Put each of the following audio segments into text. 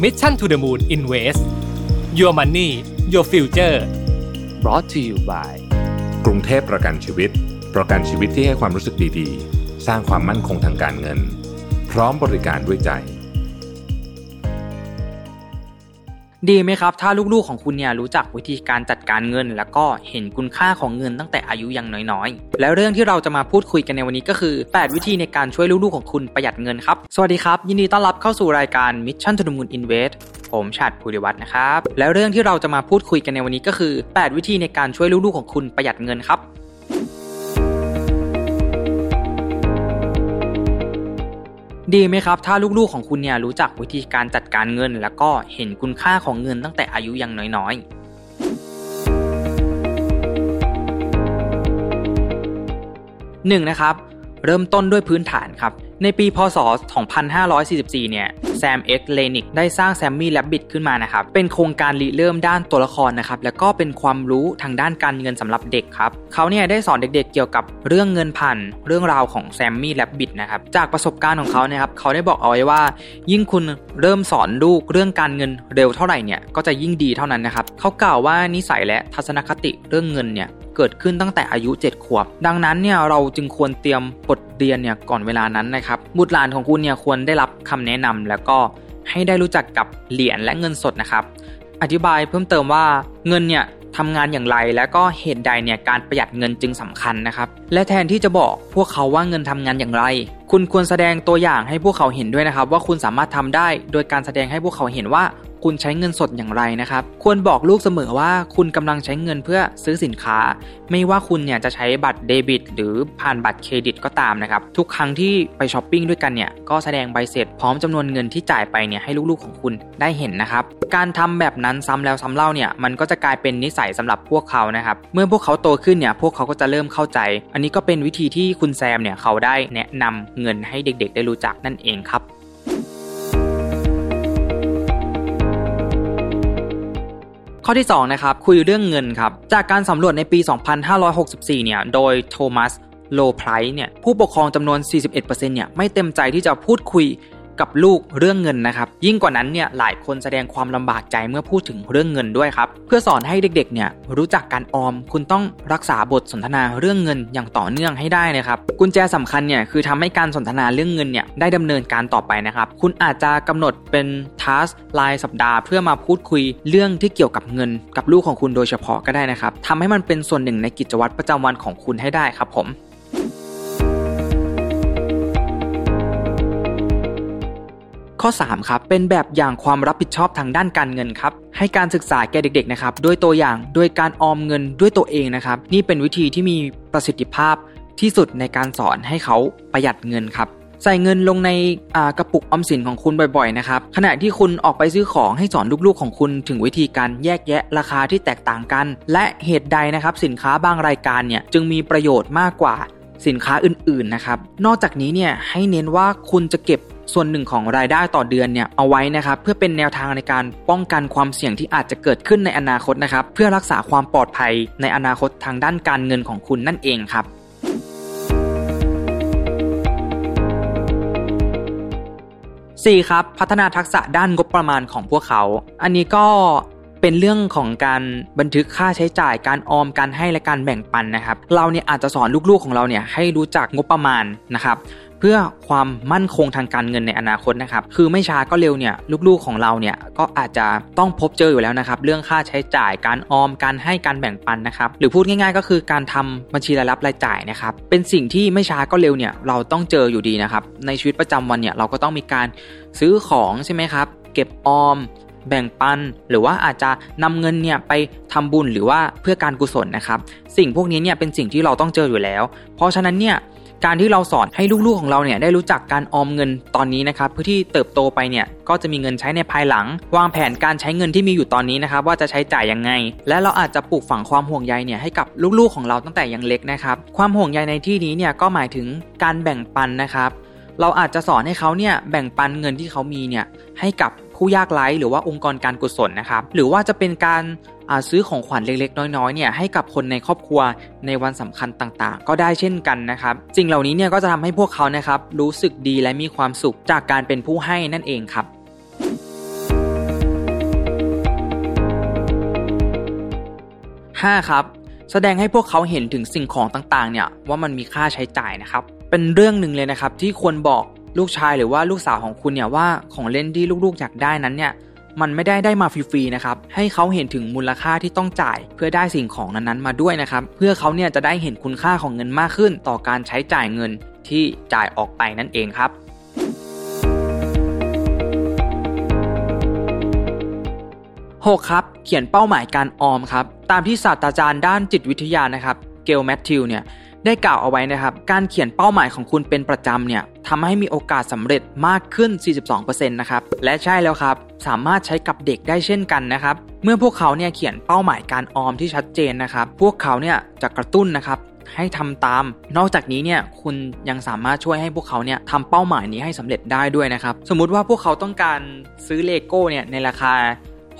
Mission to the Moon Invest Your Money Your Future brought to you by กรุงเทพประกันชีวิต ประกันชีวิตที่ให้ความรู้สึกดีๆ สร้างความมั่นคงทางการเงิน พร้อมบริการด้วยใจ ดีไหมครับ ถ้าลูกๆของคุณเนี่ยรู้จักวิธีการจัดการเงิน แล้วก็เห็นคุณค่าของเงินตั้งแต่อายุยังน้อยๆ แล้วเรื่องที่เราจะมาพูดคุยกันในวันนี้ก็คือ 8 วิธีในการช่วยลูกๆของคุณประหยัดเงินครับ สวัสดีครับ ยินดีต้อนรับเข้าสู่รายการ Mission to the Moon Invest ผมชาติภูริวัฒน์นะครับ แล้วเรื่องที่เราจะมาพูดคุยกันในวันนี้ก็คือ 8 วิธีในการช่วยลูกๆของคุณประหยัดเงินครับ ดีไหมครับ ถ้าลูกๆของคุณเนี่ยรู้จักวิธีการจัดการเงิน แล้วก็เห็นคุณค่าของเงินตั้งแต่อายุยังน้อยๆหนึ่งนะครับ เริ่มต้นด้วยพื้นฐานครับ ในปีพศ 2544 เนี่ย Sam X Renick ได้สร้าง Sammy Rabbit ขึ้นมานะครับ เป็นโครงการริเริ่มด้านตัวละครนะครับ แล้วก็เป็นความรู้ทางด้านการเงินสำหรับเด็กครับเขาเนี่ยได้สอนเด็กๆเกี่ยวกับเรื่องเงินผ่านเรื่องราวของ Sammy Rabbit นะครับ จากประสบการณ์ของเขาเนี่ยครับ เขาได้บอกเอาไว้ว่า ยิ่งคุณเริ่มสอนลูกเรื่องการเงินเร็วเท่าไหร่เนี่ย ก็จะยิ่งดีเท่านั้นนะครับ เขากล่าวว่านิสัยและทัศนคติเรื่องเงินเนี่ยเกิดขึ้นตั้งแต่อายุ 7 ขวบ ดังนั้นเนี่ยเราจึงควรเตรียมบทเรียนเนี่ยก่อนเวลานั้นนะครับบุตรหลานของคุณเนี่ยควรได้รับคำแนะนำแล้วก็ให้ได้รู้จักกับเหรียญและเงินสดนะครับ อธิบายเพิ่มเติมว่าเงินเนี่ยทำงานอย่างไรและก็เหตุใดเนี่ยการประหยัดเงินจึงสำคัญนะครับ และแทนที่จะบอกพวกเขาว่าเงินทำงานอย่างไร คุณควรแสดงตัวอย่างให้พวกเขาเห็นด้วยนะครับ ว่าคุณสามารถทำได้ โดยการแสดงให้พวกเขาเห็นว่า คุณใช้เงินสดอย่างไรนะครับ ควรบอกลูกเสมอว่าคุณกำลังใช้เงินเพื่อซื้อสินค้า ไม่ว่าคุณเนี่ยจะใช้บัตรเดบิต หรือผ่านบัตรเครดิตก็ตามนะครับ ทุกครั้งที่ไปช้อปปิ้งด้วยกันเนี่ยก็แสดงใบเสร็จพร้อมจำนวนเงินที่จ่ายไปเนี่ยให้ลูกๆของคุณได้เห็นนะครับ การทำแบบนั้นซ้ำแล้วซ้ำเล่าเนี่ยมันก็จะกลายเป็นนิสัยสำหรับพวกเขานะครับ เมื่อพวกเขาโตขึ้นเนี่ยพวกเขาก็จะเริ่มเข้าใจ อันนี้ก็เป็นวิธีที่คุณแซมเนี่ยเขาได้แนะนำเงินให้เด็ก ๆ ได้รู้จักนั่นเองครับ ข้อที่2นะครับคุยเรื่องเงินครับจากการสำรวจในปี 2564 เนี่ยโดยโทมัสโลไพร์เนี่ยผู้ปกครองจำนวน 41%เนี่ยไม่เต็มใจที่จะพูดคุย กับลูกเรื่องเงินนะครับ ยิ่งกว่านั้นเนี่ยหลายคนแสดงความลำบากใจเมื่อพูดถึงเรื่องเงินด้วยครับ เพื่อสอนให้เด็กๆเนี่ยรู้จักการออม คุณต้องรักษาบทสนทนาเรื่องเงินอย่างต่อเนื่องให้ได้นะครับ กุญแจสำคัญเนี่ยคือทำให้การสนทนาเรื่องเงินเนี่ยได้ดำเนินการต่อไปนะครับ คุณอาจจะกำหนดเป็นทัสรายสัปดาห์ เพื่อมาพูดคุยเรื่องที่เกี่ยวกับเงิน กับลูกของคุณโดยเฉพาะก็ได้นะครับทำให้มันเป็นส่วนหนึ่งในกิจวัตรประจำวันของคุณให้ได้ครับผม ข้อ 3 ครับ เป็นแบบอย่างความรับผิดชอบทางด้านการเงินครับ ให้การศึกษาแก่เด็กๆนะครับ ด้วยตัวอย่างโดยการออมเงินด้วยตัวเองนะครับ นี่เป็นวิธีที่มีประสิทธิภาพที่สุดในการสอนให้เขาประหยัดเงินครับ ใส่เงินลงในกระปุกออมสินของคุณบ่อยๆนะครับ ขณะที่คุณออกไปซื้อของให้สอนลูกๆของคุณถึงวิธีการแยกแยะราคาที่แตกต่างกัน และเหตุใดนะครับ สินค้าบางรายการเนี่ยจึงมีประโยชน์มากกว่าสินค้าอื่นๆนะครับ นอกจากนี้เนี่ยให้เน้นว่าคุณจะเก็บ ส่วนหนึ่งของรายได้ต่อเดือนเนี่ยเอาไว้นะครับเพื่อเป็นแนวทางในการป้องกันความเสี่ยงที่อาจจะเกิดขึ้นในอนาคตนะครับเพื่อรักษาความปลอดภัยในอนาคตทางด้านการเงินของคุณนั่นเองครับ 4. ครับพัฒนาทักษะด้านงบประมาณของพวกเขา อันนี้ก็เป็นเรื่องของการบันทึกค่าใช้จ่ายการออมการให้และการแบ่งปันนะครับ เราเนี่ยอาจจะสอนลูกๆของเราเนี่ยให้รู้จักงบประมาณนะครับ เพื่อความมั่นคงทางการเงินในอนาคตนะครับ คือไม่ช้าก็เร็วเนี่ยลูกๆของเราเนี่ยก็อาจจะต้องพบเจออยู่แล้วนะครับ เรื่องค่าใช้จ่ายการออมการให้การแบ่งปันนะครับ หรือพูดง่ายๆ ก็คือการทำบัญชีรายรับรายจ่ายนะครับ เป็นสิ่งที่ไม่ช้าก็เร็วเนี่ยเราต้องเจออยู่ดีนะครับ ในชีวิตประจำวันเนี่ยเราก็ต้องมีการซื้อของใช่ไหมครับ เก็บออมแบ่งปันหรือว่าอาจจะนำเงินเนี่ยไปทำบุญหรือว่าเพื่อการกุศลนะครับ สิ่งพวกนี้เนี่ยเป็นสิ่งที่เราต้องเจออยู่แล้ว เพราะฉะนั้นเนี่ย การที่เราสอนให้ลูกๆของเราเนี่ยได้รู้จักการออมเงินตอนนี้นะครับเพื่อที่เติบโตไปเนี่ยก็จะมีเงินใช้ในภายหลัง วางแผนการใช้เงินที่มีอยู่ตอนนี้นะครับว่าจะใช้จ่ายยังไง และเราอาจจะปลูกฝังความห่วงใยเนี่ยให้กับลูกๆของเราตั้งแต่ยังเล็กนะครับความห่วงใยในที่นี้เนี่ยก็หมายถึงการแบ่งปันนะครับ เราอาจจะสอนให้เขาเนี่ยแบ่งปันเงินที่เขามีเนี่ยให้กับ ผู้ยากไร้หรือว่าองค์กรการกุศลนะครับ หรือว่าจะเป็นการซื้อของขวัญเล็กๆ น้อยๆเนี่ยให้กับคนในครอบครัวในวันสำคัญต่างๆ ก็ได้เช่นกันนะครับสิ่งเหล่านี้เนี่ยก็จะทำให้พวกเขานะครับรู้สึกดีและมีความสุขจากการเป็นผู้ให้นั่นเองครับห้าครับแสดงให้พวกเขาเห็นถึงสิ่งของต่างๆเนี่ยว่ามันมีค่าใช้จ่ายนะครับ เป็นเรื่องหนึ่งเลยนะครับที่ควรบอก ลูกชายหรือว่าลูกสาวของคุณเนี่ยว่าของเล่นที่ลูกๆอยากได้นั้นเนี่ยมันไม่ได้ได้มาฟรีๆนะครับ ให้เขาเห็นถึงมูลค่าที่ต้องจ่าย เพื่อได้สิ่งของนั้นๆมาด้วยนะครับ เพื่อเขาเนี่ยจะได้เห็นคุณค่าของเงินมากขึ้น ต่อการใช้จ่ายเงินที่จ่ายออกไปนั่นเองครับ 6. ครับ เขียนเป้าหมายการออมครับ ตามที่ศาสตราจารย์ด้านจิตวิทยานะครับ เกลแมทธิวเนี่ย ได้กล่าวเอาไว้นะครับ การเขียนเป้าหมายของคุณเป็นประจำเนี่ยทำให้มีโอกาสสำเร็จมากขึ้น 42%นะครับ และใช่แล้วครับ สามารถใช้กับเด็กได้เช่นกันนะครับ เมื่อพวกเขาเนี่ยเขียนเป้าหมายการออมที่ชัดเจนนะครับ พวกเขาเนี่ยจะกระตุ้นนะครับให้ทำตาม นอกจากนี้เนี่ยคุณยังสามารถช่วยให้พวกเขาเนี่ยทำเป้าหมายนี้ให้สำเร็จได้ด้วยนะครับ สมมุติว่าพวกเขาต้องการซื้อเลโก้เนี่ยในราคา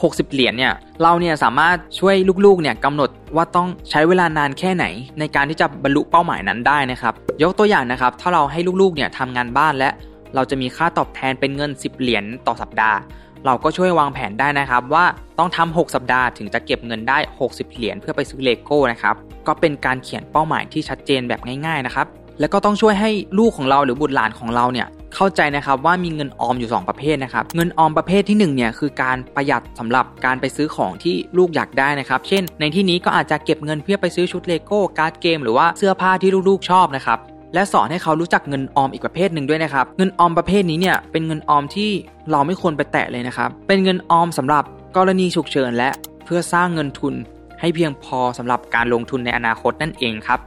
60 เหรียญเนี่ยเราเนี่ยสามารถช่วยลูกๆเนี่ยกำหนดว่าต้องใช้เวลานานแค่ไหน ในการที่จะบรรลุเป้าหมายนั้นได้นะครับยกตัวอย่างนะครับถ้าเราให้ลูกๆเนี่ยทำงานบ้านและเราจะมีค่าตอบแทนเป็นเงิน 10 เหรียญต่อสัปดาห์ เราก็ช่วยวางแผนได้นะครับว่าต้องทำ6สัปดาห์ถึงจะเก็บเงินได้ 60 เหรียญเพื่อไปซื้อเลโก้นะครับก็เป็นการเขียนเป้าหมายที่ชัดเจนแบบง่ายๆนะครับแล้วก็ต้องช่วยให้ลูกของเราหรือบุตรหลานของเราเนี่ย เข้าใจนะครับว่ามีเงินออมอยู่ 2 ประเภทนะครับ เงินออมประเภทที่1เนี่ยคือการประหยัดสำหรับการไปซื้อของที่ลูกอยากได้นะครับ เช่น ในที่นี้ก็อาจจะเก็บเงินเพื่อไปซื้อชุดเลโก้การ์ดเกมหรือว่าเสื้อผ้าที่ลูกๆชอบนะครับและสอนให้เขารู้จักเงินออมอีกประเภทหนึ่งด้วยนะครับ เงินออมประเภทนี้เนี่ยเป็นเงินออมที่เราไม่ควรไปแตะเลยนะครับ เป็นเงินออมสำหรับกรณีฉุกเฉินและเพื่อสร้างเงินทุนให้เพียงพอสำหรับการลงทุนในอนาคตนั่นเองครับ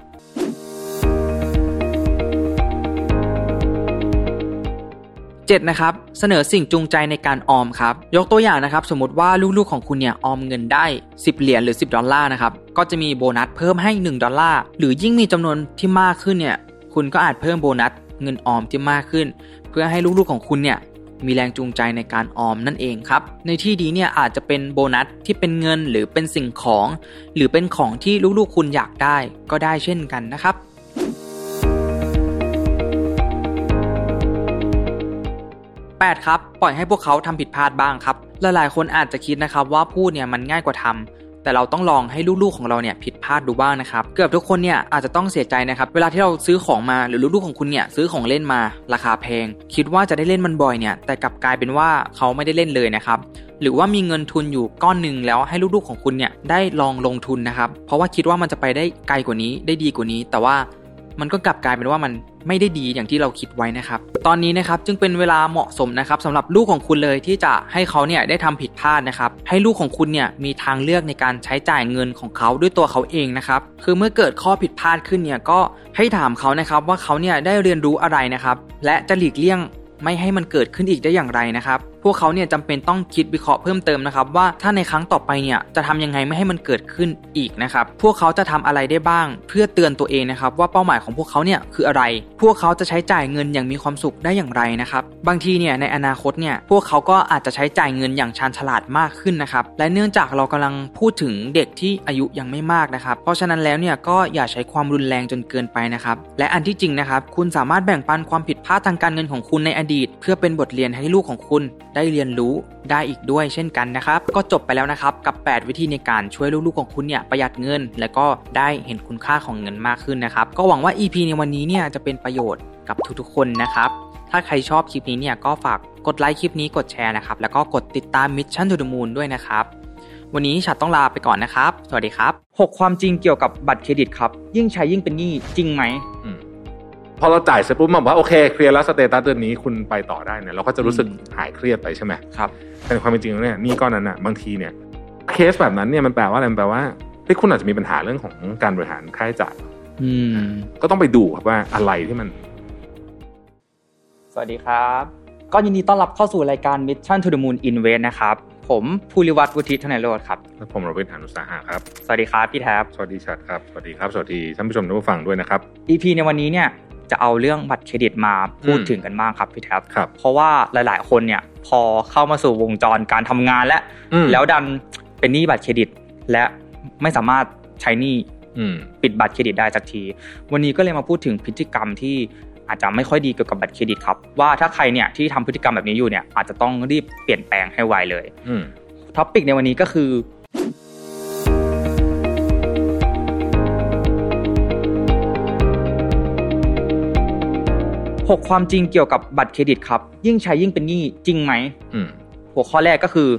7นะครับเสนอสิ่งจูงใจในการออมครับ ยกตัวอย่างนะครับสมมติว่าลูกๆของคุณเนี่ยออมเงินได้ 10 เหรียญหรือ 10 ดอลลาร์นะครับก็จะมีโบนัสเพิ่มให้ 1 ดอลลาร์หรือยิ่งมีจำนวนที่มากขึ้นเนี่ยคุณก็อาจเพิ่มโบนัสเงินออมที่มากขึ้น เพื่อให้ลูกๆของคุณเนี่ยมีแรงจูงใจในการออมนั่นเองครับ ในที่นี้เนี่ยอาจจะเป็นโบนัสที่เป็นเงินหรือเป็นสิ่งของ หรือเป็นของที่ลูกๆคุณอยากได้ก็ได้เช่นกันนะครับ 8 ครับ ปล่อยให้พวกเขาทำผิดพลาดบ้างครับ หลายๆ คนอาจจะคิดนะครับว่าพูดเนี่ยมันง่ายกว่าทำแต่เราต้องลองให้ลูกๆของเราเนี่ยผิดพลาดดูบ้างนะครับ เกือบทุกคนเนี่ยอาจจะต้องเสียใจนะครับ เวลาที่เราซื้อของมาหรือลูกๆของคุณเนี่ยซื้อของเล่นมาราคาแพง คิดว่าจะได้เล่นมันบ่อยเนี่ย แต่กลับกลายเป็นว่าเขาไม่ได้เล่นเลยนะครับ หรือว่ามีเงินทุนอยู่ก้อนหนึ่งแล้วให้ลูกๆของคุณเนี่ยได้ลองลงทุนนะครับ เพราะว่าคิดว่ามันจะไปได้ไกลกว่านี้ได้ดีกว่านี้ แต่ว่ามันก็กลับกลายเป็นว่ามัน ไม่ได้ดีอย่างที่เราคิดไว้นะครับ ตอนนี้นะครับจึงเป็นเวลาเหมาะสมนะครับสำหรับลูกของคุณเลยที่จะให้เขาเนี่ยได้ทำผิดพลาดนะครับ ให้ลูกของคุณเนี่ยมีทางเลือกในการใช้จ่ายเงินของเขาด้วยตัวเขาเองนะครับ คือเมื่อเกิดข้อผิดพลาดขึ้นเนี่ยก็ให้ถามเขานะครับว่าเขาเนี่ยได้เรียนรู้อะไรนะครับ และจะหลีกเลี่ยงไม่ให้มันเกิดขึ้นอีกได้อย่างไรนะครับ พวกเขาเนี่ยจำเป็นต้องคิดวิเคราะห์เพิ่มเติมนะครับว่าถ้าในครั้งต่อไปเนี่ยจะทำยังไงไม่ให้มันเกิดขึ้นอีกนะครับพวกเขาจะทำอะไรได้บ้าง เพื่อเตือนตัวเองนะครับว่าเป้าหมายของพวกเขาเนี่ยคืออะไร พวกเขาจะใช้จ่ายเงินอย่างมีความสุขได้อย่างไรนะครับบางทีเนี่ยในอนาคตเนี่ยพวกเขาก็อาจจะใช้จ่ายเงินอย่างชาญฉลาดมากขึ้นนะครับและเนื่องจากเรากำลังพูดถึงเด็กที่อายุยังไม่มากนะครับเพราะฉะนั้นแล้วเนี่ยก็อย่าใช้ความรุนแรงจนเกินไปนะครับและอันที่จริงนะครับคุณสามารถแบ่งปันความผิดพลาดทางการเงินของคุณในอดีต เพื่อเป็นบทเรียนให้ลูกของคุณได้เรียนรู้ได้อีกด้วยเช่นกันนะครับ ก็จบไปแล้วนะครับกับ 8 วิธีในการช่วยลูกๆของคุณเนี่ยประหยัดเงิน และก็ได้เห็นคุณค่าของเงินมากขึ้นนะครับ ก็หวังว่า EP ในวันนี้เนี่ยจะเป็นประโยชน์กับทุกๆคนนะครับ ถ้าใครชอบคลิปนี้เนี่ยก็ฝากกดไลค์คลิปนี้กดแชร์นะครับ แล้วก็กดติดตาม Mission to the Moon ด้วยนะครับวันนี้ฉัดต้องลาไปก่อนนะครับ สวัสดีครับ 6 ความจริงเกี่ยวกับบัตรเครดิตครับ ยิ่งใช้ยิ่งเป็นหนี้จริงไหม อืมพอเราจ่ายเสร็จปุ๊บมันบอกว่าโอเคเคลียร์แล้ว status เดือนนี้คุณไปต่อได้เนี่ยเราก็จะรู้สึกอืมหายเครียดไปใช่ไหมครับแต่ในความเป็นจริงแล้วเนี่ยหนี่ก้อนนั้นอะบางทีเนี่ยเคสแบบนั้นเนี่ยมันแปลว่าอะไรมันแปลว่าเฮ้ยคุณอาจจะมีปัญหาเรื่องของการบริหารค่าใช้จ่ายอืมก็ต้องไปดูครับว่าอะไรที่มัน สวัสดีครับ ก็ยินดีต้อนรับเข้าสู่รายการ Mission to the Moon Invest นะครับผมภูริวัตรวุฒิธนโรธครับผมรวิทย์หานุสาหะครับ สวัสดีครับพี่แท็บ สวัสดีชัดครับ สวัสดีครับ สวัสดีท่านผู้ชมท่านผู้ฟังด้วยนะครับ EP ในวันนี้เนี่ย จะเอาเรื่องบัตรเครดิตมาพูดอืมถึงกันบ้างครับพี่แท็บครับเพราะว่าหลาย ๆ คนเนี่ยพอเข้ามาสู่วงจรการทำงานและอืมแล้วดันเป็นหนี้บัตรเครดิต และไม่สามารถใช้หนี้อืมปิดบัตรเครดิตได้สักที วันนี้ก็เลยมาพูดถึงพฤติกรรมที่อาจจะไม่ค่อยดีเกี่ยวกับบัตรเครดิตครับ ว่าถ้าใครเนี่ยที่ทำพฤติกรรมแบบนี้อยู่เนี่ยอาจจะต้องรีบเปลี่ยนแปลงให้ไวเลยอืม topic ในวันนี้ก็คือ หกความจริงเกี่ยวกับบัตรเครดิตครับ ยิ่งใช้ยิ่งเป็นหนี้จริงไหมอืมหัวข้อแรกก็คือ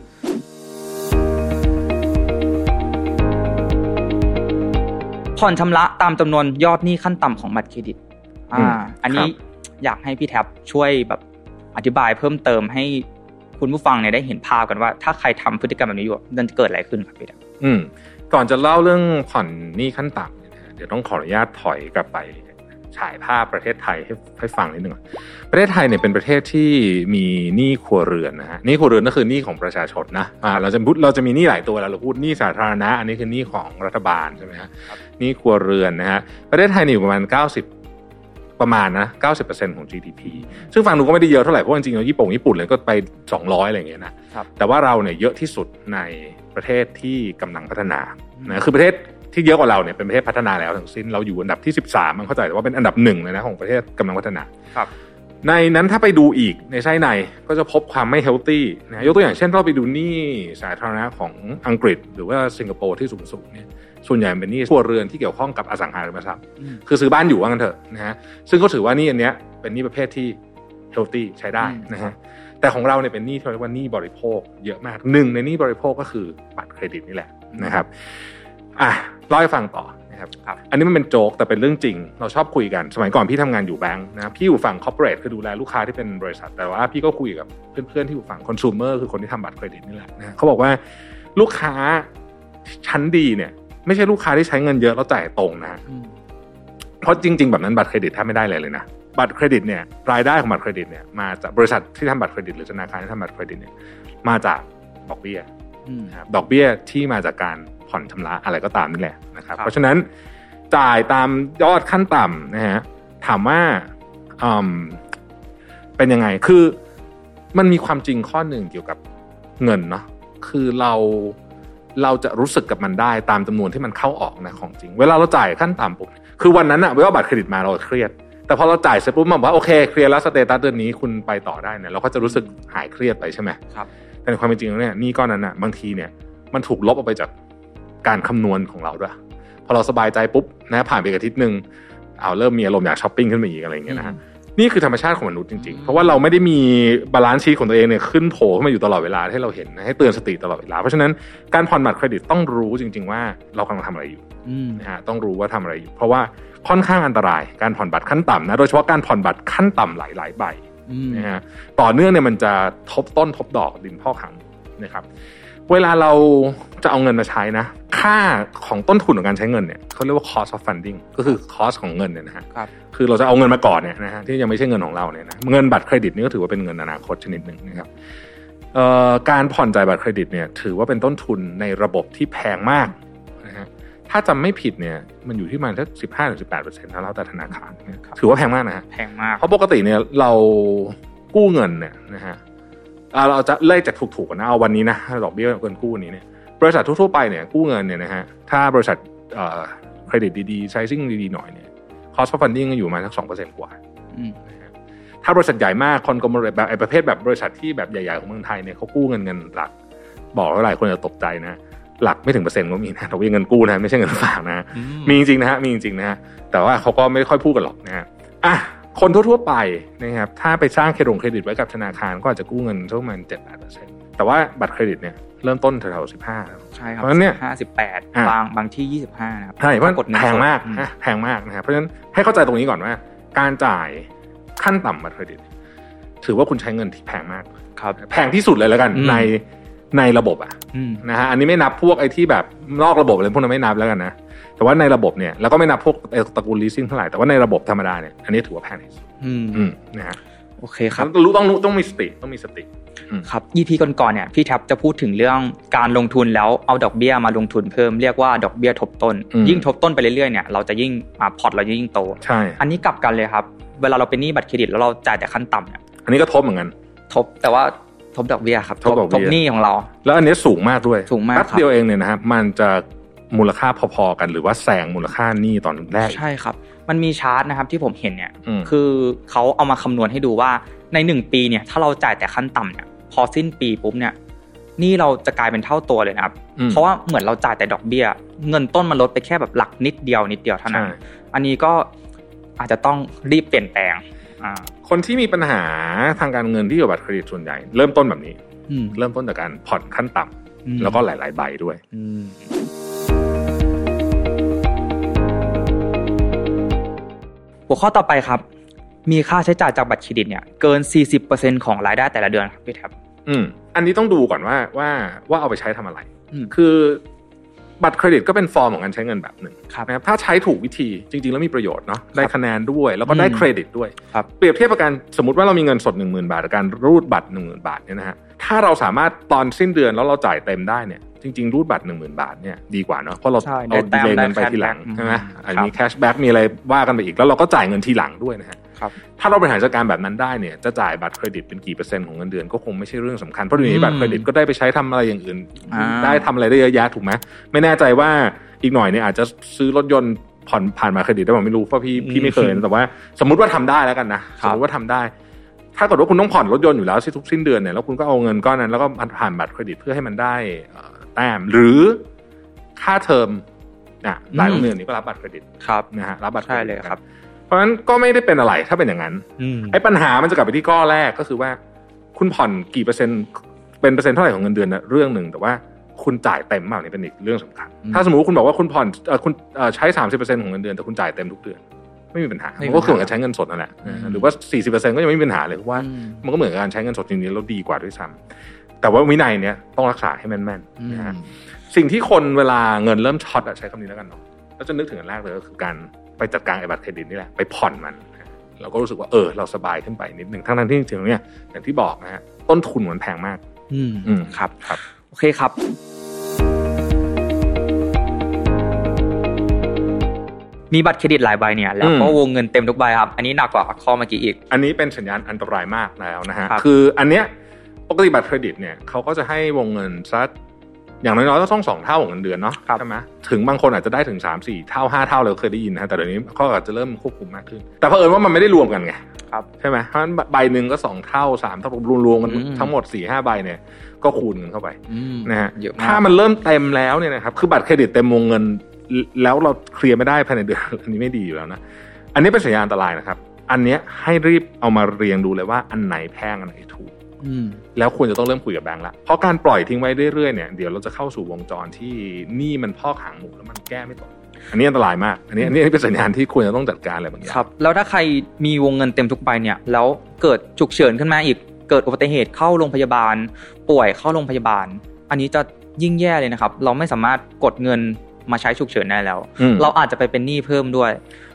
ผ่อนชำระตามจำนวนยอดหนี้ขั้นต่ำของบัตรเครดิต อ่าอืมอันนี้ครับอยากให้พี่แท็บช่วยแบบอธิบายเพิ่มเติมให้คุณผู้ฟังเนี่ยได้เห็นภาพกันว่า ถ้าใครทำพฤติกรรมแบบนี้อยู่มันจะเกิดอะไรขึ้นครับพี่แท็บอืมก่อนจะเล่าเรื่องผ่อนหนี้ขั้นต่ำเนี่ยนะฮะเดี๋ยวต้องขออนุญาตถอยกลับไป ฉายภาพประเทศไทยให้ให้ฟังนิดนึงก่อนประเทศไทยเนี่ยเป็นประเทศที่มีหนี้ครัวเรือนนะฮะหนี้ครัวเรือนก็คือหนี้ของประชาชนนะอ่าเราจะพูดเราจะมีหนี้หลายตัวแล้วเราพูดหนี้สาธารณะ อันนี้คือหนี้ของรัฐบาลใช่ไหมฮะหนี้ครัวเรือนนะฮะประเทศไทยนี่อยู่ประมาณ 90ประมาณนะ 90%ของ GDP ซึ่งฟังดูก็ไม่ได้เยอะเท่าไหร่ เพราะจริงๆแล้วญี่ปุ่นญี่ปุ่นเลยก็ไป 200 อะไรอย่างเงี้ยนะครับแต่ว่าเราเนี่ยเยอะที่สุดในประเทศที่กำลังพัฒนานะคือประเทศ ที่เยอะกว่าเราเนี่ยเป็นประเทศพัฒนาแล้วทั้งสิ้นเราอยู่อันดับที่ 13 มันเข้าใจแต่ว่าเป็นอันดับหนึ่งเลยนะของประเทศกำลังพัฒนาครับ ในนั้นถ้าไปดูอีกในไส้ในก็จะพบความไม่เฮลตี้นะยกตัวอย่างเช่นเราไปดูหนี้สาธารณะของอังกฤษ หรือว่าสิงคโปร์ที่สูงๆเนี่ยส่วนใหญ่เป็นหนี้ครัวเรือนที่เกี่ยวข้องกับอสังหาริมทรัพย์อืมคือซื้อบ้านอยู่ว่างั้นเถอะนะฮะซึ่งก็ถือว่าหนี่อันเนี้ยเป็นหนี้ประเภทที่เฮลตี้ใช้ได้อืมนะฮะแต่ของเราเนี่ยเป็นหนี้ที่เรียกว่าหนี้บริโภคเยอะมากหนึ่งในหนี้บริโภคก็คือบัตรเครดิตนี่แหละนะครับ อะเล่าให้ฟังต่อนะครับครับอันนี้มันเป็นโจ๊กแต่เป็นเรื่องจริง เราชอบคุยกัน สมัยก่อนพี่ทำงานอยู่แบงค์นะพี่อยู่ฝั่ง corporate คือดูแลลูกค้าที่เป็นบริษัท แต่ว่าพี่ก็คุยกับเพื่อนๆที่อยู่ฝั่งคอน sumer คือคนที่ทำบัตรเครดิตนี่แหละนะเขาบอกว่าลูกค้าชั้นดีเนี่ย ไม่ใช่ลูกค้าที่ใช้เงินเยอะแล้วจ่ายตรงนะฮะอืมเพราะจริง ๆ แบบนั้นบัตรเครดิตแทบไม่ได้เลยเลยนะบัตรเครดิตเนี่ยรายได้ของบัตรเครดิตเนี่ยมาจากบริษัทที่ทำบัตรเครดิตหรือธนาคารที่ทำบัตรเครดิตเนี่ยมาจากดอกเบี้ยอืมนะครับดอกเบี้ยที่มาจากการ ผ่อนชำระอะไรก็ตามนี่แหละนะครับครับ เพราะฉะนั้นจ่ายตามยอดขั้นต่ำนะฮะถามว่าอืมเป็นยังไงคือมันมีความจริงข้อหนึ่งเกี่ยวกับเงินเนาะคือเราเราจะรู้สึกกับมันได้ตามจำนวนที่มันเข้าออกนะของจริง เวลาเราจ่ายขั้นต่ำปุ๊บคือวันนั้นอะเวลาบัตรเครดิตมาเราเครียด แต่พอเราจ่ายเสร็จปุ๊บมันบอกว่าโอเคเคลียร์แล้ว status เดือนนี้คุณไปต่อได้เนี่ยเราก็จะรู้สึกหายเครียดไปใช่ไหมครับแต่ในความเป็นจริงแล้วเนี่ยหนี้ก้อนนั้นอะบางทีเนี่ยมันถูกลบออกไปจาก การคำนวณของเราด้วย พอเราสบายใจปุ๊บนะผ่านไปอีกอาทิตย์หนึ่งเอาเริ่มมีอารมณ์อยากช้อปปิ้งขึ้นมาอีกอะไรอย่างเงี้ยนะฮะนี่คือธรรมชาติของมนุษย์จริงๆ เพราะว่าเราไม่ได้มี balance sheet ของตัวเองเนี่ยขึ้นโผล่ขึ้นมาอยู่ตลอดเวลาให้เราเห็นนะให้เตือนสติตลอดเวลา เพราะฉะนั้นการผ่อนบัตรเครดิตต้องรู้จริง ๆ ว่าเรากำลังทำอะไรอยู่อืมนะฮะต้องรู้ว่าทำอะไรอยู่ เพราะว่าค่อนข้างอันตรายการผ่อนบัตรขั้นต่ำนะโดยเฉพาะการผ่อนบัตรขั้นต่ำหลายๆใบอืมนะฮะต่อเนื่องเนี่ยมันจะทบต้นทบดอกดินพ่อขังนะครับ เวลาเราจะเอาเงินมาใช้นะ ค่าของต้นทุนของการใช้เงินเนี่ยเขาเรียกว่า cost of funding ก็คือ cost ของเงินเนี่ยนะฮะครับคือเราจะเอาเงินมาก่อนเนี่ยนะฮะที่ยังไม่ใช่เงินของเราเนี่ยนะเงินบัตรเครดิตนี่ก็ถือว่าเป็นเงินอนาคตชนิดหนึ่งนะครับเอ่อการผ่อนจ่ายบัตรเครดิตเนี่ยถือว่าเป็นต้นทุนในระบบที่แพงมากนะฮะถ้าจำไม่ผิดเนี่ยมันอยู่ที่ประมาณสักสิบห้าถึงสิบแปดเปอร์เซ็นต์แล้วแต่ธนาคารเนี่ยถือว่าแพงมากนะฮะแพงมากเพราะปกติเนี่ยเรากู้เงินเนี่ยนะฮะอ่า เราจะเล่จากถูกๆก่อนนะเอาวันนี้นะดอกเบี้ยเงินกู้นี้เนี่ยบริษัททั่วๆไปเนี่ยกู้เงินเนี่ยนะฮะถ้าบริษัทเอ่อเครดิตดีๆใช้ซิ่งดีๆหน่อยเนี่ย cost of funding ก็อยู่มาสักสองเปอร์เซ็นต์กว่าอืมนะฮะถ้าบริษัทใหญ่มากคอนกมแบบไอ้ประเภทแบบบริษัทที่แบบใหญ่ๆของเมืองไทยเนี่ยเขากู้เงินเงินหลัก บอกแล้วหลายคนจะตกใจนะหลักไม่ถึงเปอร์เซ็นต์ก็มีนะดอกเบี้ยเงินกู้นะไม่ใช่เงินฝากนะอืมีจริงๆนะฮะมีจริงๆนะฮะแต่ว่าเขาก็ไม่ค่อยพูดกันหรอกนะฮะอะ คนทั่วๆไปนะครับถ้าไปสร้างเครดิตเครดิตไว้กับธนาคารก็อาจจะกู้เงินสักประมาณเจ็ดแปดเปอร์เซ็นต์แต่ว่าบัตรเครดิตเนี่ยเริ่มต้นแถวๆสิบห้าใช่ครับเพราะฉะนั้นเนี่ยห้าสิบแปดอะบางบางที่ยี่สิบห้านะครับใช่เพราะกดเงินแพงมากสดนะแพงมากนะครับเพราะฉะนั้นให้เข้าใจตรงนี้ก่อนว่า การจ่ายขั้นต่ำบัตรเครดิต ถือว่าคุณใช้เงินที่แพงมากครับแพงที่สุดเลยแล้วกันอืมใน ในระบบอะอืมนะฮะอันนี้ไม่นับพวกไอ้ที่แบบนอกระบบอะไรพวกนั้นไม่นับแล้วกันนะแต่ว่าในระบบเนี่ยแล้วก็ไม่นับพวกไอ้ตระกูล leasing เท่าไหร่แต่ว่าในระบบธรรมดาเนี่ยอันนี้ถือว่าแพงที่สุดอืมอืมนะฮะโอเคครับรู้ต้องรู้ต้องมีสติต้องมีสติครับ EP ก่อนๆเนี่ยพี่แท็บจะพูดถึงเรื่องการลงทุนแล้วเอาดอกเบี้ยมาลงทุนเพิ่มเรียกว่าดอกเบี้ยทบต้นอืมยิ่งทบต้นไปเรื่อยๆเนี่ยเราจะยิ่งอ่าพอร์ตเราจะยิ่งโตใช่อันนี้กลับกันเลยครับ เวลาเราเป็นหนี้บัตรเครดิตแล้วเราจ่ายแต่ขั้นต่ำเนี่ยอันนี้ก็ทบเหมือนกันทบแต่ว่า ทบดอกเบี้ยครับทบดอกเบี้ยทบหนี้ของเรา แล้วอันนี้สูงมากด้วยสูงมากแป๊บครับเดียวเองเนี่ยนะครับมันจะมูลค่าพอๆกันหรือว่าแซงมูลค่าหนี้ตอนแรกใช่ครับ มันมีชาร์ตนะครับที่ผมเห็นเนี่ยอืมคือเขาเอามาคำนวณให้ดูว่าในหนึ่งปีเนี่ย ถ้าเราจ่ายแต่ขั้นต่ำเนี่ยพอสิ้นปีปุ๊บเนี่ยหนี่เราจะกลายเป็นเท่าตัวเลยนะครับอืมเพราะว่าเหมือนเราจ่ายแต่ดอกเบี้ย เงินต้นมันลดไปแค่แบบหลักนิดเดียวนิดเดียวเท่านั้นใช่อันนี้ก็อาจจะต้องรีบเปลี่ยนแปลงอ่า คนที่มีปัญหาทางการเงินที่อยู่กับบัตรเครดิตส่วนใหญ่ เริ่มต้นแบบนี้อืมเริ่มต้นจากการผ่อนขั้นต่ำอืมแล้วก็หลาย ๆ ใบด้วยอืมหัวข้อต่อไปครับ มีค่าใช้จ่ายจากบัตรเครดิตเนี่ยเกิน 40%ของรายได้แต่ละเดือนครับพี่แท็บอืมอันนี้ต้องดูก่อนว่าว่าว่าเอาไปใช้ทำอะไรอืมคือ บัตรเครดิตก็เป็นฟอร์มของการใช้เงินแบบหนึ่งครับนะครับถ้าใช้ถูกวิธีจริง ๆ แล้วมีประโยชน์เนาะได้คะแนนด้วย แล้วก็ได้อืมเครดิตด้วยครับเปรียบเทียบกับการสมมติว่าเรามีเงินสด 1 0,000 บาทกับการรูดบัตร 1 0,000 บาทเนี่ยนะฮะถ้าเราสามารถตอนสิ้นเดือนแล้วเราจ่ายเต็มได้เนี่ยจริงๆ รูดบัตร 1 0,000 บาทเนี่ยดีกว่าเนาะเพราะเราใช่เอาได้แต้ม delay เงินไปได้ทีหลัง cashback ใช่ไหมอืมอันครับมี cashback มีอะไรว่ากันไปอีกแล้วเราก็จ่ายเงินทีหลังด้วยนะฮะครับ ถ้าเราบริหารจัดการแบบนั้นได้เนี่ยจะจ่ายบัตรเครดิตเป็นกี่เปอร์เซ็นต์ของเงินเดือนก็คงไม่ใช่เรื่องสำคัญเพราะเดี๋ยวนี้บัตรเครดิตก็ได้ไปใช้ทำอะไรอย่างอื่นอ่าได้ทำอะไรได้เยอะแยะถูกไหมไม่แน่ใจว่าอีกหน่อยเนี่ยอาจจะซื้อรถยนต์ผ่อนผ่านบัตรเครดิตได้ผมไม่รู้เพราะพี่พี่ไม่เคยนะแต่ว่า สมมติว่าทำได้แล้วกันนะคสรับสมมติว่าทำได้ ถ้าเกิดว่าคุณต้องผ่อนรถยนต์อยู่แล้วทุกสิ้นเดือนเนี่ยแล้วคุณก็เอาเงินก้อนนั้นแล้วก็ผ่านบัตรเครดิตเพื่อให้มันได้เอ่อแต้มหรือค่าเทอมนะหลายโรงเรียนนี่ก็รับบัตรเครดิตครับนะฮะรับบัตรเครใช่เลยครับเพ ราะฉะนั้นก็ไม่ได้เป็นอะไรถ้าเป็นอย่างนั้นอืมไอ้ปัญหามันจะกลับไปที่ข้อแรกก็คือว่า คุณผ่อนกี่เปอร์เซ็นต์เป็นเปอร์เซ็นต์เท่าไหร่ของเงินเดือนนะเรื่องหนึ่งแต่ว่าคุณจ่ายเต็มเปล่านี่เป็นอีกเรื่องสำคัญอืมถ้าสมมติว่าคุณบอกว่าคุณผ่อนเอ่อคุณเอ่อใช้สามสิบเปอร์เซ็นต์ของเงินเดือนแต่คุณจ่ายเต็มทุกเดือน ไม่มีปัญหาไม่มีมันก็คือเหมือนปัญหากับใช้เงินสดนั่นแหละอืมหรือว่าสี่สิบเปอร์เซ็นต์ก็ยังไม่มีปัญหาเลยเพราะว่าอืมมันก็เหมือนกับการใช้เงินสดจริงๆแล้วดีกว่าด้วยซ้ำแต่ว่าวินัยเนี้ยต้องรักษาให้แม่นอืๆนะฮะมสิ่งที่คนเวลาเงินเริ่มช็อตอะใช้คำนี้แล้วกันเนาะแล้วจะนึกถึงอันแรกเลยก็คือการ ไปจัดการไอ้บัตรเครดิตนี่แหละไปผ่อนมันนะเราก็รู้สึกว่าเออเราสบายขึ้นไปนิดหนึ่งทั้งๆที่จริงๆแล้วเนี่ยอย่างที่บอกนะฮะต้นทุนมันแพงมาก อืมอืมครับครับ โอเคครับ มีบัตรเครดิตหลายใบเนี่ย แล้วก็อืมวงเงินเต็มทุกใบครับ อันนี้หนักกว่าข้อเมื่อกี้อีก อันนี้เป็นสัญญาณอันตรายมากแล้วนะฮะครับคืออันเนี้ยปกติบัตรเครดิตเนี่ยเขาก็จะให้วงเงินสัก อย่างน้อยๆก็ต้องสองเท่าของเงินเดือนเนาะครับใช่ไหมถึงบางคนอาจจะได้ถึงสามสี่เท่าห้าเท่าเราเคยได้ยินนะฮะแต่เดี๋ยวนี้เขาอาจจะเริ่มควบคุมมากขึ้น แต่เผอิญว่ามันไม่ได้รวมกันไงครับใช่ไหมเพราะฉะนั้นใบหนึ่งก็สองเท่าสามเท่ารวมๆกันอืมทั้งหมดสี่ห้าใบเนี่ย ก็คูณกันเข้าไปอืมนะฮะเยอะมากถ้ามันเริ่มเต็มแล้วเนี่ยนะครับคือบัตรเครดิตเต็มวงเงิน แล้วเราเคลียร์ไม่ได้ภายในเดือนอันนี้ไม่ดีอยู่แล้วนะอันนี้เป็นสัญญาณอันตรายนะครับ อันเนี้ยให้รีบเอามาเรียงดูเลยว่าอันไหนแพงอันไหนถูกอืม แล้วควรจะต้องเริ่มคุยกับแบงก์ละเพราะการปล่อยทิ้งไว้เรื่อยๆเนี่ยเดี๋ยวเราจะเข้าสู่วงจรที่หนี้มันพอกหางหมูแล้วมันแก้ไม่ตกอันนี้อันตรายมาก อันนี้อันนี้เป็นสัญญาณที่ควรจะต้องจัดการอะไรบางอย่างครับ แล้วถ้าใครมีวงเงินเต็มทุกใบเนี่ยแล้วเกิดฉุกเฉินขึ้นมาอีกเกิดอุบัติเหตุเข้าโรงพยาบาล ป่วยเข้าโรงพยาบาล อันนี้จะยิ่งแย่เลยนะครับ เราไม่สามารถกดเงินมาใช้ฉุกเฉินได้แล้วอืมเราอาจจะไปเป็นหนี้เพิ่มด้วย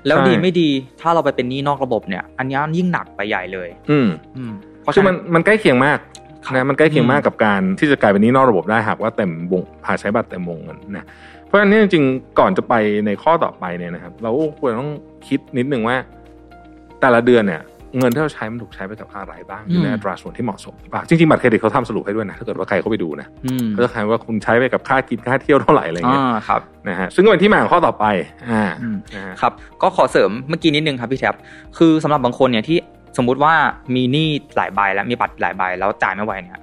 แล้วใช่ดีไม่ดีถ้าเราไปเป็นหนี้นอกระบบเนี่ย อันนี้ยิ่งหนักไปใหญ่เลย อืมอืมเพราะ คือฉะมันั้นนมันใกล้เคียงมากครับนะมันใกล้เคียงมากอืมกับการที่จะกลายเป็นหนี้นอกระบบได้หากว่าเต็มวงพาใช้บัตรเต็มวงเงินนะเพราะฉะนั้นเนี่ยจริงๆก่อนจะไปในข้อต่อไปเนี่ยนะครับ เราก็ควรต้องคิดนิดนึงว่า แต่ละเดือนเนี่ยเงินที่เราใช้มันถูกใช้ไปกับอะไรบ้างอยู่ในอัตราส่วนที่เหมาะสมหรือเปล่าจริงๆบัตรเครดิตเขาทำสรุปให้ด้วยนะถ้าเกิดว่าใครเข้าไปดูนะอืมเขาจะใครว่าคุณใช้ไปกับค่ากินค่าเที่ยวเท่าไหร่อะไรเงี้ยอ่าครับนะฮะซึ่งก็เป็นที่มาของข้อต่อไปอ่าอืมนะฮะครับ ก็ขอเสริมเมื่อกี้นิดนึงครับพี่แท็บคือสำหรับบางคนเนี่ยที่ สมมุติว่ามีหนี้หลายใบแล้วมีบัตรหลายใบแล้วจ่ายไม่ไหวเนี่ย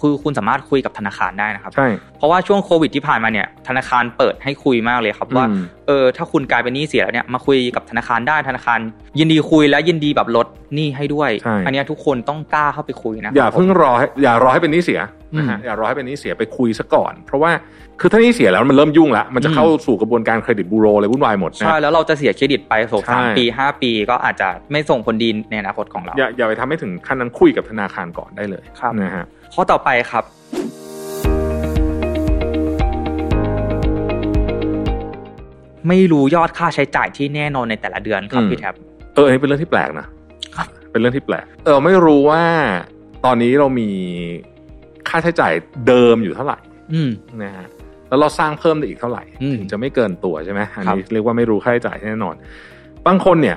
คือคุณสามารถคุยกับธนาคารได้นะครับใช่เพราะว่าช่วงโควิดที่ผ่านมาเนี่ยธนาคารเปิดให้คุยมากเลยครับว่าอืมเออถ้าคุณกลายเป็นหนี้เสียแล้วเนี่ยมาคุยกับธนาคารได้ธนาคาร ยินดีคุยและยินดีแบบลดหนี้ให้ด้วยใช่อันเนี้ยทุกคนต้องกล้าเข้าไปคุยนะอย่าเพิ่งรอให้อย่ารอให้เป็นหนี้เสียนะฮะอืมอย่ารอให้เป็นหนี้เสียไปคุยซะก่อน เพราะว่าคือถ้าหนี้เสียแล้วมันเริ่มยุ่งละมันจะอืมเข้าสู่กระบวนการเครดิตบูโรเลยวุ่นวายหมดนะใช่แล้วเราจะเสียเครดิตไปสองใช่สามปีห้าปีก็อาจจะไม่ส่งผลดีในอนาคตของเราอย่าอย่าไปทำให้ถึงขั้นนั้นคุยกับธนาคารก่อนได้เลยครับนะฮะ ข้อต่อไปครับ ไม่รู้ยอดค่าใช้จ่ายที่แน่นอนในแต่ละเดือนครับอืมพี่แท็บเอออันนี้เป็นเรื่องที่แปลกนะครับเป็นเรื่องที่แปลกเออไม่รู้ว่าตอนนี้เรามีค่าใช้จ่ายเดิมอยู่เท่าไหร่อืมนะฮะแล้วเราสร้างเพิ่มได้อีกเท่าไหร่อืมถึงจะไม่เกินตัวใช่ไหมอันนี้ครับเรียกว่าไม่รู้ค่าใช้จ่ายแน่นอน บางคนเนี่ย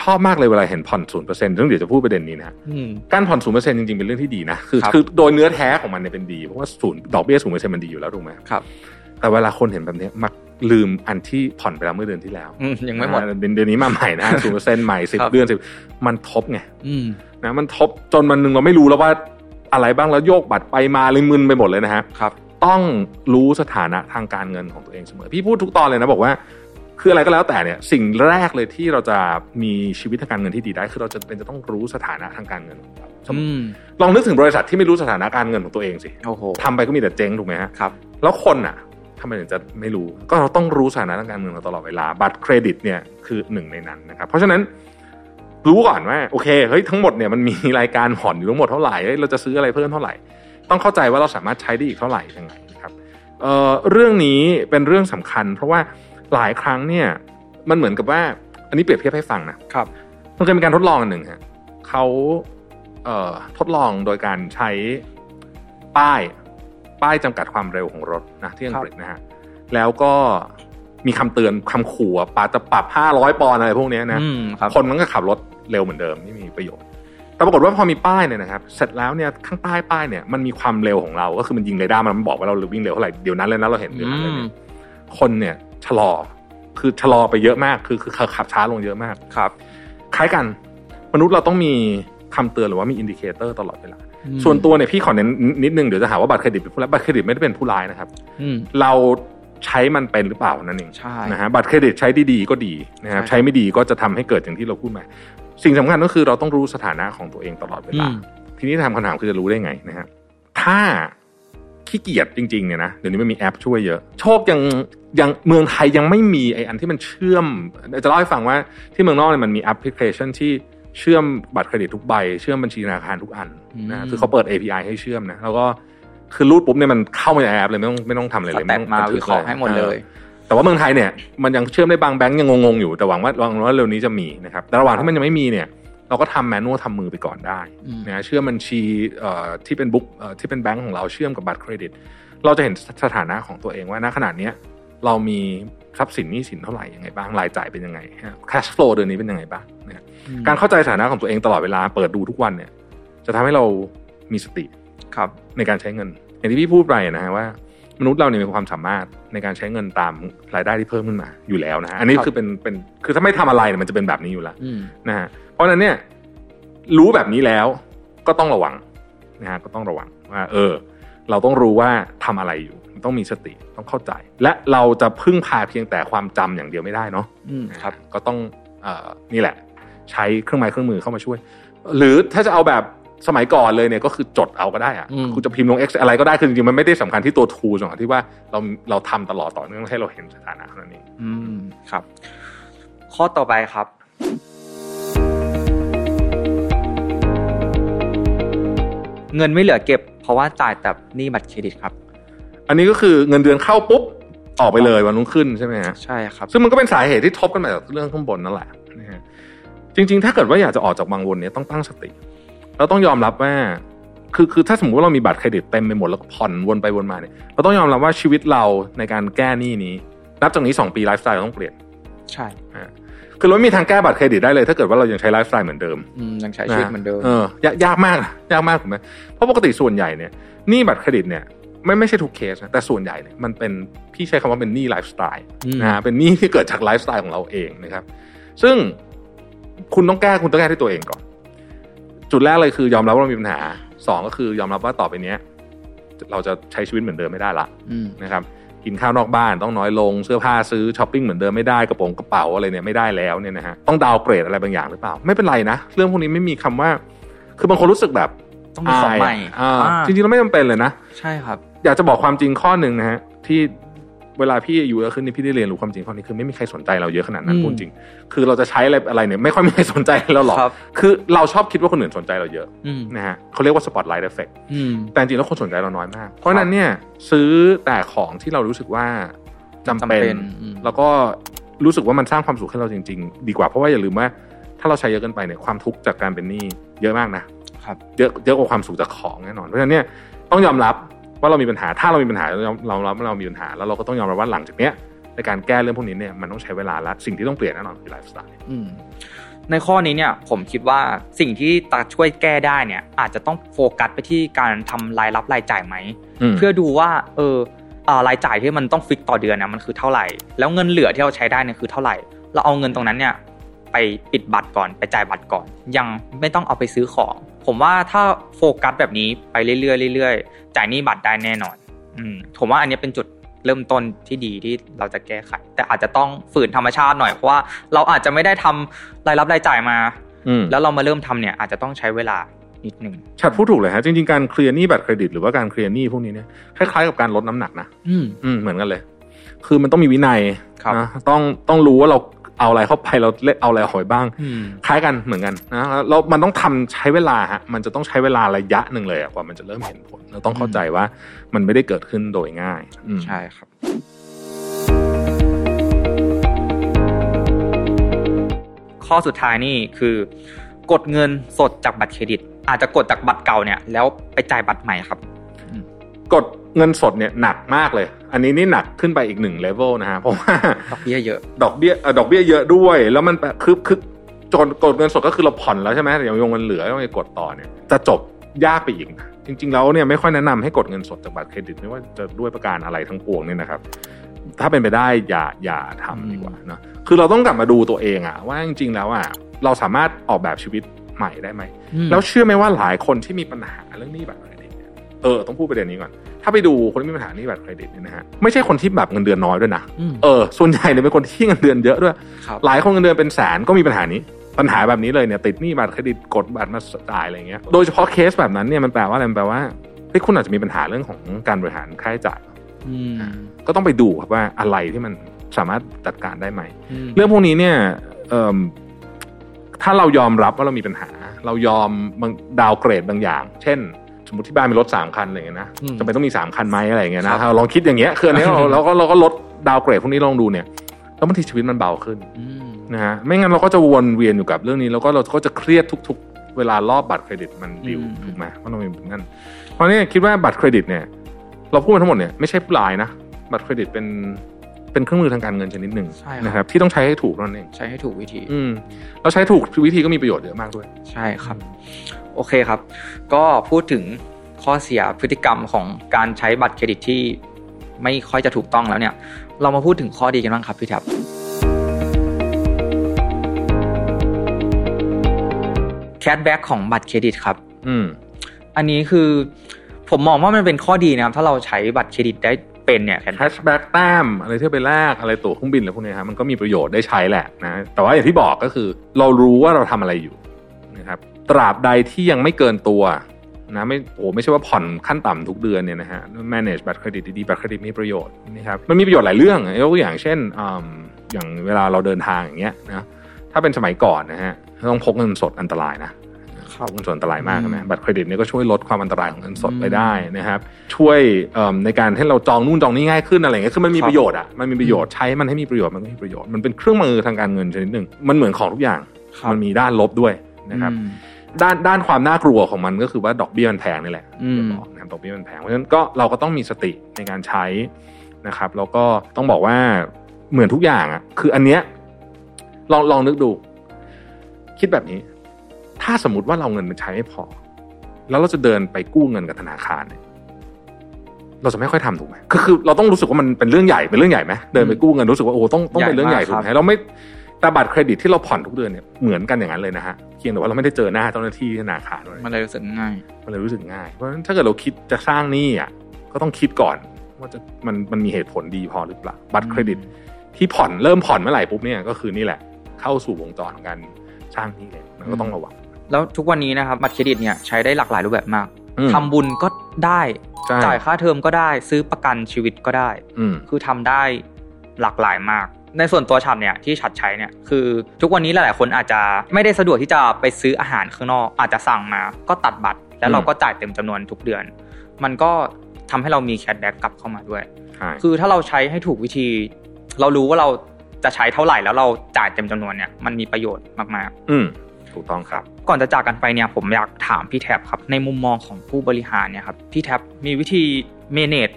ชอบมากเลยเวลาเห็นผ่อนศูนย์เปอร์เซ็นต์ซึ่งเดี๋ยวจะพูดประเด็นนี้นะฮะอืมการผ่อนศูนย์เปอร์เซ็นต์จริงๆ เป็นเรื่องที่ดีนะ คือครับคือโดยเนื้อแท้ของมันเนี่ยเป็นดี เพราะว่าศูนย์ดอกเบี้ยศูนย์เปอร์เซ็นต์มันดีอยู่แล้วถูกไหมครับ แต่เวลาคนเห็นแบบเนี้ยมักลืมอันที่ผ่อนไปแล้วเมื่อเดือนที่แล้วอืมยังไม่หมดอ่าเดือนเดือนนี้มาใหม่นะศูนย์เปอร์เซ็นต์ใหม่สิบครับเดือนสิบมันทบไงอืมนะมันทบจนมันหนึ่งเราไม่รู้แล้วว่าอะไรบ้างแล้วโยกบัตรไปมาเลยมึนไปหมดเลยนะฮะครับ ต้องรู้สถานะทางการเงินของตัวเองเสมอ พี่พูดทุกตอนเลยนะบอกว่า คืออะไรก็แล้วแต่เนี่ยสิ่งแรกเลยที่เราจะมีชีวิตทางการเงินที่ดีได้ คือเราจะเป็นจะต้องรู้สถานะทางการเงินของเราสมมุอืติมลองนึกถึงบริษัทที่ไม่รู้สถานะการเงินของตัวเองสิโอ้โหทำไปก็มีแต่เจ๊งถูกไหมฮะครับแล้วคนอะทำไมถึงจะไม่รู้ ก็เราต้องรู้สถานะทางการเงินเราตลอดเวลาบัตรเครดิตเนี่ยคือหนึ่งในนั้นนะครับเพราะฉะนั้นรู้ก่อนว่าโอเคเฮ้ยทั้งหมดเนี่ยมันมีรายการผ่อนอยู่ทั้งหมดเท่าไหร่เฮ้ยเราจะซื้ออะไรเพิ่มเท่าไหร่ ต้องเข้าใจว่าเราสามารถใช้ได้อีกเท่าไหร่ยังไงนะครับเอ่อเรื่องนี้เป็นเรื่องสำคัญ เพราะว่า หลายครั้งเนี่ย มันเหมือนกับว่า อันนี้เปรียบเทียบให้ฟังนะครับ มันเคยมีการทดลองอันหนึ่งฮะเขาเอ่อทดลองโดยการใช้ป้ายป้ายจำกัดความเร็วของรถนะที่อังกฤษนะฮะแล้วก็มีคำเตือนคำขู่อะปาจะปรับห้าร้อยปอนด์อะไรพวกเนี้ยนะอืมครับคนมันก็ขับรถเร็วเหมือนเดิมไม่มีประโยชน์แต่ปรากฏว่าพอมีป้ายเนี่ยนะครับ เสร็จแล้วเนี่ยข้างใต้ป้ายเนี่ยมันมีความเร็วของเรา ก็คือมันยิงเรดาร์มันบอกว่าเราวิ่งเร็วเท่าไหร่เดี๋ยวนั้นเลยนะเราเห็นเดี๋ยวนั้นเลยเนี่ยคนเนี่ย ชะลอ คือชะลอไปเยอะมาก คือคือขับช้าลงเยอะมากครับ คล้ายกันมนุษย์เราต้องมีคำเตือนหรือว่ามี indicator ตลอดเวลาอืมส่วนตัวเนี่ยพี่ขอเน้นนิดนึงเดี๋ยวจะหาว่าบัตรเครดิตเป็นผู้ร้ายบัตรเครดิตไม่ได้เป็นผู้ร้ายนะครับอืมเราใช้มันเป็นหรือเปล่านั่นเองใช่นะฮะบัตรเครดิตใช้ดีๆก็ดีนะครับใช่ใช้ไม่ดีก็จะทำให้เกิดอย่างที่เราพูดมา สิ่งสำคัญก็คือเราต้องรู้สถานะของตัวเองตลอดเวอืลามทีนี้ทำคำถามคือจะรู้ได้ไงนะฮะถ้า ขี้เกียจจริงๆเนี่ยนะเดี๋ยวนี้มันมีแอปช่วยเยอะ โชคยังยังเมืองไทยยังไม่มีไออันที่มันเชื่อมจะเล่าให้ฟังว่าที่เมืองนอกเนี่ยมันมีแอปพลิเคชันที่เชื่อมบัตรเครดิตทุกใบ เชื่อมบัญชีธนาคารทุกอันนะฮะอืมคือเขาเปิด API ให้เชื่อมนะแล้วก็คือรูดปุ๊บเนี่ยมันเข้ามาในแอปเลยไม่ต้องไม่ต้องทำอะไรสเลยแต็ไม่กต้องมาบันทึวิกเคราะห์ให้หมดเลย แต่ว่าเมืองไทยเนี่ยมันยังเชื่อมได้บางแบงก์ยังงงๆอยู่แต่หวังว่าหวังว่าเร็วนี้จะมีนะครับแต่ระหว่างที่มันยังไม่มีเนี่ย เราก็ทำแมนนวลทำมือไปก่อนได้อืมนะฮะเชื่อมบัญชีเอ่อที่เป็นบุ๊กเอ่อที่เป็นแบงก์ของเราเชื่อมกับบัตรเครดิต เราจะเห็นสถานะของตัวเองว่าณขนาดเนี้ยเรามีทรัพย์สินหนี้สินเท่าไหร่ยังไงบ้างรายจ่ายเป็นยังไง cash flow เดือนนี้เป็นยังไงบ้างนะครับการเข้าใจสถานะของตัวเองตลอดเวลาเปิดดูทุกวันเนี่ย จะทำให้เรามีสติครับในการใช้เงิน อย่างที่พี่พูดไปนะฮะว่า มนุษย์เราเนี่ยมีความสามารถในการใช้เงินตามรายได้ที่เพิ่มขึ้นมาอยู่แล้วนะฮะอันนี้ครับคือเป็นเป็นคือถ้าไม่ทำอะไรเนี่ยมันจะเป็นแบบนี้อยู่แล้วอืมนะฮะเพ ราะฉะนั้นเนี่ยรู้แบบนี้แล้วก็ต้องระวังนะฮะก็ต้องระวังว่าเออ เราต้องรู้ว่าทำอะไรอยู่ต้องมีสติต้องเข้าใจ และเราจะพึ่งพาเพียงแต่ความจำอย่างเดียวไม่ได้เนาะอืมครับก็ต้องเอ่อนี่แหละ ใช้เครื่องไม้เครื่องมือเข้ามาช่วย หรือถ้าจะเอาแบบสมัยก่อนเลยเนี่ยก็คือจดเอาก็ได้อะอืมคุณจะพิมพ์ลง X อะไรก็ได้คือจริงๆมันไม่ได้สำคัญที่ตัว tool สำคัญที่ว่าเราเราทำตลอดต่อเนื่องให้เราเห็นสถานะเท่านั้นเองอืมครับ ข้อต่อไปครับ เงินไม่เหลือเก็บ เพราะว่าจ่ายแต่หนี้บัตรเครดิตครับ อันนี้ก็คือเงินเดือนเข้าปุ๊บออกไปเลยวันรุ่งขึ้นใช่ไหมฮะใช่ครับ ซึ่งมันก็เป็นสาเหตุที่ทบกันมาจากเรื่องข้างบนนั่นแหละนะฮะจริง ๆ ถ้าเกิดว่าอยากจะออกจากวังวนเนี้ต้องตั้งสติเราต้องยอมรับว่าคือคือถ้าสมมติว่าเรามีบัตรเครดิตเต็มไปหมดแล้วก็ผ่อนวนไปวนมาเนี่ยเราต้องยอมรับว่าชีวิตเราในการแก้หนี้นี้นับจากนี้สองปีไลฟ์สไตล์เราต้องเปลี่ยน ใช่นะฮะ คือเราไม่มีทางแก้บัตรเครดิตได้เลย ถ้าเกิดว่าเรายังใช้ไลฟ์สไตล์เหมือนเดิมอืมยังใช้ชีวิตเหมือนเดิมเออยากยากมากนะยากมากถูกไหมเพราะปกติส่วนใหญ่เนี่ยหนี้บัตรเครดิตเนี่ยไม่ไม่ใช่ทุกเคสนะแต่ส่วนใหญ่เนี่ยมันเป็นพี่ใช้คำว่าเป็นหนี้ไลฟ์สไตล์อืมนะฮะเป็นหนี้ที่เกิดจากไลฟ์สไตล์ของเราเองนะครับ ซึ่งคุณต้องแก้คุณต้องแก้ที่ตัวเองก่อน จุดแรกเลยคือยอมรับว่าเรามีปัญหาสองก็คือยอมรับว่าต่อไปเนี้ย เราจะใช้ชีวิตเหมือนเดิมไม่ได้ละอืมนะครับ กินข้าวนอกบ้านต้องน้อยลงเสื้อผ้าซื้อช้อปปิ้งเหมือนเดิมไม่ได้กระโปรงกระเป๋าอะไรเนี่ยไม่ได้แล้วเนี่ยนะฮะต้องดาวน์เกรดอะไรบางอย่างหรือเปล่า ไม่เป็นไรนะ เรื่องพวกนี้ไม่มีคำว่า คือบางคนรู้สึกแบบต้องมีของใหม่ายอ่าอ่าจริงๆแล้วไม่จำเป็นเลยนะ ใช่ครับ อยากจะบอกความจริงข้อหนึ่งนะฮะที่ เวลาพี่อายุเยอะขึ้นนี่พี่ได้เรียนรู้ความจริงข้อนี้คือไม่มีใครสนใจเราเยอะขนาดนั้นอืมพูดจริง คือเราจะใช้อะไรอะไรเนี่ยไม่ค่อยมีใครสนใจเราหรอกครับคือเราชอบคิดว่าคนอื่นสนใจเราเยอะอืมนะฮะเขาเรียกว่า spotlight effect อืมแต่จริงๆแล้วคนสนใจเราน้อยมาก เพราะฉะนั้นเนี่ยซื้อแต่ของที่เรารู้สึกว่าจำเป็นจำเป็นอืมแล้วก็รู้สึกว่ามันสร้างความสุขให้เราจริง ๆ ดีกว่าเพราะว่าอย่าลืมว่าถ้าเราใช้เยอะเกินไปเนี่ยความทุกข์จากการเป็นหนี้เยอะมากนะครับ เยอะเยอะกว่าความสุขจากของแน่นอนเพราะฉะนั้นเนี่ยต้องยอมรับ ว่าเรามีปัญหาถ้าเรามีปัญหาเรายอมเรารับว่าเรามีปัญหา แล้วเราก็ต้องยอมรับว่าหลังจากเนี้ยในการแก้เรื่องพวกนี้เนี่ยมันต้องใช้เวลาและสิ่งที่ต้องเปลี่ยนแน่นอนคือไลฟ์สไตล์อืมในข้อนี้เนี่ยผมคิดว่าสิ่งที่น่าจะช่วยแก้ได้เนี่ยอาจจะต้องโฟกัสไปที่การทำรายรับรายจ่ายไหม เพื่อดูว่าเออเอ่อรายจ่ายที่มันต้อง fix ต่อเดือนนะมันคือเท่าไหร่ แล้วเงินเหลือที่เราใช้ได้เนี่ยคือเท่าไหร่ เราเอาเงินตรงนั้นเนี่ยไปปิดบัตรก่อนไปจ่ายบัตรก่อน ยังไม่ต้องเอาไปซื้อของ ผมว่าถ้าโฟกัสแบบนี้ไปเรื่อยๆเรื่อยๆจ่ายหนี้บัตรได้แน่นอน อืมผมว่าอันนี้เป็นจุดเริ่มต้นที่ดีที่เราจะแก้ไข แต่อาจจะต้องฝืนธรรมชาติหน่อยเพราะว่าเราอาจจะไม่ได้ทำรายรับรายจ่ายมาอืมแล้วเรามาเริ่มทำเนี่ย อาจจะต้องใช้เวลานิดหนึ่งชัดพูดถูกเลยฮะจริงๆการเคลียร์หนี้บัตรเครดิตหรือว่าการเคลียร์หนี้พวกนี้เนี่ยคล้ายๆกับการลดน้ำหนักนะอืมอืมเหมือนกันเลย คือมันต้องมีวินัยครับนะต้องต้องรู้ว่าเรา เอาอะไรเข้าไปเราเล่นเอาอะไรออกไปบ้างอืมคล้ายกันเหมือนกันนะแล้วมันต้องทำใช้เวลาฮะมันจะต้องใช้เวลาระยะหนึ่งเลยอะกว่ามันจะเริ่มเห็นผลเราต้องเข้าใจว่ามันไม่ได้เกิดขึ้นโดยง่ายอืมใช่ครับข้อสุดท้ายนี่คือกดเงินสดจากบัตรเครดิต อาจจะกดจากบัตรเก่าเนี่ย แล้วไปจ่ายบัตรใหม่ครับ กดเงินสดเนี่ยหนักมากเลย อันนี้นี่หนักขึ้นไปอีกหนึ่งเลเวลนะฮะเพราะว่าดอกเบี้ยเยอะ ดอกเบี้ยเอ่อดอกเบี้ยเยอะด้วย แล้วมันแบบคือคือจนกดเงินสดก็คือเราผ่อนแล้วใช่ไหมแต่ยังยงเงินเหลือต้องไปกดต่อเนี่ยจะจบยากไปอีกนะจริง ๆ แล้วเนี่ยไม่ค่อยแนะนำให้กดเงินสดจากบัตรเครดิตไม่ว่าจะด้วยประการอะไรทั้งปวงเนี่ยนะครับ ถ้าเป็นไปได้อย่าอย่าทำดีกว่าเนอะคือเราต้องกลับมาดูตัวเองอะว่าจริง ๆ แล้วอะเราสามารถออกแบบชีวิตใหม่ได้ไหมแล้วเชื่อไหมว่าหลายคนที่มีปัญหาเรื่องหนี้บัตร เครดิตเนี่ยเออต้องพูดประเด็นนี้ก่อน ถ้าไปดูคนที่มีปัญหาหนี้บัตรเครดิตเนี่ยนะฮะไม่ใช่คนที่แบบเงินเดือนน้อยด้วยนะอืมเออส่วนใหญ่เนี่ยเป็นคนที่เงินเดือนเยอะด้วยครับหลายคนเงินเดือนเป็นแสนก็มีปัญหานี้ปัญหาแบบนี้เลยเนี่ยติดหนี้บัตรเครดิตกดบัตรมาจ่ายอะไรเงี้ยโดยเฉพาะเคสแบบนั้นเนี่ยมันแปลว่าอะไรมันแปลว่าเฮ้ยคุณอาจจะมีปัญหาเรื่องของการบริหารค่าใช้จ่ายอืมก็ต้องไปดูครับว่าอะไรที่มันสามารถจัดการได้ไหมมเรื่องพวกนี้เนี่ยเอิ่มถ้าเรายอมรับว่าเรามีปัญหา เรายอมบางดาวเกรดบางอย่าง เช่นส มมติที่บ้านมีรถสามคันอะไรเงี้ยนะอืมจำเป็นต้องมีสามคันไหมอะไรเงี้ยครันะบถ้าเราลองคิดอย่างเงี้ยคืออันนี้เราเราก็เราก็ลดdowngrade พวกนี้ลองดูเนี่ยแล้วบางทีชีวิตมันเบาขึ้นอืมนะฮะไม่งั้นเราก็จะวนเวียนอยู่กับเรื่องนี้ แล้วก็เราก็จะเครียดทุก ๆ เวลารอบบัตรเครดิตมัน due อืมถูกไหมว่าเรามีแบบนั้นเพราะนี่คิดว่าบัตรเครดิตเนี่ยเราพูดมาทั้งหมดเนี่ยไม่ใช่ผู้ร้ายนะบัตรเครดิตเป็นเป็นเครื่องมือทางการเงินชนิดหนึ่งใช่นะครับที่ต้องใช้ให้ถูกนั่นเองใช้ให้ถูกวิธี อืมเราใช้ถูกวิธีก็มีประโยชน์เยอะมากด้วย ใช่ครับ โอเคครับ ก็พูดถึงข้อเสียพฤติกรรมของการใช้บัตรเครดิตที่ไม่ค่อยจะถูกต้องแล้วเนี่ย เรามาพูดถึงข้อดีกันบ้างครับพี่แท็บ cashback ของบัตรเครดิตครับ อืม อันนี้คือผมมองว่ามันเป็นข้อดีนะครับ ถ้าเราใช้บัตรเครดิตได้เป็นเนี่ย cash cashback แต้มอะไรที่เอาไปแลกอะไรตั๋วเครื่องบินอะไรพวกเนี้ยครับมันก็มีประโยชน์ได้ใช้แหละนะแต่ว่าอย่างที่บอกก็คือ เรารู้ว่าเราทำอะไรอยู่นะครับ ตราบใดที่ยังไม่เกินตัวนะไม่โอ้ไม่ใช่ว่าผ่อนขั้นต่ำทุกเดือนเนี่ยนะฮะ manage บัตรเครดิตดีๆบัตรเครดิตมีประโยชน์นะครับมันมีประโยชน์หลายเรื่องยกตัวอย่างเช่นอืมอย่างเวลาเราเดินทางอย่างเงี้ยนะถ้าเป็นสมัยก่อนนะฮะต้องพกเงินสดอันตรายนะครับเงินสดอันตรายมากอืมใช่ไหมบัตรเครดิตเนี่ยก็ช่วยลดความอันตรายของเงินสดไปได้นะครับ ช่วยเอิ่มในการให้เราจองนู่นจองนี่ง่ายขึ้นอะไรเงี้ยคือมันมีครับประโยชน์อะมันมีประโยชน์ใช้มันให้มีประโยชน์มันก็มีประโยชน์มันเป็นเครื่องมือทางการเงินชนิดหนึ่งมันเหมือนของทุกอย่างครับมันมีด้านลบด้วยนะครับอืม ด้านด้านความน่ากลัวของมันก็คือว่าดอกเบี้ยมันแพงนี่แหละอืมจะบอกนะครับดอกเบี้ยมันแพงเพราะฉะนั้นก็เราก็ต้องมีสติในการใช้นะครับ แล้วก็ต้องบอกว่าเหมือนทุกอย่างอะ คืออันเนี้ยลองลองนึกดู คิดแบบนี้ ถ้าสมมติว่าเราเงินมันใช้ไม่พอ แล้วเราจะเดินไปกู้เงินกับธนาคารเนี่ยเราจะไม่ค่อยทำถูกไหมคือคือเราต้องรู้สึกว่ามันเป็นเรื่องใหญ่เป็นเรื่องใหญ่ไหมเดินไปกู้เงินรู้สึกว่าโอ้ต้องต้องเป็นเรื่องใหญ่ใหญ่ถูกมากไหคมรับเราไม่ แต่บัตรเครดิตที่เราผ่อนทุกเดือนเนี่ยเหมือนกันอย่างนั้นเลยนะฮะเพียงแต่ว่าเราไม่ได้เจอหน้าเจ้าหน้าที่ธนาคารด้วยมันเลยรู้สึกง่าย มันเลยรู้สึกง่ายเพราะฉะนั้นถ้าเกิดเราคิดจะสร้างหนี้อะก็ต้องคิดก่อน ว่าจะมันมันมีเหตุผลดีพอหรือเปล่าบัตรเครดิต ที่ผ่อนเริ่มผ่อนเมื่อไหร่ปุ๊บเนี่ยก็คือนี่แหละ เข้าสู่วงจรของการสร้างหนี้เลยมันก็ต้องระวังแล้วทุกวันนี้นะครับบัตรเครดิตเนี่ยใช้ได้หลากหลายรูปแบบมากอืมทำบุญก็ได้ใช่จ่ายค่าเทอมก็ได้ ซื้อประกันชีวิตก็ได้อืมคือทำได้หลากหลายมาก ในส่วนตัวฉัดเนี่ยที่ฉัดใช้เนี่ยคือทุกวันนี้หลายๆคนอาจจะไม่ได้สะดวกที่จะไปซื้ออาหารข้างนอก อาจจะสั่งมาก็ตัดบัตร แล้วเราก็จ่ายเต็มจำนวนทุกเดือน มันก็ทำให้เรามีแคชแบ็กกลับเข้ามาด้วยใช่คือถ้าเราใช้ให้ถูกวิธี เรารู้ว่าเราจะใช้เท่าไหร่แล้วเราจ่ายเต็มจำนวนเนี่ยมันมีประโยชน์มากอืมถูกต้องครับๆก่อนจะจากกันไปเนี่ยผมอยากถามพี่แท็บครับ ในมุมมองของผู้บริหารเนี่ยครับพี่แท็บมีวิธีเมเนจ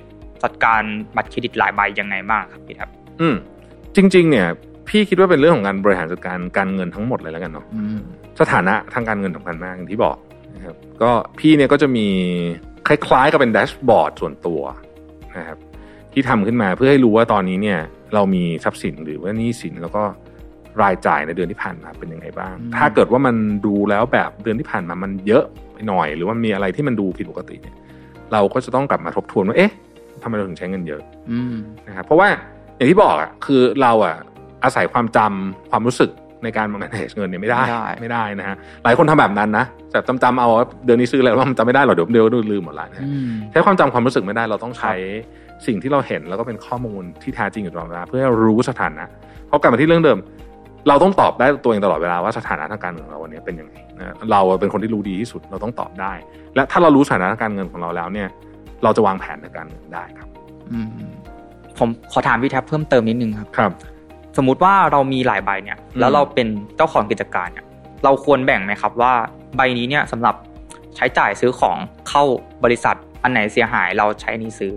จัดการบัตรเครดิตหลายใบยังไงบ้างครับพี่แท็บอืม จริง ๆ เนี่ย พี่คิดว่าเป็นเรื่องของการบริหารจัดการการเงินทั้งหมดเลยแล้วกันเนาะอืมสถานะทางการเงินสำคัญมากอย่างที่บอกนะครับก็พี่เนี่ยก็จะมีคล้ายๆกับเป็นแดชบอร์ดส่วนตัวนะครับที่ทำขึ้นมาเพื่อให้รู้ว่าตอนนี้เนี่ย เรามีทรัพย์สินหรือว่าหนี้สินแล้วก็รายจ่ายในเดือนที่ผ่านมาเป็นยังไงบ้างอืมถ้าเกิดว่ามันดูแล้วแบบเดือนที่ผ่านมามันเยอะไปหน่อย หรือว่ามีอะไรที่มันดูผิดปกติเนี่ย เราก็จะต้องกลับมาทบทวนว่าเอ๊ะทำไมเราถึงใช้เงินเยอะอืมนะครับเพราะว่า อย่างที่บอกอะคือเราอะอาศัยความจำความรู้สึกในการ manage เงินเนี่ยไม่ได้ไม่ได้ไม่ได้นะฮะหลายคนทำแบบนั้นนะแต่จำจำๆเอาว่าเดือนนี้ซื้ออะไรว่ามันจำไม่ได้หรอกเดี๋ยวเดี๋ยวลืมหมดละนะฮะอืมใช้ความจำความรู้สึกไม่ได้เราต้องใช้สิ่งที่เราเห็นแล้วก็เป็นข้อมูลที่แท้จริงอยู่ตลอดเวลาเพื่อให้เรารู้สถานะเพราะกลับมาที่เรื่องเดิม เราต้องตอบได้ตัวเองตลอดเวลาว่าสถานะทางการเงินของเราวันนี้เป็นยังไงนะเราเป็นคนที่รู้ดีที่สุดเราต้องตอบได้ และถ้าเรารู้สถานะทางการเงินของเราแล้วเนี่ย เราจะวางแผนทางการเงินได้ครับ อืม ผมขอถามพี่แท็บเพิ่มเติมนิดนึงครับครับ สมมุติว่าเรามีหลายใบเนี่ยอืมแล้วเราเป็นเจ้าของกิจการเนี่ย เราควรแบ่งไหมครับว่าใบนี้เนี่ยสำหรับใช้จ่ายซื้อของเข้าบริษัท อันไหนเสียหายเราใช้อันนี้ซื้อ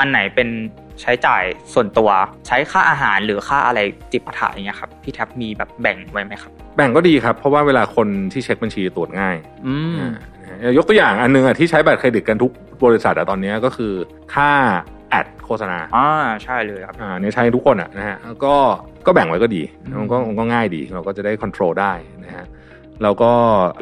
อันไหนเป็นใช้จ่ายส่วนตัวใช้ค่าอาหารหรือค่าอะไรจิปาถะอย่างเงี้ยครับพี่แท็บมีแบบแบ่งไว้ไหมครับ แบ่งก็ดีครับ เพราะว่าเวลาคนที่เช็คบัญชีตรวจง่ายอืมอ่ายกตัวอย่างอันหนึงอะที่ใช้บัตรเครดิตกันทุกบริษัทอะตอนเนี้ยก็คือค่า ad โฆษณาอ่าใช่เลยครับอ่าเนี่ยใช้ทุกคนอะนะฮะแล้วก็ก็แบ่งไว้ก็ดีอืมมันก็มันก็ง่ายดีเราก็จะได้ควบคุมได้นะฮะแล้วก็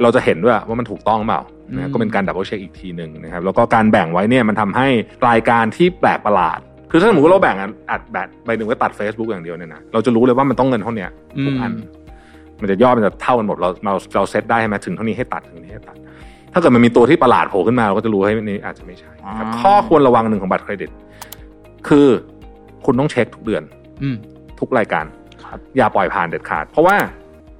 เราจะเห็นด้วยว่ามันถูกต้องเปล่านะฮะก็เป็นการ double check อีกทีหนึ่งนะครับแล้วก็การแบ่งไว้เนี่ยมันทำให้รายการที่แปลกประหลาด คือถ้าสมมติว่าเราแบ่งอันอัดแบตใบหนึ่งไว้ตัด Facebook อย่างเดียวเนี่ยนะเราจะรู้เลยว่ามันต้องเงินเท่าเนี้ยทุกอันอืมมันจะยอดมันจะเท่ากันหมดเราเราเราเซตได้ใช่ไหมถึงเท่านี้ให้ตัดถึงนี้ให้ตัด ถ้าเกิดมันมีตัวที่ประหลาดโผล่ขึ้นมาเราก็จะรู้ให้นี่อาจจะไม่ใช่ครับอ่าข้อควรระวังหนึ่งของบัตรเครดิต คือคุณต้องเช็คทุกเดือน อืมทุกรายการครับอย่าปล่อยผ่านเด็ดขาด เพราะว่า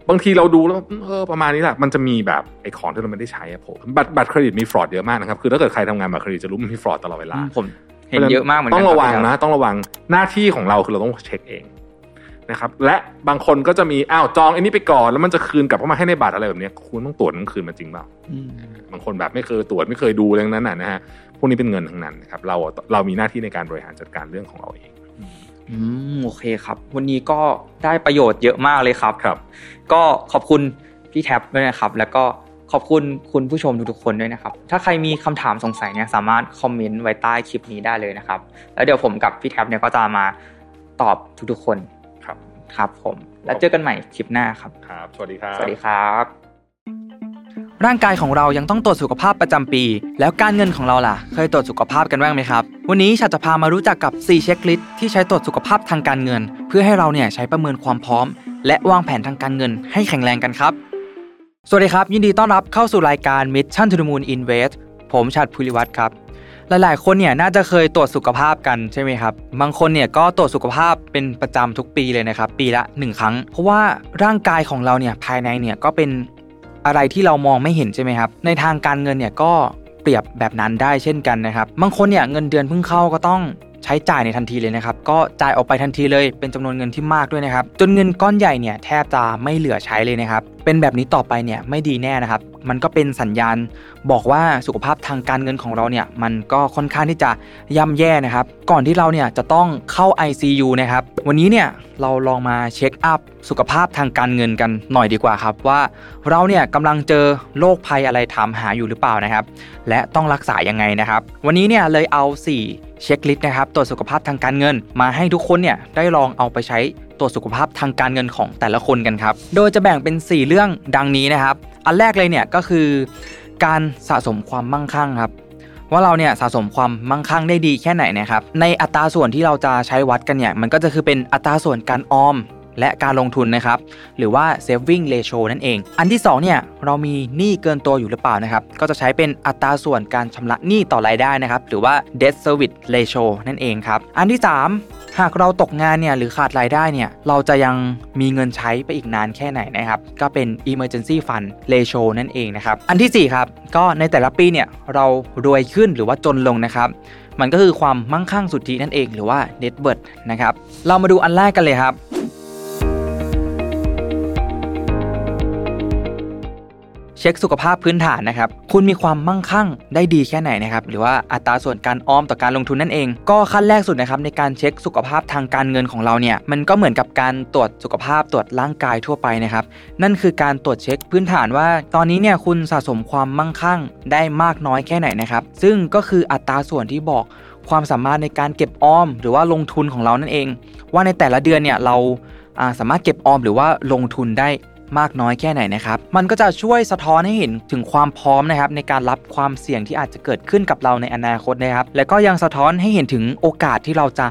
บางทีเราดูแล้วเออประมาณนี้แหละมันจะมีแบบไอ้ของที่เราไม่ได้ใช้อะผมบัตรบัตรเครดิตมีฟรอดเยอะมากนะครับคือถ้าเกิดใครทำงานบัตรเครดิตจะรู้มันมีฟรอดตลอดเวลาผมเห็นเยอะมากเหมือนกันต้องระวังคบนะ ต้องระวังหน้าที่ของเราคือเราต้องเช็คเองนะครับ และบางคนก็จะมีอ้าวจองไอันนี้ไปก่อน แล้วมันจะคืนกลับเข้ามาให้ในบัตรอะไรแบบเนี้ยคุณต้องตรวจมันคืนมาจริงเปล่าอืมบางคนแบบไม่เคยตรวจไม่เคยดูเรื่องนั้นน่ะนะฮะ พวกนี้เป็นเงินทั้งนั้นนะครับเราเรามีหน้าที่ในการบริหารจัดการเรื่องของเราเองอืมโอเคครับ วันนี้ก็ได้ประโยชน์เยอะมากเลยครับครับ ก็ขอบคุณพี่แท็บด้วยนะครับ แล้วก็ขอบคุณคุณผู้ชมทุกๆคนด้วยนะครับ ถ้าใครมีคำถามสงสัยเนี่ยสามารถคอมเมนต์ไว้ใต้คลิปนี้ได้เลยนะครับ แล้วเดี๋ยวผมกับพี่แท็บเนี่ยก็จะมาตอบทุกๆคนครับ ครับผม แล้วเจอกันใหม่คลิปหน้าครับครับ สวัสดีครับ สวัสดีครับ ร่างกายของเรายังต้องตรวจสุขภาพประจำปี แล้วการเงินของเราล่ะ เคยตรวจสุขภาพกันบ้างไหมครับ วันนี้ฉันจะพามารู้จักกับ 4 เช็คลิสต์ที่ใช้ตรวจสุขภาพทางการเงิน เพื่อให้เราเนี่ยใช้ประเมินความพร้อม และวางแผนทางการเงินให้แข็งแรงกันครับ สวัสดีครับ ยินดีต้อนรับเข้าสู่รายการ Mission to the Moon Invest ผมชัดภูริวัตรครับหลาย ๆ คนเนี่ยน่าจะเคยตรวจสุขภาพกันใช่ไหมครับ บางคนเนี่ยก็ตรวจสุขภาพเป็นประจำทุกปีเลยนะครับ ปีละ 1 ครั้ง เพราะว่าร่างกายของเราเนี่ยภายในเนี่ยก็เป็น อะไรที่เรามองไม่เห็นใช่ไหมครับ ในทางการเงินเนี่ยก็เปรียบแบบนั้นได้เช่นกันนะครับ บางคนเนี่ยเงินเดือนเพิ่งเข้าก็ต้องใช้จ่ายในทันทีเลยนะครับ ก็จ่ายออกไปทันทีเลย เป็นจำนวนเงินที่มากด้วยนะครับ จนเงินก้อนใหญ่เนี่ยแทบจะไม่เหลือใช้เลยนะครับ เป็นแบบนี้ต่อไปเนี่ยไม่ดีแน่นะครับ มันก็เป็นสัญญาณบอกว่าสุขภาพทางการเงินของเราเนี่ยมันก็ค่อนข้างที่จะย่ำแย่นะครับ ก่อนที่เราเนี่ยจะต้องเข้า ICU นะครับ วันนี้เนี่ยเราลองมาเช็คอัพสุขภาพทางการเงินกันหน่อยดีกว่าครับ ว่าเราเนี่ยกำลังเจอโรคภัยอะไรถามหาอยู่หรือเปล่านะครับ และต้องรักษายังไงนะครับ วันนี้เนี่ยเลยเอา 4 เช็คลิสต์นะครับตรวจสุขภาพทางการเงิน มาให้ทุกคนเนี่ยได้ลองเอาไปใช้ตรวจสุขภาพทางการเงินของแต่ละคนกันครับ โดยจะแบ่งเป็น 4 เรื่องดังนี้นะครับ อันแรกเลยเนี่ยก็คือการสะสมความมั่งคั่งครับว่าเราเนี่ยสะสมความมั่งคั่งได้ดีแค่ไหนนะครับในอัตราส่วนที่เราจะใช้วัดกันเนี่ยมันก็จะคือเป็นอัตราส่วนการออม และการลงทุนนะครับ หรือว่า saving ratio นั่นเอง อันที่2เนี่ยเรามีหนี้เกินตัวอยู่หรือเปล่านะครับ ก็จะใช้เป็นอัตราส่วนการชำระหนี้ต่อรายได้นะครับ หรือว่า debt service ratio นั่นเองครับ อันที่ 3 หากเราตกงานเนี่ยหรือขาดรายได้เนี่ยเราจะยังมีเงินใช้ไปอีกนานแค่ไหนนะครับ ก็เป็น emergency fund ratio นั่นเองนะครับ อันทีสี่4 ครับ ก็ในแต่ละปีเนี่ยเรารวยขึ้นหรือว่าจนลงนะครับมันก็คือความมั่งคั่งสุทธินั่นเองหรือว่า net worth นะครับ เรามาดูอันแรกกันเลยครับ เช็คสุขภาพพื้นฐานนะครับ คุณมีความมั่งคั่งได้ดีแค่ไหนนะครับ หรือว่าอัตราส่วนการออมต่อการลงทุนนั่นเอง ก็ขั้นแรกสุดนะครับในการเช็คสุขภาพทางการเงินของเราเนี่ย มันก็เหมือนกับการตรวจสุขภาพตรวจร่างกายทั่วไปนะครับ นั่นคือการตรวจเช็คพื้นฐานว่า ตอนนี้เนี่ยคุณสะสมความมั่งคั่งได้มากน้อยแค่ไหนนะครับ ซึ่งก็คืออัตราส่วนที่บอกความสามารถในการเก็บออม หรือว่าลงทุนของเรานั่นเอง ว่าในแต่ละเดือนเนี่ยเราาสามารถเก็บออมหรือว่าลงทุนได้ มากน้อยแค่ไหนนะครับ มันก็จะช่วยสะท้อนให้เห็นถึงความพร้อมนะครับในการรับความเสี่ยงที่อาจจะเกิดขึ้นกับเราในอนาคตนะครับ และก็ยังสะท้อนให้เห็นถึงโอกาสที่เราจะ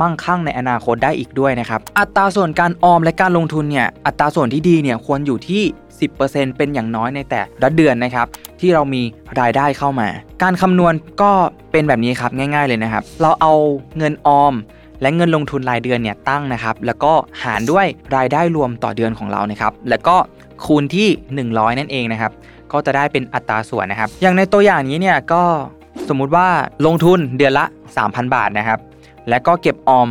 มั่งคั่งในอนาคตได้อีกด้วยนะครับ อัตราส่วนการออมและการลงทุนเนี่ย อัตราส่วนที่ดีเนี่ยควรอยู่ที่ 10%เป็นอย่างน้อยในแต่ละเดือนนะครับ ที่เรามีรายได้เข้ามา การคำนวณก็เป็นแบบนี้ครับง่าย ๆเลยนะครับ เราเอาเงินออม และเงินลงทุนรายเดือนเนี่ยตั้งนะครับ แล้วก็หารด้วยรายได้รวมต่อเดือนของเรานะครับ แล้วก็คูณที่ 100 นั่นเองนะครับ ก็จะได้เป็นอัตราส่วนนะครับ อย่างในตัวอย่างนี้เนี่ยก็สมมุติว่าลงทุนเดือนละ 3,000 บาทนะครับ และก็เก็บออม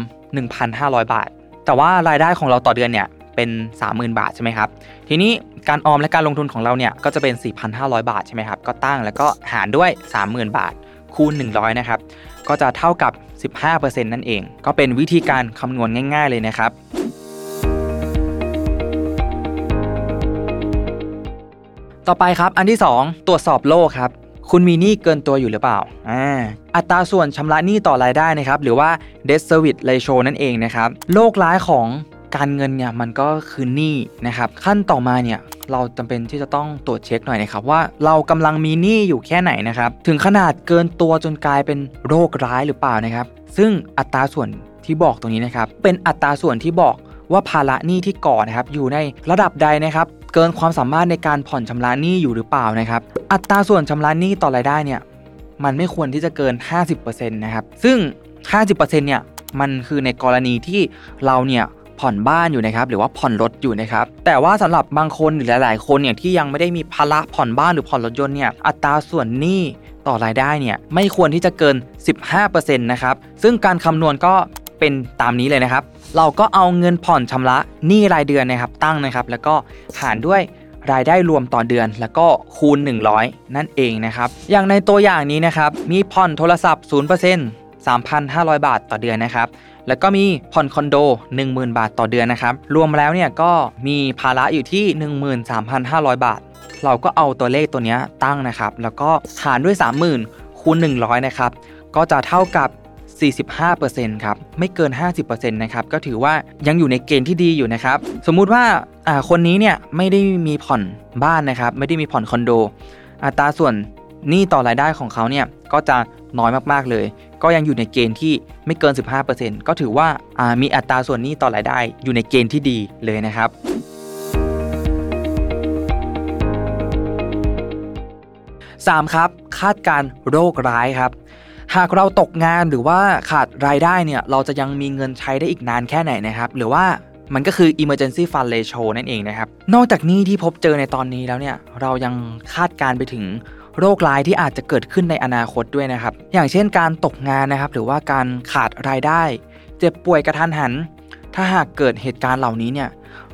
1,500 บาท แต่ว่ารายได้ของเราต่อเดือนเนี่ยเป็น 30,000 บาทใช่ไหมครับ ทีนี้การออมและการลงทุนของเราเนี่ยก็จะเป็น 4,500 บาทใช่ไหมครับ ก็ตั้งแล้วก็หารด้วย 30,000 บาท คูณ 100 นะครับ ก็จะเท่ากับ 15%นั่นเอง ก็เป็นวิธีการคำนวณง่าย ๆ เลยนะครับต่อไปครับอันที่ 2 ตรวจสอบโลกครับ คุณมีหนี้เกินตัวอยู่หรือเปล่าอ่าอัตราส่วนชำระหนี้ต่อรายได้นะครับ หรือว่า debt service ratio นั่นเองนะครับ โลกร้ายของ การเงินเนี่ยมันก็คือหนี้นะครับขั้นต่อมาเนี่ยเราจำเป็นที่จะต้องตรวจเช็คหน่อยนะครับว่าเรากำลังมีหนี้อยู่แค่ไหนนะครับถึงขนาดเกินตัวจนกลายเป็นโรคร้ายหรือเปล่านะครับ ซึ่งอัตราส่วนที่บอกตรงนี้นะครับ เป็นอัตราส่วนที่บอกว่าภาระหนี้ที่ก่อนะครับอยู่ในระดับใดนะครับ เกินความสามารถในการผ่อนชำระหนี้อยู่หรือเปล่านะครับ อัตราส่วนชำระหนี้ต่อรายได้เนี่ยมันไม่ควรที่จะเกิน 50%นะครับซึ่ง 50%เนี่ยมันคือในกรณีที่เราเนี่ย ผ่อนบ้านอยู่นะครับหรือว่าผ่อนรถอยู่นะครับแต่ว่าสำหรับบางคนหรือหลาย ๆ คนเนี่ยที่ยังไม่ได้มีภาระผ่อนบ้านหรือผ่อนรถยนต์เนี่ยอัตราส่วนหนี้ต่อรายได้เนี่ยไม่ควรที่จะเกิน 15%นะครับซึ่งการคำนวณก็เป็นตามนี้เลยนะครับ เราก็เอาเงินผ่อนชำระหนี้รายเดือนนะครับตั้งนะครับ แล้วก็หารด้วยรายได้รวมต่อเดือน แล้วก็คูณ 100 นั่นเองนะครับ อย่างในตัวอย่างนี้นะครับ มีผ่อนโทรศัพท์ 0% 3,500 บาทต่อเดือนนะครับ แล้วก็มีผ่อนคอนโด 10,000 บาทต่อเดือนนะครับ รวมแล้วเนี่ยก็มีภาระอยู่ที่ 13,500 บาท เราก็เอาตัวเลขตัวนี้ตั้งนะครับ แล้วก็หารด้วย 30,000คูณ100 นะครับ ก็จะเท่ากับ45%ครับ ไม่เกิน 50%นะครับ ก็ถือว่ายังอยู่ในเกณฑ์ที่ดีอยู่นะครับ สมมุติว่าอ่าคนนี้เนี่ยไม่ได้มีผ่อนบ้านนะครับ ไม่ได้มีผ่อนคอนโด อัตราส่วนหนี้ต่อรายได้ของเขาเนี่ยก็จะน้อยมากๆเลย ก็ยังอยู่ในเกณฑ์ที่ไม่เกิน 15%ก็ถือว่าามีอัตราส่วนหนี้ต่อรายได้อยู่ในเกณฑ์ที่ดีเลยนะครับ 3. ครับคาดการโรคร้ายครับ หากเราตกงานหรือว่าขาดรายได้เนี่ยเราจะยังมีเงินใช้ได้อีกนานแค่ไหนนะครับ หรือว่ามันก็คือ emergency fund ratio นั่นเองนะครับ นอกจากนี้ที่พบเจอในตอนนี้แล้วเนี่ยเรายังคาดการไปถึง โรคร้ายที่อาจจะเกิดขึ้นในอนาคตด้วยนะครับ อย่างเช่นการตกงานนะครับ หรือว่าการขาดรายได้ เจ็บป่วยกระทันหัน ถ้าหากเกิดเหตุการณ์เหล่านี้เนี่ย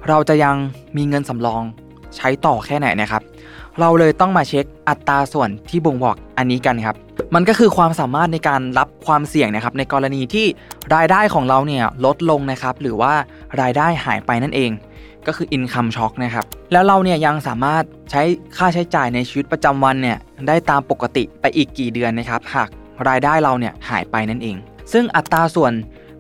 เราจะยังมีเงินสำรองใช้ต่อแค่ไหนนะครับ เราเลยต้องมาเช็คอัตราส่วนที่บ่งบอกอันนี้กันครับ มันก็คือความสามารถในการรับความเสี่ยงนะครับ ในกรณีที่รายได้ของเราเนี่ยลดลงนะครับ หรือว่ารายได้หายไปนั่นเอง ก็คือ income shock นะครับ แล้วเราเนี่ยยังสามารถใช้ค่าใช้จ่ายในชีวิตประจำวันเนี่ยได้ตามปกติไปอีกกี่เดือนนะครับ หากรายได้เราเนี่ยหายไปนั่นเอง ซึ่งอัตราส่วน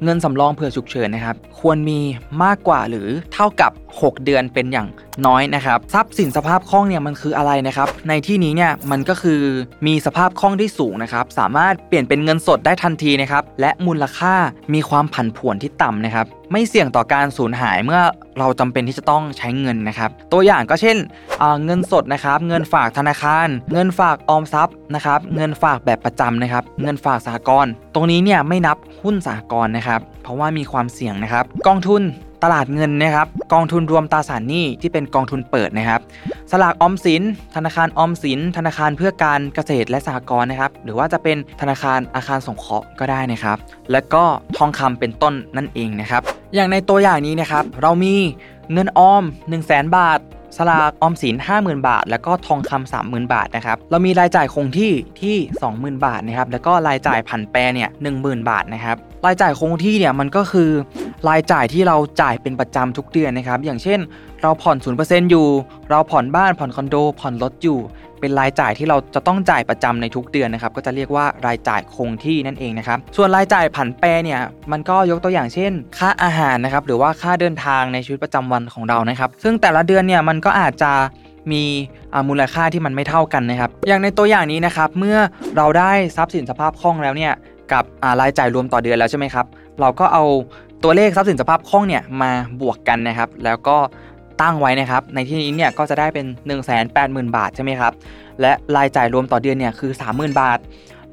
เงินสำรองเผื่อฉุกเฉินนะครับ ควรมีมากกว่าหรือเท่ากับ 6 เดือนเป็นอย่าง น้อยนะครับทรัพย์สินสภาพคล่องเนี่ยมันคืออะไรนะครับในที่นี้เนี่ยมันก็คือมีสภาพคล่องที่สูงนะครับสามารถเปลี่ยนเป็นเงินสดได้ทันทีนะครับและมูลค่ามีความผันผวนที่ต่ำนะครับไม่เสี่ยงต่อการสูญหายเมื่อเราจำเป็นที่จะต้องใช้เงินนะครับ ตัวอย่างก็เช่นเงินสดนะครับ เงินฝากธนาคาร เงินฝากออมทรัพย์นะครับ เงินฝากแบบประจำนะครับ เงินฝากสหกรณ์ ตรงนี้เนี่ยไม่นับหุ้นสหกรณ์นะครับ เพราะว่ามีความเสี่ยงนะครับ กองทุน ตลาดเงินนะครับกองทุนรวมตราสารหนี้ที่เป็นกองทุนเปิดนะครับ สลากออมสิน ธนาคารออมสิน ธนาคารเพื่อการเกษตรและสหกรณ์นะครับ หรือว่าจะเป็นธนาคารอาคารสงเคราะห์ก็ได้นะครับ และก็ทองคำเป็นต้นนั่นเองนะครับ อย่างในตัวอย่างนี้นะครับ เรามีเงินออม 1 0 0 0 0แบาท สลากออมสิน 50,000 บาท แล้วก็ทองคำ30,000 บาทนะครับเรามีรายจ่ายคงที่ที่ 20,000 บาทนะครับแล้วก็รายจ่ายผันแปรเนี่ย10,000บาทนะครับรายจ่ายคงที่เนี่ยมันก็คือ รายจ่ายที่เราจ่ายเป็นประจำทุกเดือนนะครับอย่างเช่น เราผ่อน 0%อยู่ เราผ่อนบ้านผ่อนคอนโด ผ่อนรถอยู่ เป็นรายจ่ายที่เราจะต้องจ่ายประจำในทุกเดือนนะครับก็จะเรียกว่ารายจ่ายคงที่นั่นเองนะครับส่วนรายจ่ายผันแปรเนี่ยมันก็ยกตัวอย่างเช่น ค่าอาหารนะครับหรือว่าค่าเดินทางในชีวิตประจำวันของเรานะครับ ซึ่งแต่ละเดือนเนี่ยมันก็อาจจะมีมูลค่าที่มันไม่เท่ากันนะครับ อย่างในตัวอย่างนี้นะครับเมื่อเราได้ทรัพย์สินสภาพคล่องแล้วเนี่ยกับรายจ่ายรวมต่อเดือนแล้วใช่ไหมครับเราก็เอาตัวเลขทรัพย์สินสภาพคล่องเนี่ยมาบวกกันนะครับ แล้วก็ ตั้งไว้นะครับ ในที่นี้เนี่ยก็จะได้เป็น 1 8 0 0 0 0 บาทใช่ไหมครับ และรายจ่ายรวมต่อเดือนเนี่ยคือ 30,000 บาท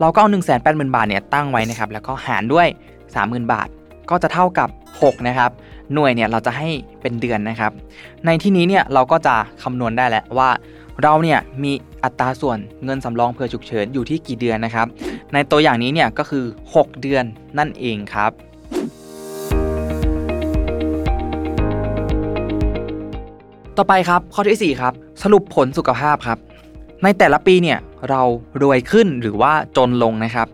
เราก็เอา 1 8 0 0 0 0 บาทเนี่ยตั้งไว้นะครับ แล้วก็หารด้วย 30,000 บาท ก็จะเท่ากับ 6 นะครับ หน่วยเนี่ยเราจะให้เป็นเดือนนะครับ ในที่นี้เนี่ยเราก็จะคำนวณได้แล้วว่าเราเนี่ยมีอัตราส่วนเงินสำรองเผื่อฉุกเฉินอยู่ที่กี่เดือนนะครับ ในตัวอย่างนี้เนี่ยก็คือ 6 เดือนนั่นเองครับ ต่อไปครับข้อที่4ครับสรุปผลสุขภาพครับ ในแต่ละปีเนี่ยเรารวยขึ้นหรือว่าจนลงนะครับ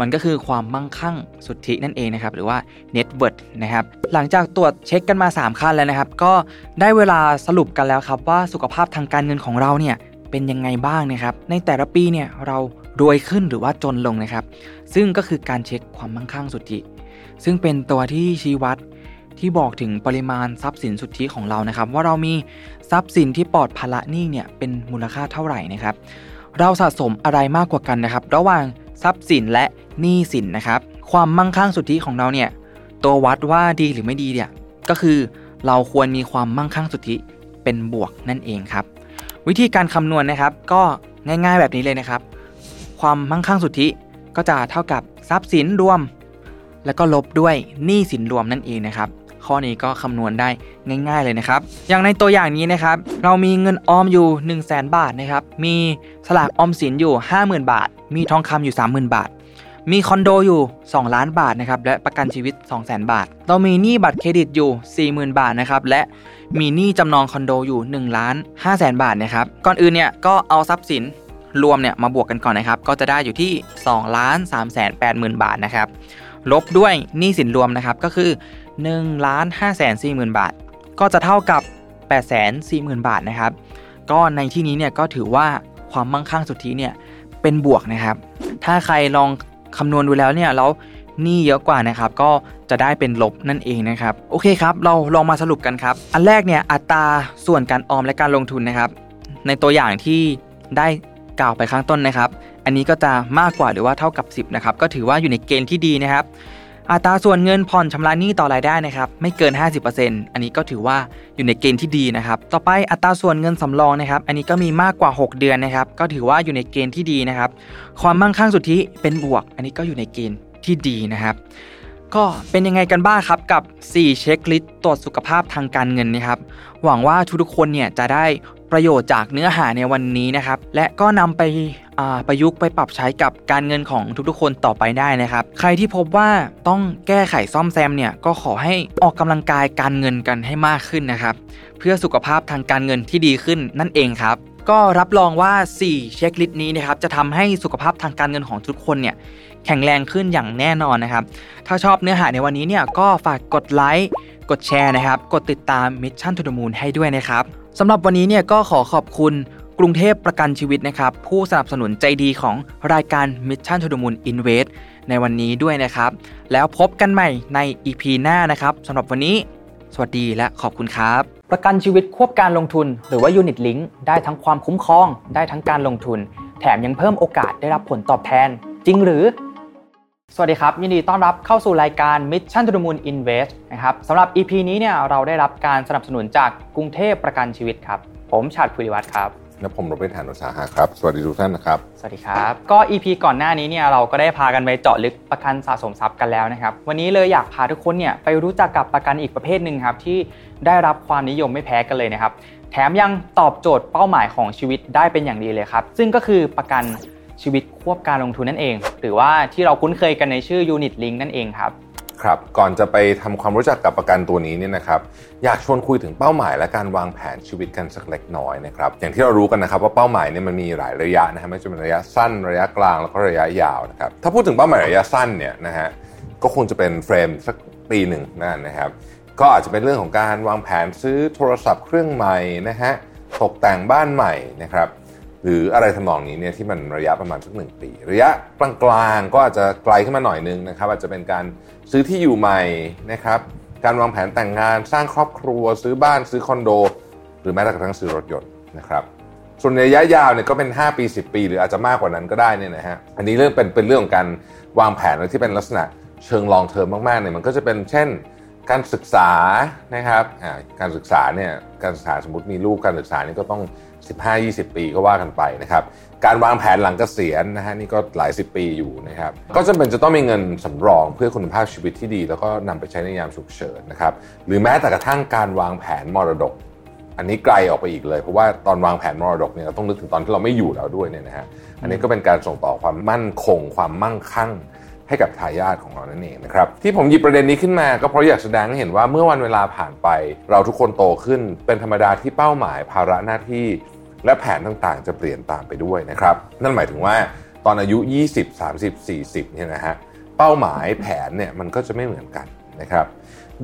มันก็คือความมั่งคั่งสุทธินั่นเองนะครับ หรือว่า net worth นะครับ หลังจากตรวจเช็คกันมา 3 ขั้นแล้วนะครับ ก็ได้เวลาสรุปกันแล้วครับว่าสุขภาพทางการเงินของเราเนี่ยเป็นยังไงบ้างนะครับ ในแต่ละปีเนี่ยเรารวยขึ้นหรือว่าจนลงนะครับ ซึ่งก็คือการเช็คความมั่งคั่งสุทธิ ซึ่งเป็นตัวที่ชี้วัด ที่บอกถึงปริมาณทรัพย์สินสุทธิของเรานะครับ ว่าเรามีทรัพย์สินที่ปลอดภาระหนี้เนี่ยเป็นมูลค่าเท่าไหร่นะครับ เราสะสมอะไรมากกว่ากันนะครับ ระหว่างทรัพย์สินและหนี้สินนะครับ ความมั่งคั่งสุทธิของเราเนี่ยตัววัดว่าดีหรือไม่ดีเนี่ยก็คือเราควรมีความมั่งคั่งสุทธิเป็นบวกนั่นเองครับ วิธีการคำนวณนะครับ ก็ง่ายๆแบบนี้เลยนะครับ ความมั่งคั่งสุทธิก็จะเท่ากับทรัพย์สินรวม แล้วก็ลบด้วยหนี้สินรวมนั่นเองนะครับ ข้อนี้ก็คำนวณได้ง่าย ๆเลยนะครับ อย่างในตัวอย่างนี้นะครับ เรามีเงินออมอยู่ 1 0 0 0 0แบาทนะครับ มีสลากออมสินอยู่ 50,000 บาท มีทองคำอยู่ 30,000 บาท มีคอนโดอยู่ 2 ล้านบาทนะครับ และประกันชีวิต 200,000 บาท เรามีหนี้บัตรเครดิตอยู่ 40,000 บาทนะครับ และมีหนี้จำนองคอนโดอยู่1ล้าน5แสนบาทนะครับ ก่อนอื่นเนี่ยก็เอาทรัพย์สินรวมเนี่ยมาบวกกันก่อนนะครับ ก็จะได้อยู่ที่2ล้าน3แสน8หมื่นบาทนะครับ ลบด้วยหนี้สินรวมนะครับก็คือ 1ล้าน5แสน4หมื่นบาท ก็จะเท่ากับ8แสน4หมื่นบาทนะครับ ก็ในที่นี้เนี่ยก็ถือว่าความมั่งคั่งสุทธิเนี่ยเป็นบวกนะครับ ถ้าใครลองคำนวณดูแล้วเนี่ยแล้วหนี้เยอะกว่านะครับ ก็จะได้เป็นลบนั่นเองนะครับ โอเคครับ เราลองมาสรุปกันครับ อันแรกเนี่ยอัตราส่วนการออมและการลงทุนนะครับ ในตัวอย่างที่ได้กล่าวไปข้างต้นนะครับ อันนี้ก็จะมากกว่าหรือว่าเท่ากับ 10นะครับก็ถือว่าอยู่ในเกณฑ์ที่ดีนะครับ อัตราส่วนเงินผ่อนชำระหนี้ต่อรายได้นะครับไม่เกิน 50%อันนี้ก็ถือว่าอยู่ในเกณฑ์ที่ดีนะครับต่อไปอัตราส่วนเงินสำรองนะครับอันนี้ก็มีมากกว่า 6 เดือนนะครับก็ถือว่าอยู่ในเกณฑ์ที่ดีนะครับความมั่งคั่งสุทธิเป็นบวก อันนี้ก็อยู่ในเกณฑ์ที่ดีนะครับก็เป็นยังไงกันบ้างครับกับ 4 checklist ตรวจสุขภาพทางการเงินนะครับหวังว่าทุกๆคนเนี่ยจะได้ประโยชน์จากเนื้อหาในวันนี้นะครับและก็นำไป ประยุกต์ไปปรับใช้กับการเงินของทุกๆคนต่อไปได้นะครับ ใครที่พบว่าต้องแก้ไขซ่อมแซมเนี่ยก็ขอให้ออกกำลังกายการเงินกันให้มากขึ้นนะครับ เพื่อสุขภาพทางการเงินที่ดีขึ้นนั่นเองครับก็รับรองว่า 4 checklist นี้นะครับจะทำให้สุขภาพทางการเงินของทุกคนเนี่ยแข็งแรงขึ้นอย่างแน่นอนนะครับ ถ้าชอบเนื้อหาในวันนี้เนี่ยก็ฝากกดไลค์ กดแชร์นะครับ กดติดตาม Mission to the Moon ให้ด้วยนะครับสำหรับวันนี้เนี่ยก็ขอขอบคุณ กรุงเทพประกันชีวิตนะครับ ผู้สนับสนุนใจดีของรายการ Mission to the Moon Invest ในวันนี้ด้วยนะครับ แล้วพบกันใหม่ใน EP หน้านะครับสำหรับวันนี้ สวัสดีและขอบคุณครับ ประกันชีวิตควบการลงทุน หรือว่า Unit Link ได้ทั้งความคุ้มครอง ได้ทั้งการลงทุน แถมยังเพิ่มโอกาสได้รับผลตอบแทน จริงหรือ สวัสดีครับ ยินดีต้อนรับเข้าสู่รายการ Mission to the Moon Invest นะครับสำหรับ EP นี้เนี่ยเราได้รับการสนับสนุนจากกรุงเทพประกันชีวิตครับ ผมชาติภูริวัตรครับ และผมรบิร์ตฐานอุตสาหะครับ สวัสดีทุกท่านนะครับ สวัสดีครับ ก็ EP ก่อนหน้านี้เนี่ยเราก็ได้พากันไปเจาะลึกประกันสะสมทรัพย์กันแล้วนะครับ วันนี้เลยอยากพาทุกคนเนี่ยไปรู้จักกับประกันอีกประเภทหนึ่งครับที่ได้รับความนิยมไม่แพ้กันเลยนะครับ แถมยังตอบโจทย์เป้าหมายของชีวิตได้เป็นอย่างดีเลยครับ ซึ่งก็คือประกันชีวิตควบการลงทุนนั่นเอง หรือว่าที่เราคุ้นเคยกันในชื่อ Unit Link นั่นเองครับ ครับก่อนจะไปทำความรู้จักกับประกันตัวนี้เนี่ยนะครับอยากชวนคุยถึงเป้าหมายและการวางแผนชีวิตกันสักเล็กน้อยนะครับอย่างที่เรารู้กันนะครับว่าเป้าหมายเนี่ยมันมีหลายระยะนะฮะไม่ว่าจะเป็นระยะสั้นระยะกลางแล้วก็ระยะยาวนะครับถ้าพูดถึงเป้าหมายระยะสั้นเนี่ยนะฮะก็คงจะเป็นเฟรมสักปีหนึ่งนั่นนะครับก็อาจจะเป็นเรื่องของการวางแผนซื้อโทรศัพท์เครื่องใหม่นะฮะตกแต่งบ้านใหม่นะครับ หรืออะไรทำนองนี้เนี่ยที่มันระยะประมาณสักหนึ่งปี ระยะกลางๆก็อาจจะไกลขึ้นมาหน่อยนึงนะครับ อาจจะเป็นการซื้อที่อยู่ใหม่นะครับ การวางแผนแต่งงานสร้างครอบครัว ซื้อบ้านซื้อคอนโด หรือแม้แต่กระทั่งซื้อรถยนต์นะครับส่วนระยะยาวเนี่ยก็เป็น 5 ปี 10 ปี หรืออาจจะมากกว่านั้นก็ได้เนี่ยนะฮะอันนี้เรื่องเป็นเป็นเรื่องของการวางแผนที่เป็นลักษณะเชิงลองเทอมมากๆเนี่ยมันก็จะเป็นเช่น การศึกษานะครับการศึกษาเนี่ยการศึกษาสมมติมีลูกการศึกษานี่ก็ต้อง 15-20 ปีก็ว่ากันไปนะครับการวางแผนหลังเกษียณนะฮะนี่ก็หลายสิบปีอยู่นะครับก็จำเป็นจะต้องมีเงินสำรองเพื่อคุณภาพชีวิตที่ดี แล้วก็นำไปใช้ในยามฉุกเฉินนะครับหรือแม้แต่กระทั่งการวางแผนมรดก อันนี้ไกลออกไปอีกเลย เพราะว่าตอนวางแผนมรดกเนี่ยเราต้องนึกถึงตอนที่เราไม่อยู่แล้วด้วยเนี่ยนะฮะอันนี้ก็เป็นการส่งต่อความมั่นคง ความมั่งคั่งให้กับทายาทของเรานั่นเองนะครับที่ผมหยิบประเด็นนี้ขึ้นมาก็เพราะอยากแสดงให้เห็นว่าเมื่อวันเวลาผ่านไป เราทุกคนโตขึ้นเป็นธรรมดาที่เป้าหมายภาระหน้าที่ และแผนต่างๆ จะเปลี่ยนตามไปด้วยนะครับ นั่นหมายถึงว่าตอนอายุ 20 30 40เนี่ยนะฮะเป้าหมายแผนเนี่ยมันก็จะไม่เหมือนกันนะครับ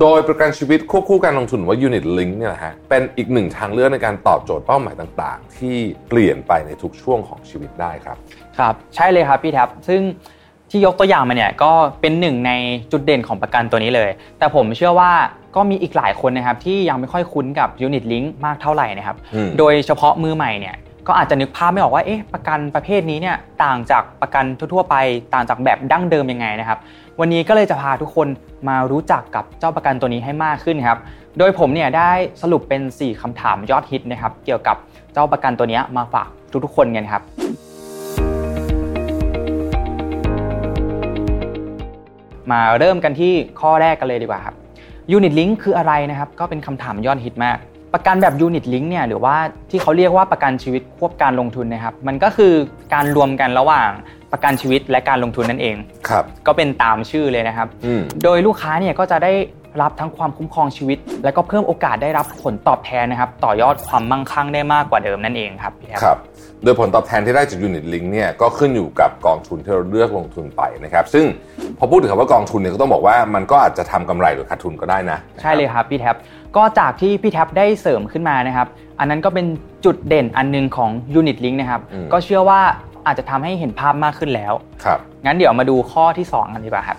โดยประกันชีวิตควบคู่การลงทุนว่า Unit Link เนี่ยนะฮะเป็นอีกหนึ่งทางเลือกในการตอบโจทย์เป้าหมายต่างๆ ที่เปลี่ยนไปในทุกช่วงของชีวิตได้ครับ ครับ ใช่เลยครับพี่แท็บซึ่ง ที่ยกตัวอย่างมาเนี่ยก็เป็นหนึ่งในจุดเด่นของประกันตัวนี้เลย แต่ผมเชื่อว่าก็มีอีกหลายคนนะครับที่ยังไม่ค่อยคุ้นกับ Unit Link มากเท่าไหร่นะครับ โดยเฉพาะมือใหม่เนี่ยก็อาจจะนึกภาพไม่ออกว่าเอ๊ะประกันประเภทนี้เนี่ยต่างจากประกันทั่วๆไปต่างจากแบบดั้งเดิมยังไงนะครับ วันนี้ก็เลยจะพาทุกคนมารู้จักกับเจ้าประกันตัวนี้ให้มากขึ้นครับ โดยผมเนี่ยได้สรุปเป็น 4คำถามยอดฮิตนะครับเกี่ยวกับเจ้าประกันตัวนี้มาฝากทุกๆคนกันครับ มาเริ่มกันที่ข้อแรกกันเลยดีกว่าครับ Unit Link คืออะไรนะครับ ก็เป็นคำถามยอดฮิตมาก ประกันแบบ Unit Link เนี่ยหรือว่าที่เขาเรียกว่าประกันชีวิตควบการลงทุนนะครับ มันก็คือการรวมกันระหว่างประกันชีวิตและการลงทุนนั่นเองครับก็เป็นตามชื่อเลยนะครับอืมโดยลูกค้าเนี่ยก็จะได้ รับทั้งความคุ้มครองชีวิต และก็เพิ่มโอกาสได้รับผลตอบแทนนะครับ ต่อยอดความมั่งคั่งได้มากกว่าเดิมนั่นเองครับพี่แท็บครับ โดยผลตอบแทนที่ได้จาก Unit Link เนี่ยก็ขึ้นอยู่กับกองทุนที่เราเลือกลงทุนไปนะครับ ซึ่งพอพูดถึงคำว่ากองทุนเนี่ยก็ต้องบอกว่ามันก็อาจจะทำกำไรหรือขาดทุนก็ได้นะ ใช่เลยครับพี่แท็บก็จากที่พี่แท็บได้เสริมขึ้นมานะครับ อันนั้นก็เป็นจุดเด่นอันหนึงของ Unit Link นะครับก็เชื่อว่าอาจจะทำให้เห็นภาพมากขึ้นแล้วครับงั้นเดี๋ยวมาดูข้อที่ 2 กันดีกว่าครับ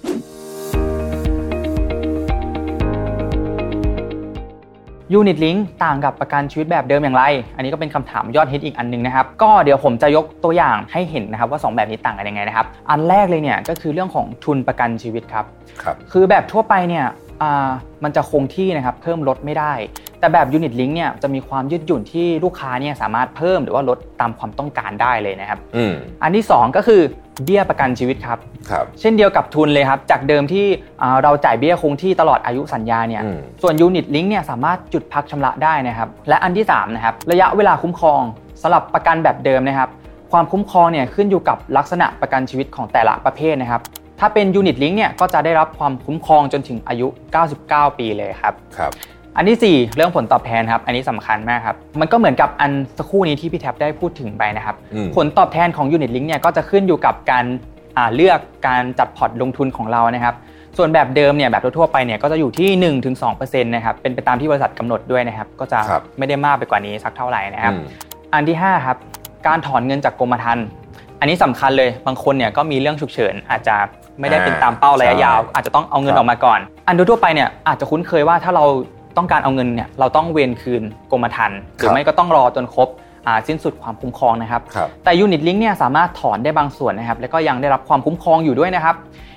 Unit Link ต่างกับประกันชีวิตแบบเดิมอย่างไร อันนี้ก็เป็นคำถามยอดฮิตอีกอันหนึงนะครับ ก็เดี๋ยวผมจะยกตัวอย่างให้เห็นนะครับว่า 2 แบบนี้ต่างกันยังไงนะครับ อันแรกเลยเนี่ยก็คือเรื่องของทุนประกันชีวิตครับครับ คือแบบทั่วไปเนี่ยอ่ามันจะคงที่นะครับเพิ่มลดไม่ได้ แต่แบบ Unit Link เนี่ยจะมีความยืดหยุ่นที่ลูกค้าเนี่ยสามารถเพิ่มหรือว่าลดตามความต้องการได้เลยนะครับอืมอันที่ 2 ก็คือ เบี้ยประกันชีวิตครับครับ เช่นเดียวกับทุนเลยครับ จากเดิมที่อ่าเราจ่ายเบี้ยคงที่ตลอดอายุสัญญาเนี่ยอืมส่วน Unit Link เนี่ยสามารถจุดพักชำระได้นะครับ และอันที่3นะครับระยะเวลาคุ้มครองสำหรับประกันแบบเดิมนะครับ ความคุ้มครองเนี่ยขึ้นอยู่กับลักษณะประกันชีวิตของแต่ละประเภทนะครับถ้าเป็น Unit Link เนี่ยก็จะได้รับความคุ้มครองจนถึงอายุ 99 ปีเลยครับครับ อันที่ 4 เรื่องผลตอบแทนครับ อันนี้สำคัญมากครับ มันก็เหมือนกับอันสักครู่นี้ที่พี่แท็บได้พูดถึงไปนะครับอืมผลตอบแทนของ Unit Link เนี่ยก็จะขึ้นอยู่กับการอ่าเลือกการจัดพอร์ตลงทุนของเรานะครับ ส่วนแบบเดิมเนี่ยแบบทั่วๆไปเนี่ยก็จะอยู่ที่ 1-2%นะครับเป็นไปตามที่บริษัทกำหนดด้วยนะครับ ก็จะครับไม่ได้มากไปกว่านี้สักเท่าไหร่นะครับอืมอันที่5ครับการถอนเงินจากกรมธรรม์อันนี้สำคัญเลยบางคนเนี่ยก็มีเรื่องฉุกเฉินอาจจะไม่ได้เป็นตามเป้าระยะยาว อาจจะต้องเอาเงินออกมาก่อน อันทั่วๆไปเนี่ยอาจจะคุ้นเคยว่าถ้าเรา ต้องการเอาเงินเนี่ยเราต้องเวนคืนกรมธรรม์หรือไม่ก็ต้องรอจนครบอ่าสิ้นสุดความคุ้มครองนะครับครับแต่ Unit Link เนี่ยสามารถถอนได้บางส่วนนะครับ แล้วก็ยังได้รับความคุ้มครองอยู่ด้วยนะครับ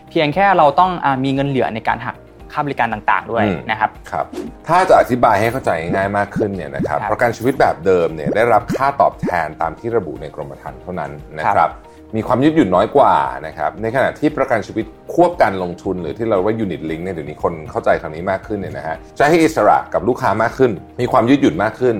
เพียงแค่เราต้องอามีเงินเหลือในการหักค่าบริการต่างๆด้วยอืมนะครับครับ ถ้าจะอธิบายให้เข้าใจง่ายมากขึ้นเนี่ยนะครับครับ ประกันชีวิตแบบเดิมเนี่ยได้รับค่าตอบแทนตามที่ระบุในกรมธรรม์เท่านั้นนะคครัรับบ มีความยืดหยุ่นน้อยกว่านะครับในขณะที่ประกันชีวิตควบการลงทุน หรือที่เราว่ายูนิตลิงก์เนี่ยเดี๋ยวนี้คนเข้าใจคำนี้มากขึ้นเนี่ยนะฮะจะให้อิสระกับลูกค้ามากขึ้น มีความยืดหยุ่นมากขึ้น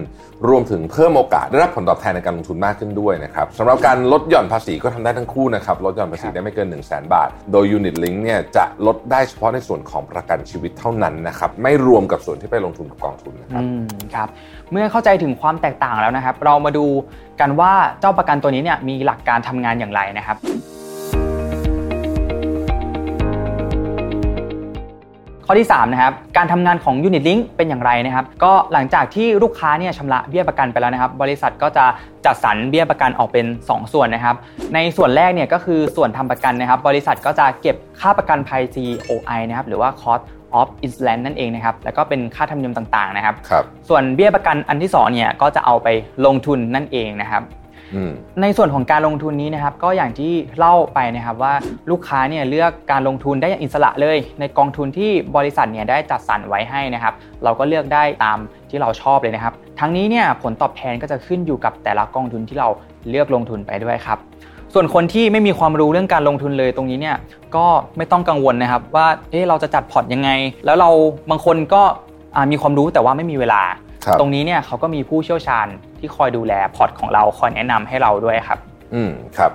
รวมถึงเพิ่มโอกาสได้รับผลตอบแทนในการลงทุนมากขึ้นด้วยนะครับสำหรับการลดหย่อนภาษีก็ทำได้ทั้งคู่นะครับลดหย่อนภาษีได้ไม่เกิน 1 0 0 0 0แบาท โดย unit link เนี่ยจะลดได้เฉพาะในส่วนของประกันชีวิตเท่านั้นนะครับไม่รวมกับส่วนที่ไปลงทุนกับกองทุนนะครับอืมครับเมื่อเข้าใจถึงความแตกต่างแล้วนะครับ เรามาดูกันว่าเจ้าประกันตัวนี้เนี่ยมีหลักการทำงานอย่างไรนะครับ ข้อที่3นะครับการทำงานของ Unit Link เป็นอย่างไรนะครับก็หลังจากที่ลูกค้าเนี่ยชำระเบี้ยประกันไปแล้วนะครับ บริษัทก็จะจัดสรรเบี้ยประกันออกเป็น 2 ส่วนนะครับ ในส่วนแรกเนี่ยก็คือส่วนทำประกันนะครับ บริษัทก็จะเก็บค่าประกันภัย COI นะครับหรือว่า cost of insurance นั่นเองนะครับ แล้วก็เป็นค่าธรรมเนียมต่างๆนะครับครับส่วนเบี้ยประกันอันที่2เนี่ยก็จะเอาไปลงทุนนั่นเองนะครับอืม ในส่วนของการลงทุนนี้นะครับก็อย่างที่เล่าไปนะครับว่าลูกค้าเนี่ยเลือกการลงทุนได้อย่างอิสระเลย ในกองทุนที่บริษัทเนี่ยได้จัดสรรไว้ให้นะครับ เราก็เลือกได้ตามที่เราชอบเลยนะครับ ทั้งนี้เนี่ยผลตอบแทนก็จะขึ้นอยู่กับแต่ละกองทุนที่เราเลือกลงทุนไปด้วยครับส่วนคนที่ไม่มีความรู้เรื่องการลงทุนเลยตรงนี้เนี่ยก็ไม่ต้องกังวลนะครับว่าเอ๊ะเราจะจัดพอร์ตยังไง แล้วเราบางคนก็มีความรู้แต่ว่าไม่มีเวลา ตรงนี้เนี่ยเขาก็มีผู้เชี่ยวชาญที่คอยดูแลพอร์ตของเราคอยแนะนำให้เราด้วยครับ อืมครับ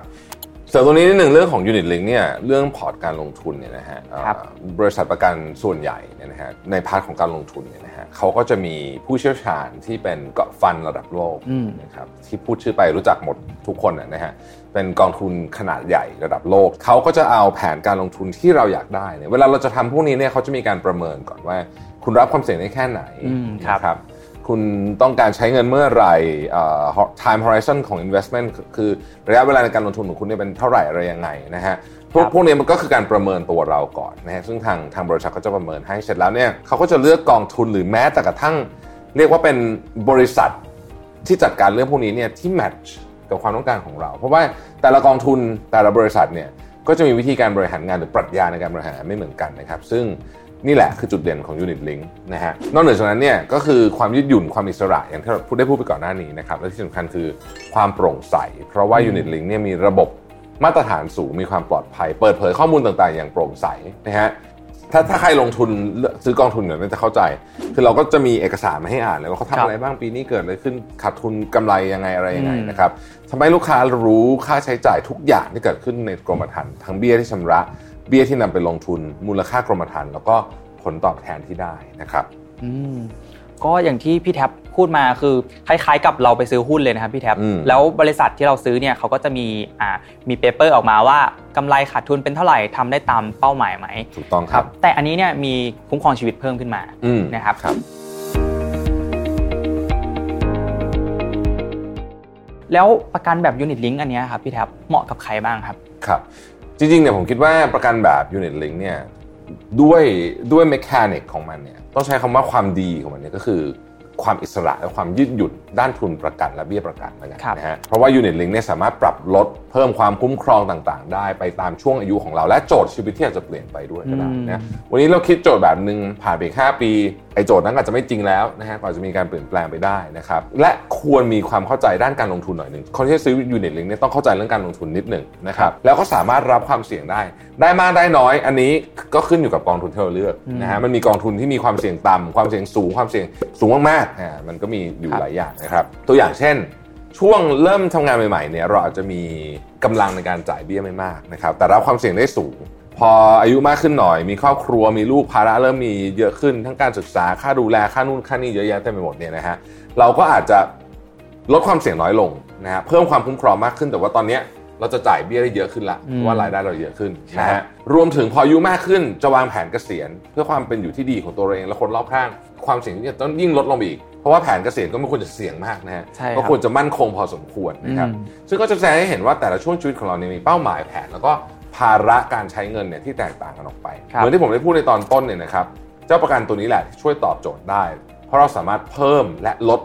เสริมตรงนี้นิดหนึ่งเรื่องของ Unit Link เนี่ยเรื่องพอร์ตการลงทุนเนี่ยนะฮะครับอ่าบริษัทประกันส่วนใหญ่เนี่ยนะฮะใน part ของการลงทุนเนี่ยนะฮะเขาก็จะมีผู้เชี่ยวชาญที่เป็น global fund ระดับโลกอืมนะครับที่พูดชื่อไปรู้จักหมดทุกคนนะนะฮะเป็นกองทุนขนาดใหญ่ระดับโลก เขาก็จะเอาแผนการลงทุนที่เราอยากได้เนี่ยเวลาเราจะทำพวกนี้เนี่ยเขาจะมีการประเมินก่อนว่า คุณรับความเสี่ยงได้แค่ไหนอืมครับนะครับ คุณต้องการใช้เงินเมื่อไหร่เอ่อ time horizon ของ investment คือคือระยะเวลาในการลงทุนของคุณเนี่ยเป็นเท่าไหร่อะไรยังไงนะฮะพวกครับพวกนี้มันก็คือการประเมินตัวเราก่อนนะฮะซึ่งทางทางบริษัทก็จะประเมินให้เสร็จแล้วเนี่ยเขาก็จะเลือกกองทุนหรือแม้แต่กระทั่ง เรียกว่าเป็นบริษัทที่จัดการเรื่องพวกนี้เนี่ยที่แมทช์กับความต้องการของเรา เพราะว่าแต่ละกองทุนแต่ละบริษัทเนี่ยก็จะมีวิธีการบริหารงานหรือปรัชญาในการบริหารงานไม่เหมือนกันนะครับ ซึ่ง นี่แหละคือจุดเด่นของ Unit Link นะฮะนอกเหนือจากนั้นเนี่ยก็คือความยืดหยุ่นความอิสระอย่างที่เราพูดได้พูดไปก่อนหน้านี้นะครับและที่สำคัญคือความโปร่งใส เพราะว่า Unit Link เนี่ยมีระบบมาตรฐานสูงมีความปลอดภัย เปิดเผยข้อมูลต่างๆ อย่างโปร่งใสนะฮะถ้าถ้าใครลงทุนซื้อกองทุนเนี่ยน่าจะเข้าใจ คือเราก็จะมีเอกสารมาให้อ่านเลยว่าเขาครัทำบอะไรบ้างปีนี้เกิดอะไรขึ้นขาดทุนกำไรยังไงอะไรยังไงอืมนะครับทำให้ลูกค้ารู้ค่าใช้จ่ายทุกอย่างที่เกิดขึ้นในกรมธรรม์ทั้งเบี้ยที่ชำระ เบี้ยที่นำไปลงทุนมูลค่ากรมธรรม์แล้วก็ผลตอบแทนที่ได้นะครับอืมก็อย่างที่พี่แท็บพูดมาคือคล้ายๆ กับเราไปซื้อหุ้นเลยนะครับพี่แท็บอืมแล้วบริษัทที่เราซื้อเนี่ยเขาก็จะมีอ่ามี paper ออกมาว่ากำไรขาดทุนเป็นเท่าไหร่ทำได้ตามเป้าหมายไหมถูกต้องครับ แต่อันนี้เนี่ยมีคุ้มครองชีวิตเพิ่มขึ้นมาอืมนะครับครับ แล้วประกันแบบ Unit Link อันเนี้ยครับพี่แท็บเหมาะกับใครบ้างครับครับ จริงๆเนี่ยผมคิดว่าประกันแบบ Unit Link เนี่ยด้วยด้วย mechanic ของมันเนี่ยต้องใช้คำว่าความดีของมันเนี่ยก็คือความอิสระและความยืดหยุ่น ด้านทุนประกันและเบี้ยประกันแล้วกันครับนะฮะเพราะว่า Unit Link เนี่ยสามารถปรับลดเพิ่มความคุ้มครองต่างๆ ได้ไปตามช่วงอายุของเราและโจทย์ชีวิตที่อาจจะเปลี่ยนไปด้วยก็ได้นะวันนี้เราคิดโจทย์แบบหนึ่งผ่านไปแค่ปีไอ้โจทย์นั้นอาจจะไม่จริงแล้วนะฮะก็อาจจะมีการเปลี่ยนแปลงไปได้นะครับและควรมีความเข้าใจด้านการลงทุนหน่อยหนึ่งคนที่จะซื้อ Unit Link เนี่ยต้องเข้าใจเรื่องการลงทุนนิดหนึ่งนะครับแล้วก็สามารถรับความเสี่ยงได้ ได้มากได้น้อย อันนี้ก็ขึ้นอยู่กับกองทุนที่เราเลือกนะฮะมันมีกองทุนที่มีความเสี่ยงต่ำความเสี่ยงสูงความเสี่ยงสูงมากๆอ่ามันก็มีอยู่ครับหลายอย่างนะครับตัวอย่างเช่น ช่วงเริ่มทำงานใหม่ๆเนี่ยเราอาจจะมีกำลังในการจ่ายเบี้ยไม่มากนะครับแต่รับความเสี่ยงได้สูง พออายุมากขึ้นหน่อย มีครอบครัวมีลูกภาระเริ่มมีเยอะขึ้น ทั้งการศึกษาค่าดูแลค่านู่นค่านี่เยอะแยะเต็มไปหมดเนี่ยนะฮะเราก็อาจจะลดความเสี่ยงน้อยลงนะฮะเพิ่มความคุ้มครองมากขึ้นแต่ว่าตอนเนี้ย เราจะจ่ายเบี้ยได้เยอะขึ้นละอืมเพราะว่ารายได้เราเยอะขึ้นครับนะฮะรวมถึงพออายุมากขึ้นจะวางแผนเกษียณ เพื่อความเป็นอยู่ที่ดีของตัวเราเองและคนรอบข้าง ความเสี่ยงที่จะต้องยิ่งลดลงไปอีกเพราะว่าแผนเกษียณก็ไม่ควรจะเสี่ยงมากนะฮะใช่ครับก็ควรจะมั่นคงพอสมควรนะครับอืมซึ่งก็จะแสดงให้เห็นว่าแต่ละช่วงชีวิตของเราเนี่ยมีเป้าหมายแผนแล้วก็ภาระการใช้เงินเนี่ยที่แตกต่างกันออกไปครับเหมือนที่ผมได้พูดในตอนต้นเนี่ยนะครับ เจ้าประกันตัวนี้แหละที่ช่วยตอบโจทย์ได้ เพราะเราสามารถเพิ่มและลด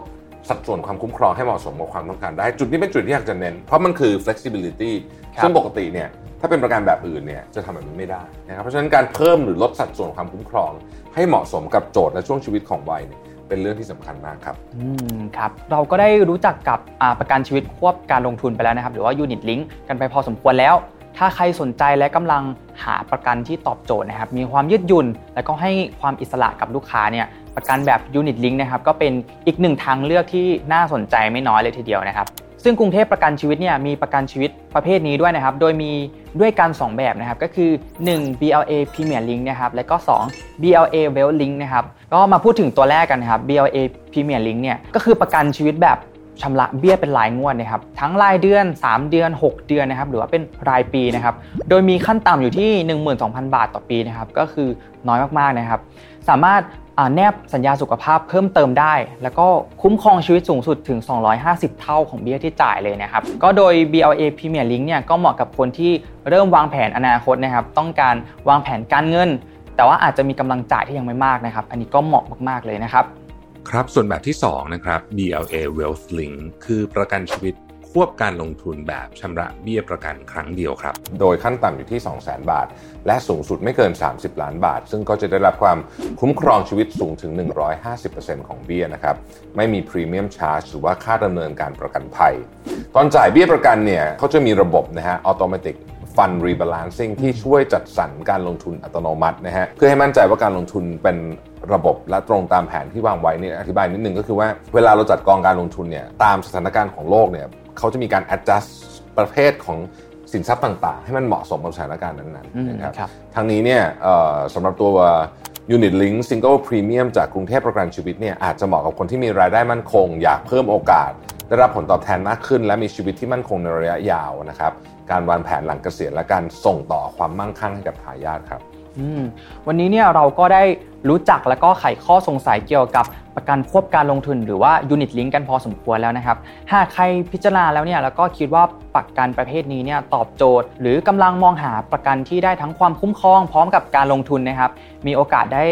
สัดส่วนความคุ้มครองให้เหมาะสมกับความต้องการได้ จุดนี้เป็นจุดที่อยากจะเน้น เพราะมันคือ flexibility ครับซึ่งปกติเนี่ยถ้าเป็นประกันแบบอื่นเนี่ยจะทำแบบนี้ไม่ได้นะครับเพราะฉะนั้นการเพิ่มหรือลดสัดส่วนความคุ้มครอง ให้เหมาะสมกับโจทย์และช่วงชีวิตของวัยเนี่ยเป็นเรื่องที่สำคัญมากครับ อืมครับ เราก็ได้รู้จักกับอ่าประกันชีวิตควบการลงทุนไปแล้วนะครับ หรือว่า Unit Link กันไปพอสมควรแล้ว ถ้าใครสนใจและกำลังหาประกันที่ตอบโจทย์นะครับ มีความยืดหยุ่น และก็ให้ความอิสระกับลูกค้าเนี่ย ประกันแบบ Unit Link นะครับก็เป็นอีกหนึ่งทางเลือกที่น่าสนใจไม่น้อยเลยทีเดียวนะครับซึ่งกรุงเทพประกันชีวิตเนี่ยมีประกันชีวิตประเภทนี้ด้วยนะครับ โดยมีด้วยกัน 2 แบบนะครับ ก็คือ 1 BLA Premier Link นะครับและก็ 2 BLA Well Link นะครับก็มาพูดถึงตัวแรกกันนะครับ BLA Premier Link เนี่ยก็คือประกันชีวิตแบบชำระเบี้ยเป็นรายงวดนะครับทั้งรายเดือน 3 เดือน 6 เดือนนะครับหรือว่าเป็นรายปีนะครับโดยมีขั้นต่ำอยู่ที่ 12,000 บาทต่อปีนะครับก็คือน้อยมากๆนะครับสามารถ แนบสัญญาสุขภาพเพิ่มเติมได้ แล้วก็คุ้มครองชีวิตสูงสุดถึง 250 เท่าของเบี้ยที่จ่ายเลยนะครับ ก็โดย BLA Premier Link เนี่ยก็เหมาะกับคนที่เริ่มวางแผนอนาคตนะครับ ต้องการวางแผนการเงิน แต่ว่าอาจจะมีกำลังจ่ายที่ยังไม่มากนะครับ อันนี้ก็เหมาะมากๆเลยนะครับ ครับส่วนแบบที่2นะครับ BLA Wealth Link คือประกันชีวิต ควบการลงทุนแบบชำระเบี้ยประกันครั้งเดียวครับ โดยขั้นต่ำอยู่ที่ 200,000 บาท และสูงสุดไม่เกิน 30 ล้านบาท ซึ่งก็จะได้รับความคุ้มครองชีวิตสูงถึง 150%ของเบี้ยนะครับ ไม่มีพรีเมียมชาร์จหรือว่าค่าดำเนินการประกันภัย ตอนจ่ายเบี้ยประกันเนี่ยเขาจะมีระบบนะฮะ automatic fund rebalancing ที่ช่วยจัดสรรการลงทุนอัตโนมัตินะฮะเพื่อให้มั่นใจว่าการลงทุนเป็นระบบและตรงตามแผนที่วางไว้นี่อธิบายนิดนึงก็คือว่าเวลาเราจัดกองการลงทุนเนี่ยตามสถานการณ์ของโลกเนี่ย เขาจะมีการ adjust ประเภทของสินทรัพย์ต่างๆ ให้มันเหมาะสมกับสถานการณ์นั้นอืมๆนะครับครับทั้งนี้เนี่ยเอ่อสำหรับตัว Unit Link Single Premium จากกรุงเทพประกันชีวิตเนี่ยอาจจะเหมาะกับคนที่มีรายได้มั่นคง อยากเพิ่มโอกาส ได้รับผลตอบแทนมากขึ้น และมีชีวิตที่มั่นคงในระยะยาวนะครับการวางแผนหลังเกษียณและการส่งต่อความมั่งคั่งให้กับทายาทครับอืม วันนี้เนี่ยเราก็ได้รู้จักแล้วก็ไขข้อสงสัยเกี่ยวกับประกันควบการลงทุน หรือว่า Unit Link กันพอสมควรแล้วนะครับ หากใครพิจารณาแล้วเนี่ยแล้วก็คิดว่าประกันประเภทนี้เนี่ยตอบโจทย์ หรือกำลังมองหาประกันที่ได้ทั้งความคุ้มครองพร้อมกับการลงทุนนะครับ มีโอกาสได้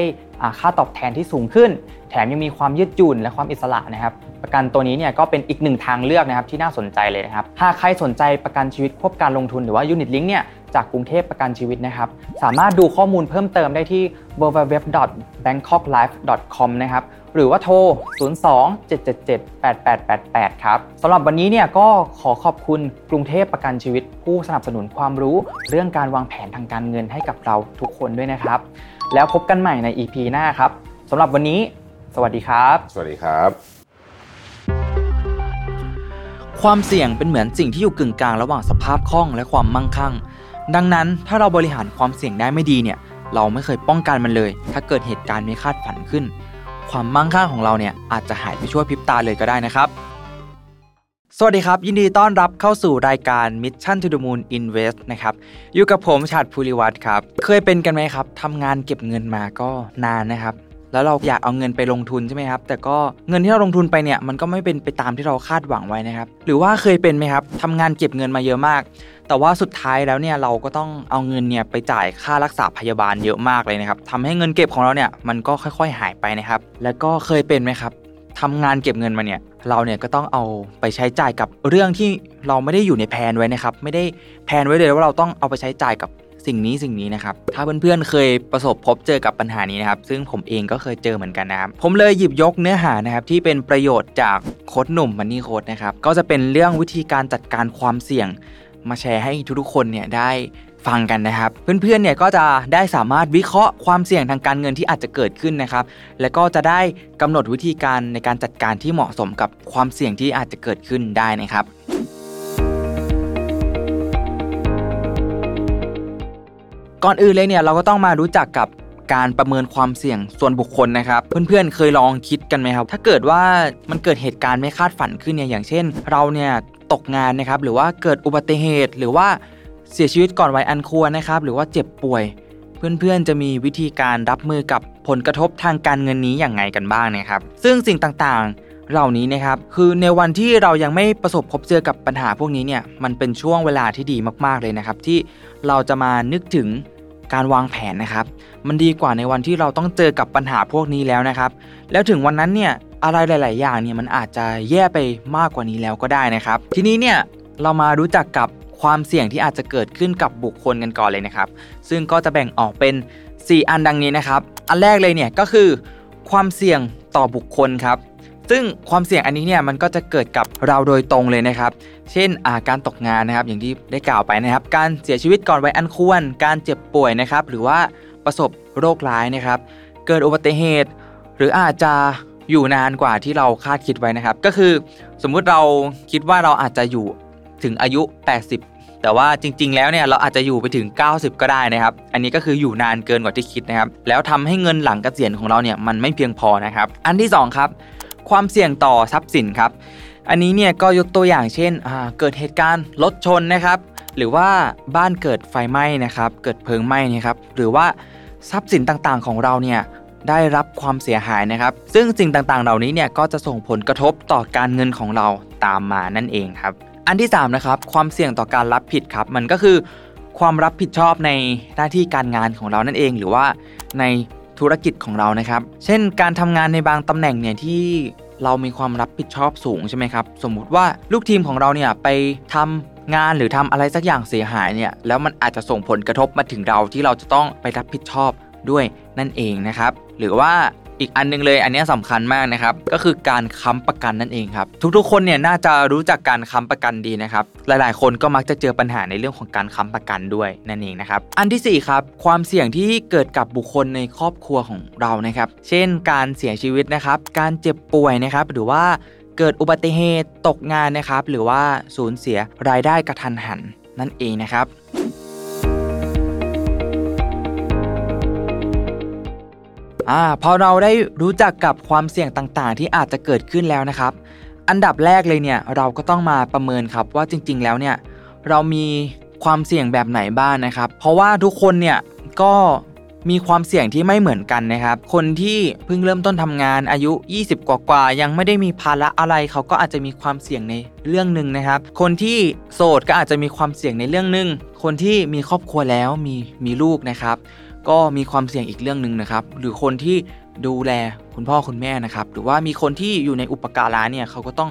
ค่าตอบแทนที่สูงขึ้น แถมยังมีความยืดหยุ่นและความอิสระนะครับ ประกันตัวนี้เนี่ยก็เป็นอีกหนึ่งทางเลือกนะครับที่น่าสนใจเลยนะครับ หากใครสนใจประกันชีวิตควบการลงทุนหรือว่า Unit Link เนี่ย จากกรุงเทพประกันชีวิตนะครับ สามารถดูข้อมูลเพิ่มเติมได้ที่ www.bangkoklife.com นะครับ หรือว่าโทร 02-777-8888 ครับสำหรับวันนี้เนี่ยก็ขอขอบคุณกรุงเทพประกันชีวิต ผู้สนับสนุนความรู้เรื่องการวางแผนทางการเงินให้กับเราทุกคนด้วยนะครับ แล้วพบกันใหม่ใน EP หน้าครับสำหรับวันนี้ สวัสดีครับ สวัสดีครับ ความเสี่ยงเป็นเหมือนสิ่งที่อยู่กึ่งกลางระหว่างสภาพคล่องและความมั่งคั่ง ดังนั้นถ้าเราบริหารความเสี่ยงได้ไม่ดีเนี่ย เราไม่เคยป้องกันมันเลย ถ้าเกิดเหตุการณ์ไม่คาดฝันขึ้น ความมั่งคั่งของเราเนี่ยอาจจะหายไปชั่วพริบตาเลยก็ได้นะครับสวัสดีครับ ยินดีต้อนรับเข้าสู่รายการ Mission to the Moon Invest นะครับ อยู่กับผมชาติภูริวัตรครับ เคยเป็นกันไหมครับทำงานเก็บเงินมาก็นานนะครับ แล้วเราอยากเอาเงินไปลงทุนใช่ไหมครับ แต่ก็เงินที่เราลงทุนไปเนี่ยมันก็ไม่เป็นไปตามที่เราคาดหวังไว้นะครับ หรือว่าเคยเป็นไหมครับทำงานเก็บเงินมาเยอะมาก แต่ว่าสุดท้ายแล้วเนี่ยเราก็ต้องเอาเงินเนี่ยไปจ่ายค่ารักษาพยาบาลเยอะมากเลยนะครับทำให้เงินเก็บของเราเนี่ยมันก็ค่อย ๆ หายไปนะครับ แล้วก็เคยเป็นไหมครับทำงานเก็บเงินมาเนี่ยเราเนี่ยก็ต้องเอาไปใช้จ่ายกับเรื่องที่เราไม่ได้อยู่ในแผนไว้นะครับ ไม่ได้แผนไว้เลยว่าเราต้องเอาไปใช้จ่ายกับสิ่งนี้สิ่งนี้นะครับ ถ้าเพื่อนๆเคยประสบพบเจอกับปัญหานี้นะครับ ซึ่งผมเองก็เคยเจอเหมือนกันนะครับ ผมเลยหยิบยกเนื้อหานะครับที่เป็นประโยชน์จากโค้ดหนุ่มมันนี่โค้ดนะครับ ก็จะเป็นเรื่องวิธีการจัดการความเสี่ยง มาแชร์ให้ทุกๆคนเนี่ยได้ฟังกันนะครับ เพื่อนๆเนี่ยก็จะได้สามารถวิเคราะห์ความเสี่ยงทางการเงินที่อาจจะเกิดขึ้นนะครับ และก็จะได้กำหนดวิธีการในการจัดการที่เหมาะสมกับความเสี่ยงที่อาจจะเกิดขึ้นได้นะครับก่อนอื่นเลยเนี่ยเราก็ต้องมารู้จักกับการประเมินความเสี่ยงส่วนบุคคลนะครับ เพื่อนๆเคยลองคิดกันไหมครับ ถ้าเกิดว่ามันเกิดเหตุการณ์ไม่คาดฝันขึ้นเนี่ยอย่างเช่น เราเนี่ย ตกงานนะครับหรือว่าเกิดอุบัติเหตุ หรือว่าเสียชีวิตก่อนวัยอันควรนะครับ หรือว่าเจ็บป่วย เพื่อนๆจะมีวิธีการรับมือกับผลกระทบทางการเงินนี้อย่างไงกันบ้างนะครับ ซึ่งสิ่งต่างๆเหล่านี้นะครับคือในวันที่เรายังไม่ประสบพบเจอกับปัญหาพวกนี้เนี่ยมันเป็นช่วงเวลาที่ดีมากๆเลยนะครับ ที่เราจะมานึกถึง การวางแผนนะครับ มันดีกว่าในวันที่เราต้องเจอกับปัญหาพวกนี้แล้วนะครับ แล้วถึงวันนั้นเนี่ยอะไรหลาย ๆ อย่างเนี่ยมันอาจจะแย่ไปมากกว่านี้แล้วก็ได้นะครับ ทีนี้เนี่ยเรามารู้จักกับความเสี่ยงที่อาจจะเกิดขึ้นกับบุคคลกันก่อนเลยนะครับ ซึ่งก็จะแบ่งออกเป็น 4 อันดังนี้นะครับ อันแรกเลยเนี่ยก็คือ ความเสี่ยงต่อบุคคลครับ ซึ่งความเสี่ยงอันนี้เนี่ยมันก็จะเกิดกับเราโดยตรงเลยนะครับ เช่นอาการตกงานนะครับ อย่างที่ได้กล่าวไปนะครับ การเสียชีวิตก่อนวัยอันควร การเจ็บป่วยนะครับ หรือว่าประสบโรคร้ายนะครับ เกิดอุบัติเหตุ หรืออาจจะอยู่นานกว่าที่เราคาดคิดไว้นะครับ ก็คือสมมุติเราคิดว่าเราอาจจะอยู่ถึงอายุ 80 แต่ว่าจริง ๆ แล้วเนี่ยเราอาจจะอยู่ไปถึง 90 ก็ได้นะครับ อันนี้ก็คืออยู่นานเกินกว่าที่คิดนะครับ แล้วทำให้เงินหลังเกษียณของเราเนี่ยมันไม่เพียงพอนะครับ อันที่สองครับ ความเสี่ยงต่อทรัพย์สินครับ อันนี้เนี่ยก็ยกตัวอย่างเช่นเกิดเหตุการณ์รถชนนะครับ หรือว่าบ้านเกิดไฟไหม้นะครับ เกิดเพลิงไหม้นะครับ หรือว่าทรัพย์สินต่างๆ ของเราเนี่ยได้รับความเสียหายนะครับ ซึ่งสิ่งต่างๆ เหล่านี้เนี่ยก็จะส่งผลกระทบต่อการเงินของเราตามมานั่นเองครับ อันที่3นะครับความเสี่ยงต่อการรับผิดครับ มันก็คือความรับผิดชอบในหน้าที่การงานของเรานั่นเอง หรือว่าใน ธุรกิจของเรานะครับ เช่นการทำงานในบางตำแหน่งเนี่ยที่เรามีความรับผิดชอบสูงใช่ไหมครับ สมมุติว่าลูกทีมของเราเนี่ยไปทำงานหรือทำอะไรสักอย่างเสียหายเนี่ยแล้วมันอาจจะส่งผลกระทบมาถึงเราที่เราจะต้องไปรับผิดชอบด้วยนั่นเองนะครับ หรือว่า อีกอันนึงเลยอันนี้สำคัญมากนะครับ ก็คือการค้ำประกันนั่นเองครับ ทุกๆ คนเนี่ยน่าจะรู้จักการค้ำประกันดีนะครับ หลายๆ คนก็มักจะเจอปัญหาในเรื่องของการค้ำประกันด้วยนั่นเองนะครับ อันที่4ครับความเสี่ยงที่เกิดกับบุคคลในครอบครัวของเรานะครับ เช่น การเสียชีวิตนะครับ การเจ็บป่วยนะครับ หรือว่าเกิดอุบัติเหตุตกงานนะครับ หรือว่าสูญเสียรายได้กระทันหันนั่นเองนะครับ อ่าพอเราได้รู้จักกับความเสี่ยงต่างๆ ที่อาจจะเกิดขึ้นแล้วนะครับ อันดับแรกเลยเนี่ยเราก็ต้องมาประเมินครับว่าจริง ๆ แล้วเนี่ยเรามีความเสี่ยงแบบไหนบ้างนะครับ เพราะว่าทุกคนเนี่ยก็มีความเสี่ยงที่ไม่เหมือนกันนะครับ คนที่เพิ่งเริ่มต้นทำงานอายุ 20 กว่าๆยังไม่ได้มีภาระอะไรเขาก็อาจจะมีความเสี่ยงในเรื่องหนึ่งนะครับ คนที่โสดก็อาจจะมีความเสี่ยงในเรื่องหนึ่งคนที่มีครอบครัวแล้วมีมีลูกนะครับ ก็มีความเสี่ยงอีกเรื่องหนึ่งนะครับ หรือคนที่ดูแลคุณพ่อคุณแม่นะครับ หรือว่ามีคนที่อยู่ในอุปการะเนี่ยเขาก็ต้อง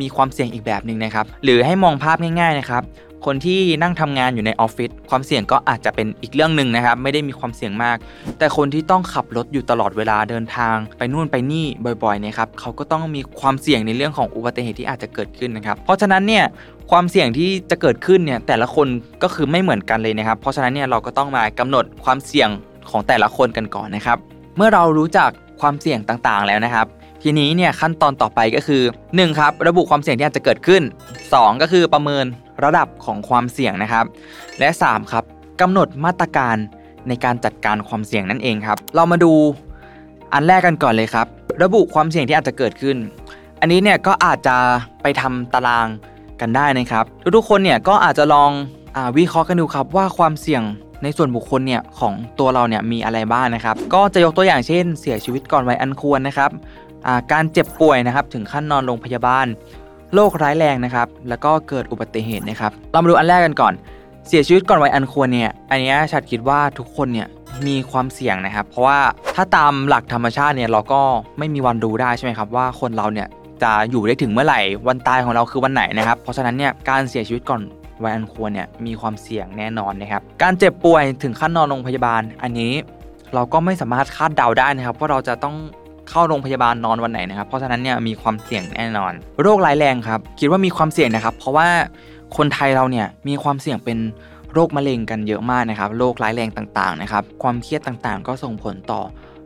มีความเสี่ยงอีกแบบหนึ่งนะครับ หรือให้มองภาพง่าย ๆนะครับ คนที่นั่งทำงานอยู่ในออฟฟิศความเสี่ยงก็อาจจะเป็นอีกเรื่องหนึ่งนะครับ ไม่ได้มีความเสี่ยงมาก แต่คนที่ต้องขับรถอยู่ตลอดเวลาเดินทาง ไปนู่นไปนี่บ่อยๆเนะครับเขาก็ต้องมีความเสี่ยงในเรื่องของอุบัติเหตุที่อาจจะเกิดขึ้นนะครับ เพราะฉะนั้นเนี่ยความเสี่ยงที่จะเกิดขึ้นเนี่ยแต่ละคนก็คือไม่เหมือนกันเลยนะครับ เพราะฉะนั้นเนี่ยเราก็ต้องมากำหนดความเสี่ยงของแต่ละคนกันก่อนนะครับ เมื่อเรารู้จักความเสี่ยงต่างๆแล้วนะครับ ทีนี้เนี่ยขั้นตอนต่อไปก็คือ 1 ครับระบุความเสี่ยงที่อาจจะเกิดขึ้น 2 ก็คือประเมินระดับของความเสี่ยงนะครับ และ 3 ครับกำหนดมาตรการในการจัดการความเสี่ยงนั่นเองครับ เรามาดูอันแรกกันก่อนเลยครับ ระบุความเสี่ยงที่อาจจะเกิดขึ้น อันนี้เนี่ยก็อาจจะไปทำตารางกันได้นะครับ ทุกๆคนเนี่ยก็อาจจะลองอวิเคราะห์กันดูครับว่าความเสี่ยงในส่วนบุคคลเนี่ยของตัวเราเนี่ยมีอะไรบ้างนะครับ ก็จะยกตัวอย่างเช่น เสียชีวิตก่อนวัยอันควรนะครับ การเจ็บป่วยนะครับถึงขั้นนอนโรงพยาบาลโรคร้ายแรงนะครับแล้วก็เกิดอุบัติเหตุนะครับเรามาดูอันแรกกันก่อน เสียชีวิตก่อนวัยอันควรเนี่ยอันนี้ฉัดคิดว่าทุกคนเนี่ยมีความเสี่ยงนะครับ เพราะว่าถ้าตามหลักธรรมชาติเนี่ยเราก็ไม่มีวันรู้ได้ใช่ไหมครับว่าคนเราเนี่ยจะอยู่ได้ถึงเมื่อไหร่วันตายของเราคือวันไหนนะครับ เพราะฉะนั้นเนี่ยการเสียชีวิตก่อนวัยอันควรเนี่ยมีความเสี่ยงแน่นอนนะครับ การเจ็บป่วยถึงขั้นนอนโรงพยาบาล อันนี้เราก็ไม่สามารถคาดเดาได้นะครับว่าเราจะต้อง เข้าโรงพยาบาลนอนวันไหนนะครับเพราะฉะนั้นเนี่ยมีความเสี่ยงแน่นอน โรคร้ายแรงครับ คิดว่ามีความเสี่ยงนะครับ เพราะว่าคนไทยเราเนี่ยมีความเสี่ยงเป็นโรคมะเร็งกันเยอะมากนะครับโรคร้ายแรงต่างๆนะครับความเครียดต่างๆ ก็ส่งผลต่อ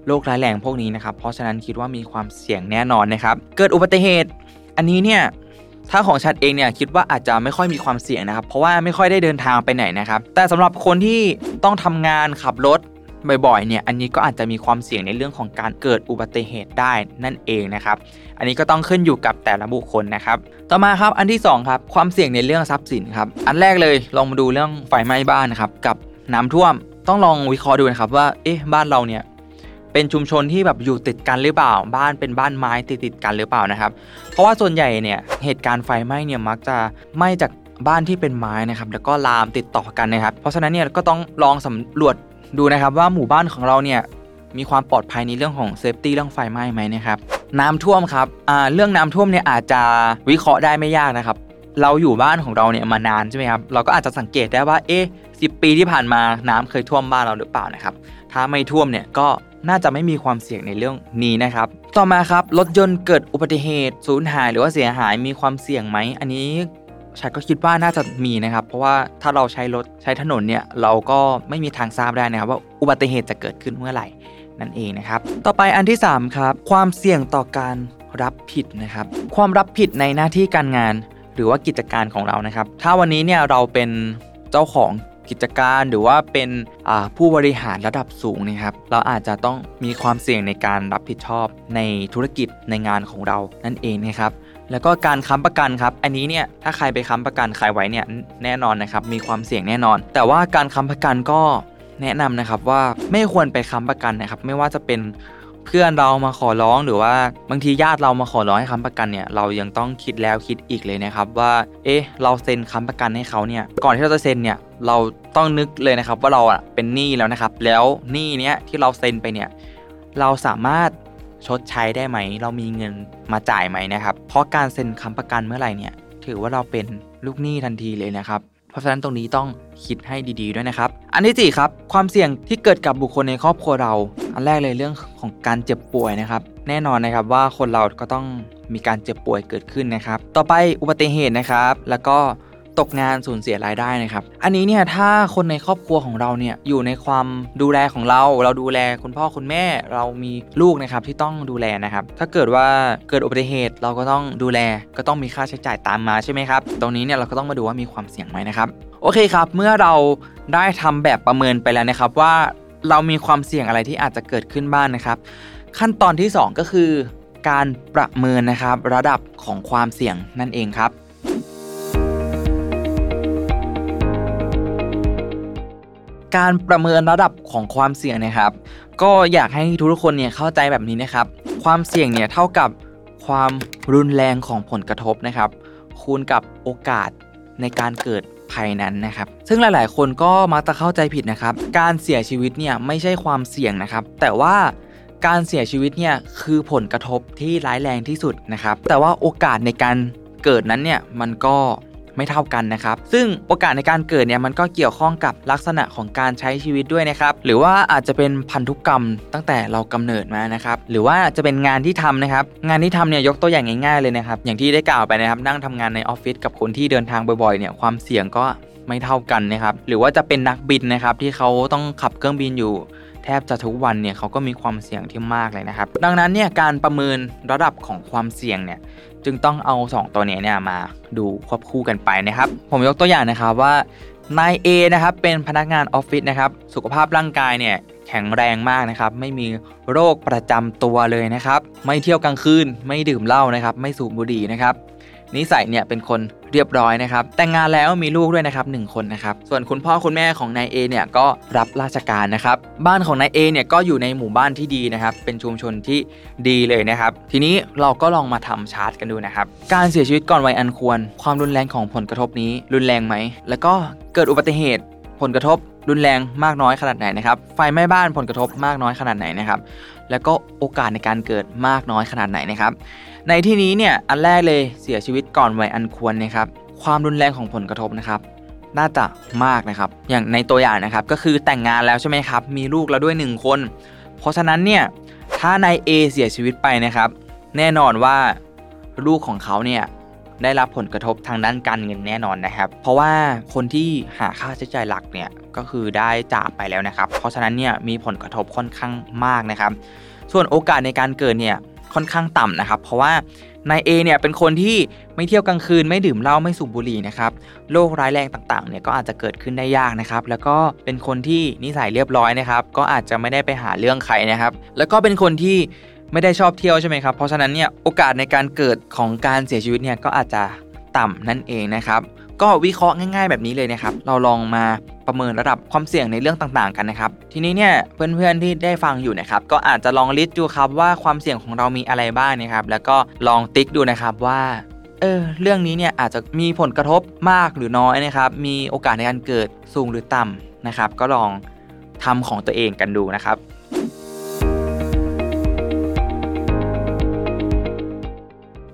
โรคร้ายแรงพวกนี้นะครับ เพราะฉะนั้นคิดว่ามีความเสี่ยงแน่นอนนะครับ เกิดอุบัติเหตุ อันนี้เนี่ยถ้าของชัดเองเนี่ยคิดว่าอาจจะไม่ค่อยมีความเสี่ยงนะครับ เพราะว่าไม่ค่อยได้เดินทางไปไหนนะครับ แต่สำหรับคนที่ต้องทำงานขับรถ บ่อยๆเนี่ยอันนี้ก็อาจจะมีความเสี่ยงในเรื่องของการเกิดอุบัติเหตุได้นั่นเองนะครับอันนี้ก็ต้องขึ้นอยู่กับแต่ละบุคคลนะครับต่อมาครับอันที่2ครับความเสี่ยงในเรื่องทรัพย์สินครับอันแรกเลยลองมาดูเรื่องไฟไหม้บ้านนะครับกับน้ำท่วมต้องลองวิเคราะห์ดูนะครับว่าเอ๊ะบ้านเราเนี่ยเป็นชุมชนที่แบบอยู่ติดกันหรือเปล่า บ้านเป็นบ้านไม้ติดติดกันหรือเปล่านะครับ เพราะว่าส่วนใหญ่เนี่ยเหตุการณ์ไฟไหม้เนี่ยมักจะไหม้จากบ้านที่เป็นไม้นะครับแล้วก็ลามติดต่อกันนะครับ เพราะฉะนั้นเนี่ยก็ต้องลองสำรวจ ดูนะครับว่าหมู่บ้านของเราเนี่ยมีความปลอดภัยในเรื่องของ safety เรื่องไฟไหม้ไหมนะครับน้ำท่วมครับเรื่องน้ำท่วมเนี่ยอาจจะวิเคราะห์ได้ไม่ยากนะครับ เราอยู่บ้านของเราเนี่ยมานานใช่ไหมครับเราก็อาจจะสังเกตได้ว่าเอ๊ะสิปีที่ผ่านมาน้ำเคยท่วมบ้านเราหรือเปล่านะครับ ถ้าไม่ท่วมเนี่ยก็น่าจะไม่มีความเสี่ยงในเรื่องนี้นะครับ ต่อมาครับรถยนต์เกิดอุบัติเหตุสูญหายหรือว่าเสียหายมีความเสี่ยงไหม อันนี้ ฉันก็คิดว่าน่าจะมีนะครับ เพราะว่าถ้าเราใช้รถใช้ถนนเนี่ยเราก็ไม่มีทางทราบได้นะครับ ว่าอุบัติเหตุจะเกิดขึ้นเมื่อไหร่นั่นเองนะครับ ต่อไปอันที่สามครับ ความเสี่ยงต่อการรับผิดนะครับ ความรับผิดในหน้าที่การงาน หรือว่ากิจการของเรานะครับ ถ้าวันนี้เนี่ยเราเป็นเจ้าของกิจการหรือว่าเป็นผู้บริหารระดับสูงนะครับ เราอาจจะต้องมีความเสี่ยงในการรับผิดชอบในธุรกิจในงานของเรานั่นเองนะครับ แล้วก็การค้ำประกันครับ อันนี้เนี่ยถ้าใครไปค้ำประกันใครไว้เนี่ยแน่นอนนะครับมีความเสี่ยงแน่นอน แต่ว่าการค้ำประกันก็แนะนำนะครับว่าไม่ควรไปค้ำประกันนะครับ ไม่ว่าจะเป็นเพื่อนเรามาขอร้องหรือว่าบางทีญาติเรามาขอร้องให้ค้ำประกันเนี่ยเรายังต้องคิดแล้วคิดอีกเลยนะครับว่า เอ๊ะเราเซ็นค้ำประกันให้เขาเนี่ยก่อนที่เราจะเซ็นเนี่ยเราต้องนึกเลยนะครับว่าเราอะเป็นหนี้แล้วนะครับ แล้วหนี้เนี้ยที่เราเซ็นไปเนี่ยเราสามารถ ชดใช้ได้ไหม เรามีเงินมาจ่ายไหมนะครับ เพราะการเซ็นค้ำประกันเมื่อไหร่เนี่ย ถือว่าเราเป็นลูกหนี้ทันทีเลยนะครับ เพราะฉะนั้นตรงนี้ต้องคิดให้ดีๆด้วยนะครับ อันที่สี่ครับ ความเสี่ยงที่เกิดกับบุคคลในครอบครัวเรา อันแรกเลยเรื่องของการเจ็บป่วยนะครับ แน่นอนนะครับว่าคนเราก็ต้องมีการเจ็บป่วยเกิดขึ้นนะครับ ต่อไปอุบัติเหตุนะครับ แล้วก็ ตกงานสูญเสียรายได้นะครับ อันนี้เนี่ยถ้าคนในครอบครัวของเราเนี่ยอยู่ในความดูแลของเรา เราดูแลคุณพ่อคุณแม่เรามีลูกนะครับที่ต้องดูแลนะครับ ถ้าเกิดว่าเกิดอุบัติเหตุเราก็ต้องดูแลก็ต้องมีค่าใช้จ่ายตามมาใช่ไหมครับ ตรงนี้เนี่ยเราก็ต้องมาดูว่ามีความเสี่ยงไหมนะครับ โอเคครับ เมื่อเราได้ทำแบบประเมินไปแล้วนะครับว่าเรามีความเสี่ยงอะไรที่อาจจะเกิดขึ้นบ้างนนะครับ ขั้นตอนที่ 2 ก็คือการประเมินนะครับระดับของความเสี่ยงนั่นเองครับ การประเมินระดับของความเสี่ยงนะครับ ก็อยากให้ทุกคนเนี่ยเข้าใจแบบนี้นะครับ ความเสี่ยงเนี่ยเท่ากับความรุนแรงของผลกระทบนะครับ คูณกับโอกาสในการเกิดภัยนั้นนะครับ ซึ่งหลาย ๆ คนก็มักจะเข้าใจผิดนะครับ การเสียชีวิตเนี่ยไม่ใช่ความเสี่ยงนะครับ แต่ว่าการเสียชีวิตเนี่ยคือผลกระทบที่ร้ายแรงที่สุดนะครับ แต่ว่าโอกาสในการเกิดนั้นเนี่ยมันก็ ไม่เท่ากันนะครับ ซึ่งโอกาสในการเกิดเนี่ยมันก็เกี่ยวข้องกับลักษณะของการใช้ชีวิตด้วยนะครับ หรือว่าอาจจะเป็นพันธุกรรมตั้งแต่เรากำเนิดมานะครับ หรือว่าจะเป็นงานที่ทำนะครับ งานที่ทำเนี่ยยกตัวอย่างง่ายๆเลยนะครับ อย่างที่ได้กล่าวไปนะครับนั่งทำงานในออฟฟิศกับคนที่เดินทางบ่อยๆเนี่ยความเสี่ยงก็ไม่เท่ากันนะครับ หรือว่าจะเป็นนักบินนะครับที่เขาต้องขับเครื่องบินอยู่แทบจะทุกวันเนี่ยเขาก็มีความเสี่ยงที่มากเลยนะครับ ดังนั้นเนี่ยการประเมินระดับของความเสี่ยงเนี่ย จึงต้องเอา 2 ตัวนี้เนี่ยมาดูควบคู่กันไปนะครับ ผมยกตัวอย่างนะครับว่านาย A นะครับเป็นพนักงานออฟฟิศนะครับ สุขภาพร่างกายเนี่ยแข็งแรงมากนะครับ ไม่มีโรคประจำตัวเลยนะครับ ไม่เที่ยวกลางคืน ไม่ดื่มเหล้านะครับ ไม่สูบบุหรี่นะครับ นิสัยเนี่ยเป็นคนเรียบร้อยนะครับ แต่งงานแล้วมีลูกด้วยนะครับหนึ่งคนนะครับ ส่วนคุณพ่อคุณแม่ของนายเอเนี่ยก็รับราชการนะครับ บ้านของนายเอเนี่ยก็อยู่ในหมู่บ้านที่ดีนะครับ เป็นชุมชนที่ดีเลยนะครับ ทีนี้เราก็ลองมาทำชาร์ตกันดูนะครับ การเสียชีวิตก่อนวัยอันควร ความรุนแรงของผลกระทบนี้รุนแรงไหม แล้วก็เกิดอุบัติเหตุผลกระทบรุนแรงมากน้อยขนาดไหนนะครับ ไฟไหม้บ้านผลกระทบมากน้อยขนาดไหนนะครับ แล้วก็โอกาสในการเกิดมากน้อยขนาดไหนนะครับ ในที่นี้เนี่ยอันแรกเลยเสียชีวิตก่อนวัยอันควรนะครับความรุนแรงของผลกระทบนะครับน่าจะมากนะครับ อย่างในตัวอย่างนะครับก็คือแต่งงานแล้วใช่ไหมครับ มีลูกแล้วด้วย 1 คน เพราะฉะนั้นเนี่ยถ้านาย A เสียชีวิตไปนะครับ แน่นอนว่าลูกของเขาเนี่ยได้รับผลกระทบทางด้านการเงินแน่นอนนะครับ เพราะว่าคนที่หาค่าใช้จ่ายหลักเนี่ยก็คือได้จากไปแล้วนะครับ เพราะฉะนั้นเนี่ยมีผลกระทบค่อนข้างมากนะครับ ส่วนโอกาสในการเกิดเนี่ย ค่อนข้างต่ำนะครับ เพราะว่านายเอเนี่ยเป็นคนที่ไม่เที่ยวกลางคืนไม่ดื่มเหล้าไม่สูบบุหรี่นะครับโรคร้ายแรงต่างๆเนี่ยก็อาจจะเกิดขึ้นได้ยากนะครับแล้วก็เป็นคนที่นิสัยเรียบร้อยนะครับก็อาจจะไม่ได้ไปหาเรื่องใครนะครับ แล้วก็เป็นคนที่ไม่ได้ชอบเที่ยวใช่ไหมครับเพราะฉะนั้นเนี่ยโอกาสในการเกิดของการเสียชีวิตเนี่ยก็อาจจะต่ำนั่นเองนะครับ ก็วิเคราะห์ง่าย ๆ แบบนี้เลยนะครับ เราลองมาประเมินระดับความเสี่ยงในเรื่องต่างๆกันนะครับ ทีนี้เนี่ยเพื่อนๆที่ได้ฟังอยู่นะครับ ก็อาจจะลองลิสต์ดูครับว่าความเสี่ยงของเรามีอะไรบ้างนะครับ แล้วก็ลองติ๊กดูนะครับว่าเออเรื่องนี้เนี่ยอาจจะมีผลกระทบมากหรือน้อยนะครับ มีโอกาสในการเกิดสูงหรือต่ำนะครับ ก็ลองทำของตัวเองกันดูนะครับ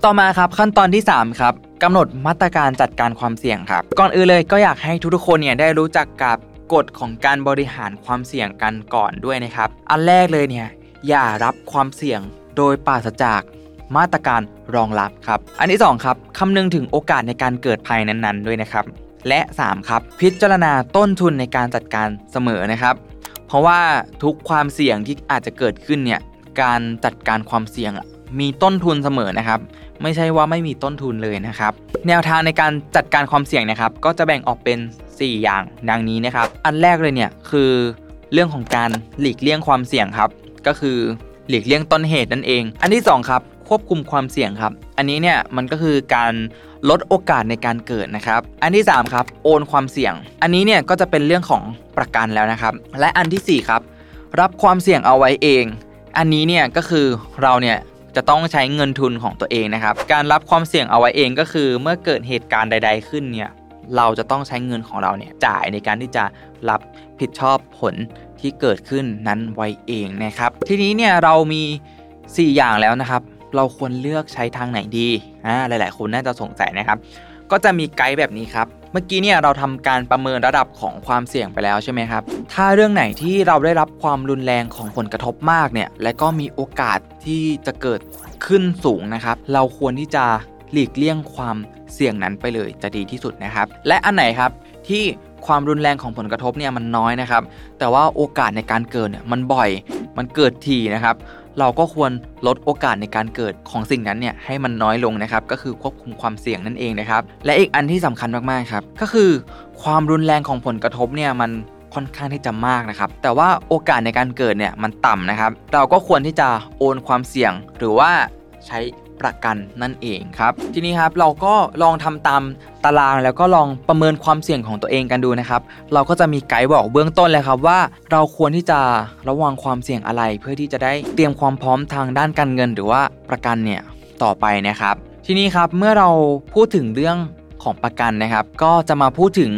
ต่อมาครับขั้นตอนที่ 3 ครับ กำหนดมาตรการจัดการความเสี่ยงครับ ก่อนอื่นเลยก็อยากให้ทุกๆคนเนี่ยได้รู้จักกับกฎของการบริหารความเสี่ยงกันก่อนด้วยนะครับ อันแรกเลยเนี่ยอย่ารับความเสี่ยงโดยปราศจากมาตรการรองรับครับ อันที่2ครับคำนึงถึงโอกาสในการเกิดภัยนั้นๆ ด้วยนะครับ และ 3 ครับ พิจารณาต้นทุนในการจัดการเสมอนะครับ เพราะว่าทุกความเสี่ยงที่อาจจะเกิดขึ้นเนี่ยการจัดการความเสี่ยงมีต้นทุนเสมอนะครับ ไม่ใช่ว่าไม่มีต้นทุนเลยนะครับ แนวทางในการจัดการความเสี่ยงนะครับ ก็จะแบ่งออกเป็น 4 อย่างดังนี้นะครับ อันแรกเลยเนี่ยคือเรื่องของการหลีกเลี่ยงความเสี่ยงครับ ก็คือหลีกเลี่ยงต้นเหตุนั่นเอง อันที่ 2 ครับ ควบคุมความเสี่ยงครับ อันนี้เนี่ยมันก็คือการลดโอกาสในการเกิดนะครับ อันที่ 3 ครับ โอนความเสี่ยง อันนี้เนี่ยก็จะเป็นเรื่องของประกันแล้วนะครับ และอันทีสี่4 ครับ รับความเสี่ยงเอาไว้เอง อันนี้เนี่ยก็คือเราเนี่ย จะต้องใช้เงินทุนของตัวเองนะครับ การรับความเสี่ยงเอาไว้เองก็คือเมื่อเกิดเหตุการณ์ใด ๆ ขึ้นเนี่ยเราจะต้องใช้เงินของเราเนี่ยจ่ายในการที่จะรับผิดชอบผลที่เกิดขึ้นนั้นไว้เองนะครับ ทีนี้เนี่ยเรามี 4 อย่างแล้วนะครับ เราควรเลือกใช้ทางไหนดีอ่าหลาย ๆ คนน่าจะสงสัยนะครับ ก็จะมีไกด์แบบนี้ครับ มื่อกี้เนี่ยเราทำการประเมินระดับของความเสี่ยงไปแล้วใช่ไหมครับ ถ้าเรื่องไหนที่เราได้รับความรุนแรงของผลกระทบมากเนี่ย และก็มีโอกาสที่จะเกิดขึ้นสูงนะครับ เราควรที่จะหลีกเลี่ยงความเสี่ยงนั้นไปเลยจะดีที่สุดนะครับ และอันไหนครับที่ความรุนแรงของผลกระทบเนี่ยมันน้อยนะครับ แต่ว่าโอกาสในการเกิดเนี่ยมันบ่อย มันเกิดทีนะครับ เราก็ควรลดโอกาสในการเกิดของสิ่งนั้นเนี่ยให้มันน้อยลงนะครับ ก็คือควบคุมความเสี่ยงนั่นเองนะครับ และอีกอันที่สำคัญมากๆครับ ก็คือความรุนแรงของผลกระทบเนี่ยมันค่อนข้างที่จะมากนะครับ แต่ว่าโอกาสในการเกิดเนี่ยมันต่ำนะครับ เราก็ควรที่จะโอนความเสี่ยงหรือว่าใช้ ประกันนั่นเองครับ ทีนี้ครับเราก็ลองทำตามตารางแล้วก็ลองประเมินความเสี่ยงของตัวเองกันดูนะครับ เราก็จะมีไกด์บอกเบื้องต้นเลยครับว่า เราควรที่จะระวังความเสี่ยงอะไร เพื่อที่จะได้เตรียมความพร้อมทางด้านการเงิน หรือว่าประกันเนี่ยต่อไปนะครับ ทีนี้ครับเมื่อเราพูดถึงเรื่องของประกันนะครับ ก็จะมาพูดถึง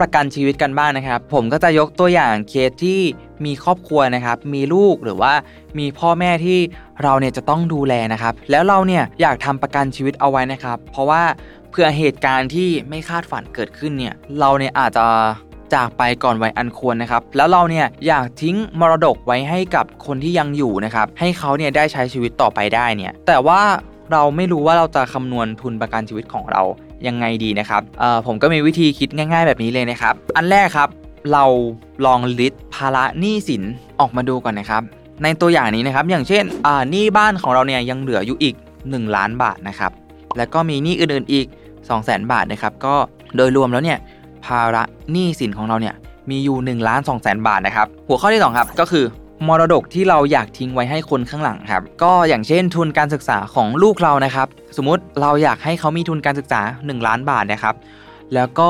ประกันชีวิตกันบ้างนะครับ ผมก็จะยกตัวอย่างเคสที่มีครอบครัวนะครับ มีลูกหรือว่ามีพ่อแม่ที่เราเนี่ยจะต้องดูแลนะครับ แล้วเราเนี่ยอยากทำประกันชีวิตเอาไว้นะครับ เพราะว่าเผื่อเหตุการณ์ที่ไม่คาดฝันเกิดขึ้นเนี่ยเราเนี่ยอาจจะจากไปก่อนวัยอันควรนะครับ แล้วเราเนี่ยอยากทิ้งมรดกไว้ให้กับคนที่ยังอยู่นะครับ ให้เขาเนี่ยได้ใช้ชีวิตต่อไปได้เนี่ย แต่ว่าเราไม่รู้ว่าเราจะคำนวณทุนประกันชีวิตของเรา ยังไงดีนะครับเอ่อผมก็มีวิธีคิดง่าย ๆ แบบนี้เลยนะครับ อันแรกครับเราลองลิสต์ภาระหนี้สินออกมาดูก่อนนะครับ ในตัวอย่างนี้นะครับ อย่างเช่นอ่าหนี้บ้านของเราเนี่ยยังเหลืออยู่อีก 1 ล้านบาทนะครับ แล้วก็มีหนี้อื่นๆอีก 2 0 0 0 0 0 บาทนะครับ ก็โดยรวมแล้วเนี่ยภาระหนี้สินของเราเนี่ยมีอยู่1ล้าน2แสนบาทนะครับ หัวข้อที่ 2 ครับ ก็คือ มรดกที่เราอยากทิ้งไว้ให้คนข้างหลังครับ ก็อย่างเช่นทุนการศึกษาของลูกเรานะครับ สมมุติเราอยากให้เขามีทุนการศึกษา 1 ล้านบาทนะครับ แล้วก็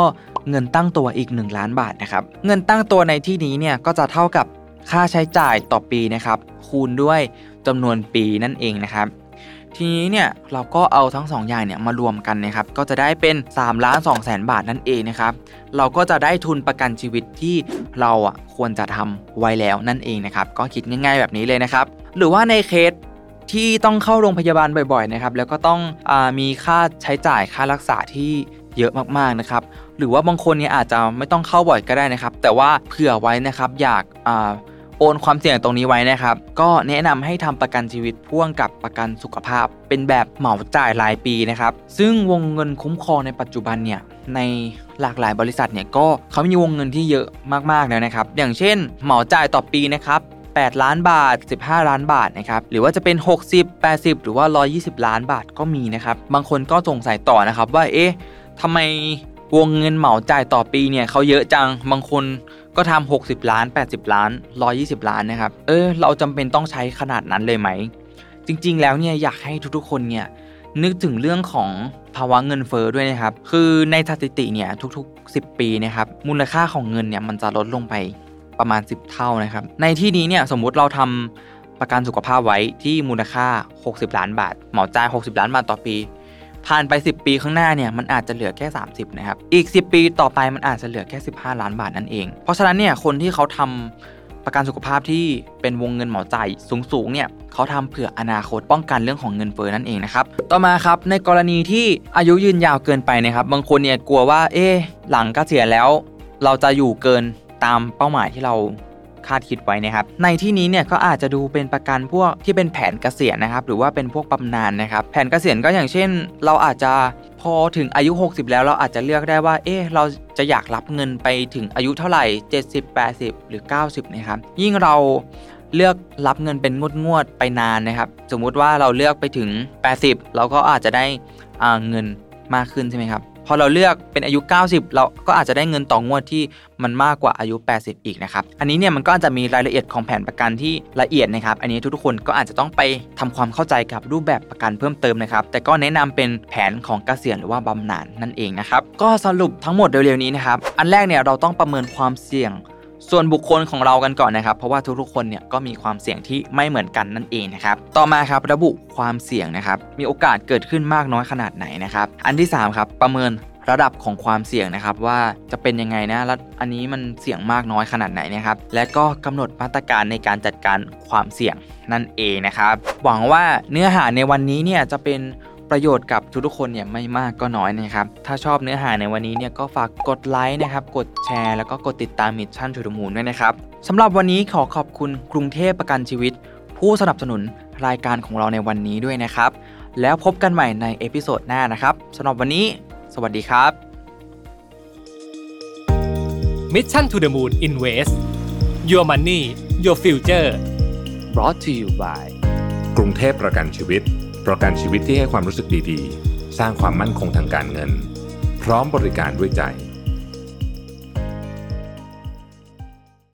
เงินตั้งตัวอีก 1 ล้านบาทนะครับ เงินตั้งตัวในที่นี้เนี่ยก็จะเท่ากับค่าใช้จ่ายต่อปีนะครับ คูณด้วยจำนวนปีนั่นเองนะครับ ทีนี้เนี่ยเราก็เอาทั้ง 2 อย่างเนี่ยมารวมกันนะครับก็จะได้เป็น3ล้าน2แสนบาทนั่นเองนะครับเราก็จะได้ทุนประกันชีวิตที่เราอะควรจะทำไว้แล้วนั่นเองนะครับก็คิดง่าย ๆแบบนี้เลยนะครับหรือว่าในเคสที่ต้องเข้าโรงพยาบาลบ่อยๆนะครับแล้วก็ต้องอมีค่าใช้จ่ายค่ารักษาที่เยอะมากๆนะครับหรือว่าบางคนเนี่ยอาจจะไม่ต้องเข้าบ่อยก็ได้นะครับ แต่ว่าเผื่อไว้นะครับอยากอ โอนความเสี่ยงตรงนี้ไว้นะครับ ก็แนะนำให้ทำประกันชีวิตพ่วงกับประกันสุขภาพ เป็นแบบเหมาจ่ายรายปีนะครับ ซึ่งวงเงินคุ้มครองในปัจจุบันเนี่ยในหลากหลายบริษัทเนี่ยก็เขามีวงเงินที่เยอะมากๆแล้วนะครับ อย่างเช่น เหมาจ่ายต่อปีนะครับ8 ล้านบาท 15 ล้านบาทนะครับ หรือว่าจะเป็น 60 80 หรือว่า 120 ล้านบาทก็มีนะครับ บางคนก็สงสัยต่อนะครับว่า เอ๊ะทำไมวงเงินเหมาจ่ายต่อปีเนี่ยเขาเยอะจัง บางคน ก็ทำ60 ล้าน 80 ล้าน 120 ล้านนะครับ เออ เราจำเป็นต้องใช้ขนาดนั้นเลยไหม จริงๆ แล้วเนี่ยอยากให้ทุกๆ คนเนี่ยนึกถึงเรื่องของภาวะเงินเฟ้อด้วยนะครับ คือในสถิติเนี่ยทุกๆ 10 ปีนะครับ มูลค่าของเงินเนี่ยมันจะลดลงไปประมาณ 10 เท่านะครับ ในที่นี้เนี่ยสมมุติเราทำประกันสุขภาพไว้ที่มูลค่า 60 ล้านบาท เหมาจ่าย 60 ล้านบาทต่อปี ผ่านไป 10 ปีข้างหน้าเนี่ยมันอาจจะเหลือแค่ 30 นะครับ อีก 10 ปีต่อไปมันอาจจะเหลือแค่ 15 ล้านบาทนั่นเอง เพราะฉะนั้นเนี่ยคนที่เขาทำประกันสุขภาพที่เป็นวงเงินเหมาจ่ายสูงๆเนี่ยเขาทำเผื่ออนาคตป้องกันเรื่องของเงินเฟ้อนั่นเองนะครับ ต่อมาครับในกรณีที่อายุยืนยาวเกินไปนะครับ บางคนเนี่ยกลัวว่าเอ๊หลังกเกษียณแล้ว เราจะอยู่เกินตามเป้าหมายที่เรา คาดคิดไว้นะครับ ในที่นี้เนี่ยก็อาจจะดูเป็นประกันพวกที่เป็นแผนเกษียณนะครับ หรือว่าเป็นพวกบำนาญนะครับ แผนเกษียณก็อย่างเช่น เราอาจจะพอถึงอายุ 60 แล้วเราอาจจะเลือกได้ว่า เอ๊ะเราจะอยากรับเงินไปถึงอายุเท่าไหร่ 70 80 หรือ 90 นะครับ ยิ่งเราเลือกรับเงินเป็นงวดงวดๆไปนานนะครับ สมมุติว่าเราเลือกไปถึง 80 เราก็อาจจะได้เงินมากขึ้นใช่ไหมครับ พอเราเลือกเป็นอายุ 90 เราก็อาจจะได้เงินต่องวดที่มันมากกว่าอายุ 80 อีกนะครับ อันนี้เนี่ยมันก็อาจจะมีรายละเอียดของแผนประกันที่ละเอียดนะครับ อันนี้ทุกๆคนก็อาจจะต้องไปทำความเข้าใจกับรูปแบบประกันเพิ่มเติมนะครับ แต่ก็แนะนำเป็นแผนของเกษียณหรือว่าบำนาญนั่นเองนะครับ ก็สรุปทั้งหมดเร็วๆนี้นะครับ อันแรกเนี่ยเราต้องประเมินความเสี่ยง ส่วนบุคคลของเรากันก่อนนะครับ เพราะว่าทุกๆคนเนี่ยก็มีความเสี่ยงที่ไม่เหมือนกันนั่นเองนะครับ ต่อมาครับระบุความเสี่ยงนะครับ มีโอกาสเกิดขึ้นมากน้อยขนาดไหนนะครับ อันที่3ครับประเมินระดับของความเสี่ยงนะครับว่าจะเป็นยังไงนะแล้วอันนี้มันเสี่ยงมากน้อยขนาดไหนนะครับ และก็กำหนดมาตรการในการจัดการความเสี่ยงนั่นเองนะครับ หวังว่าเนื้อหาในวันนี้เนี่ยจะเป็น ประโยชน์กับทุกๆคนเนี่ยไม่มากก็น้อยนะครับ ถ้าชอบเนื้อหาในวันนี้เนี่ยก็ฝากกดไลค์นะครับ กดแชร์ แล้วก็กดติดตาม Mission to the Moon ด้วยนะครับสำหรับวันนี้ขอขอบคุณกรุงเทพประกันชีวิต ผู้สนับสนุนรายการของเราในวันนี้ด้วยนะครับ แล้วพบกันใหม่ใน episode หน้านะครับสำหรับวันนี้ สวัสดีครับ Mission to the Moon Invest Your Money Your Future brought to you by กรุงเทพประกันชีวิต ประกันชีวิตที่ให้ความรู้สึกดีๆ สร้างความมั่นคงทางการเงิน พร้อมบริการด้วยใจ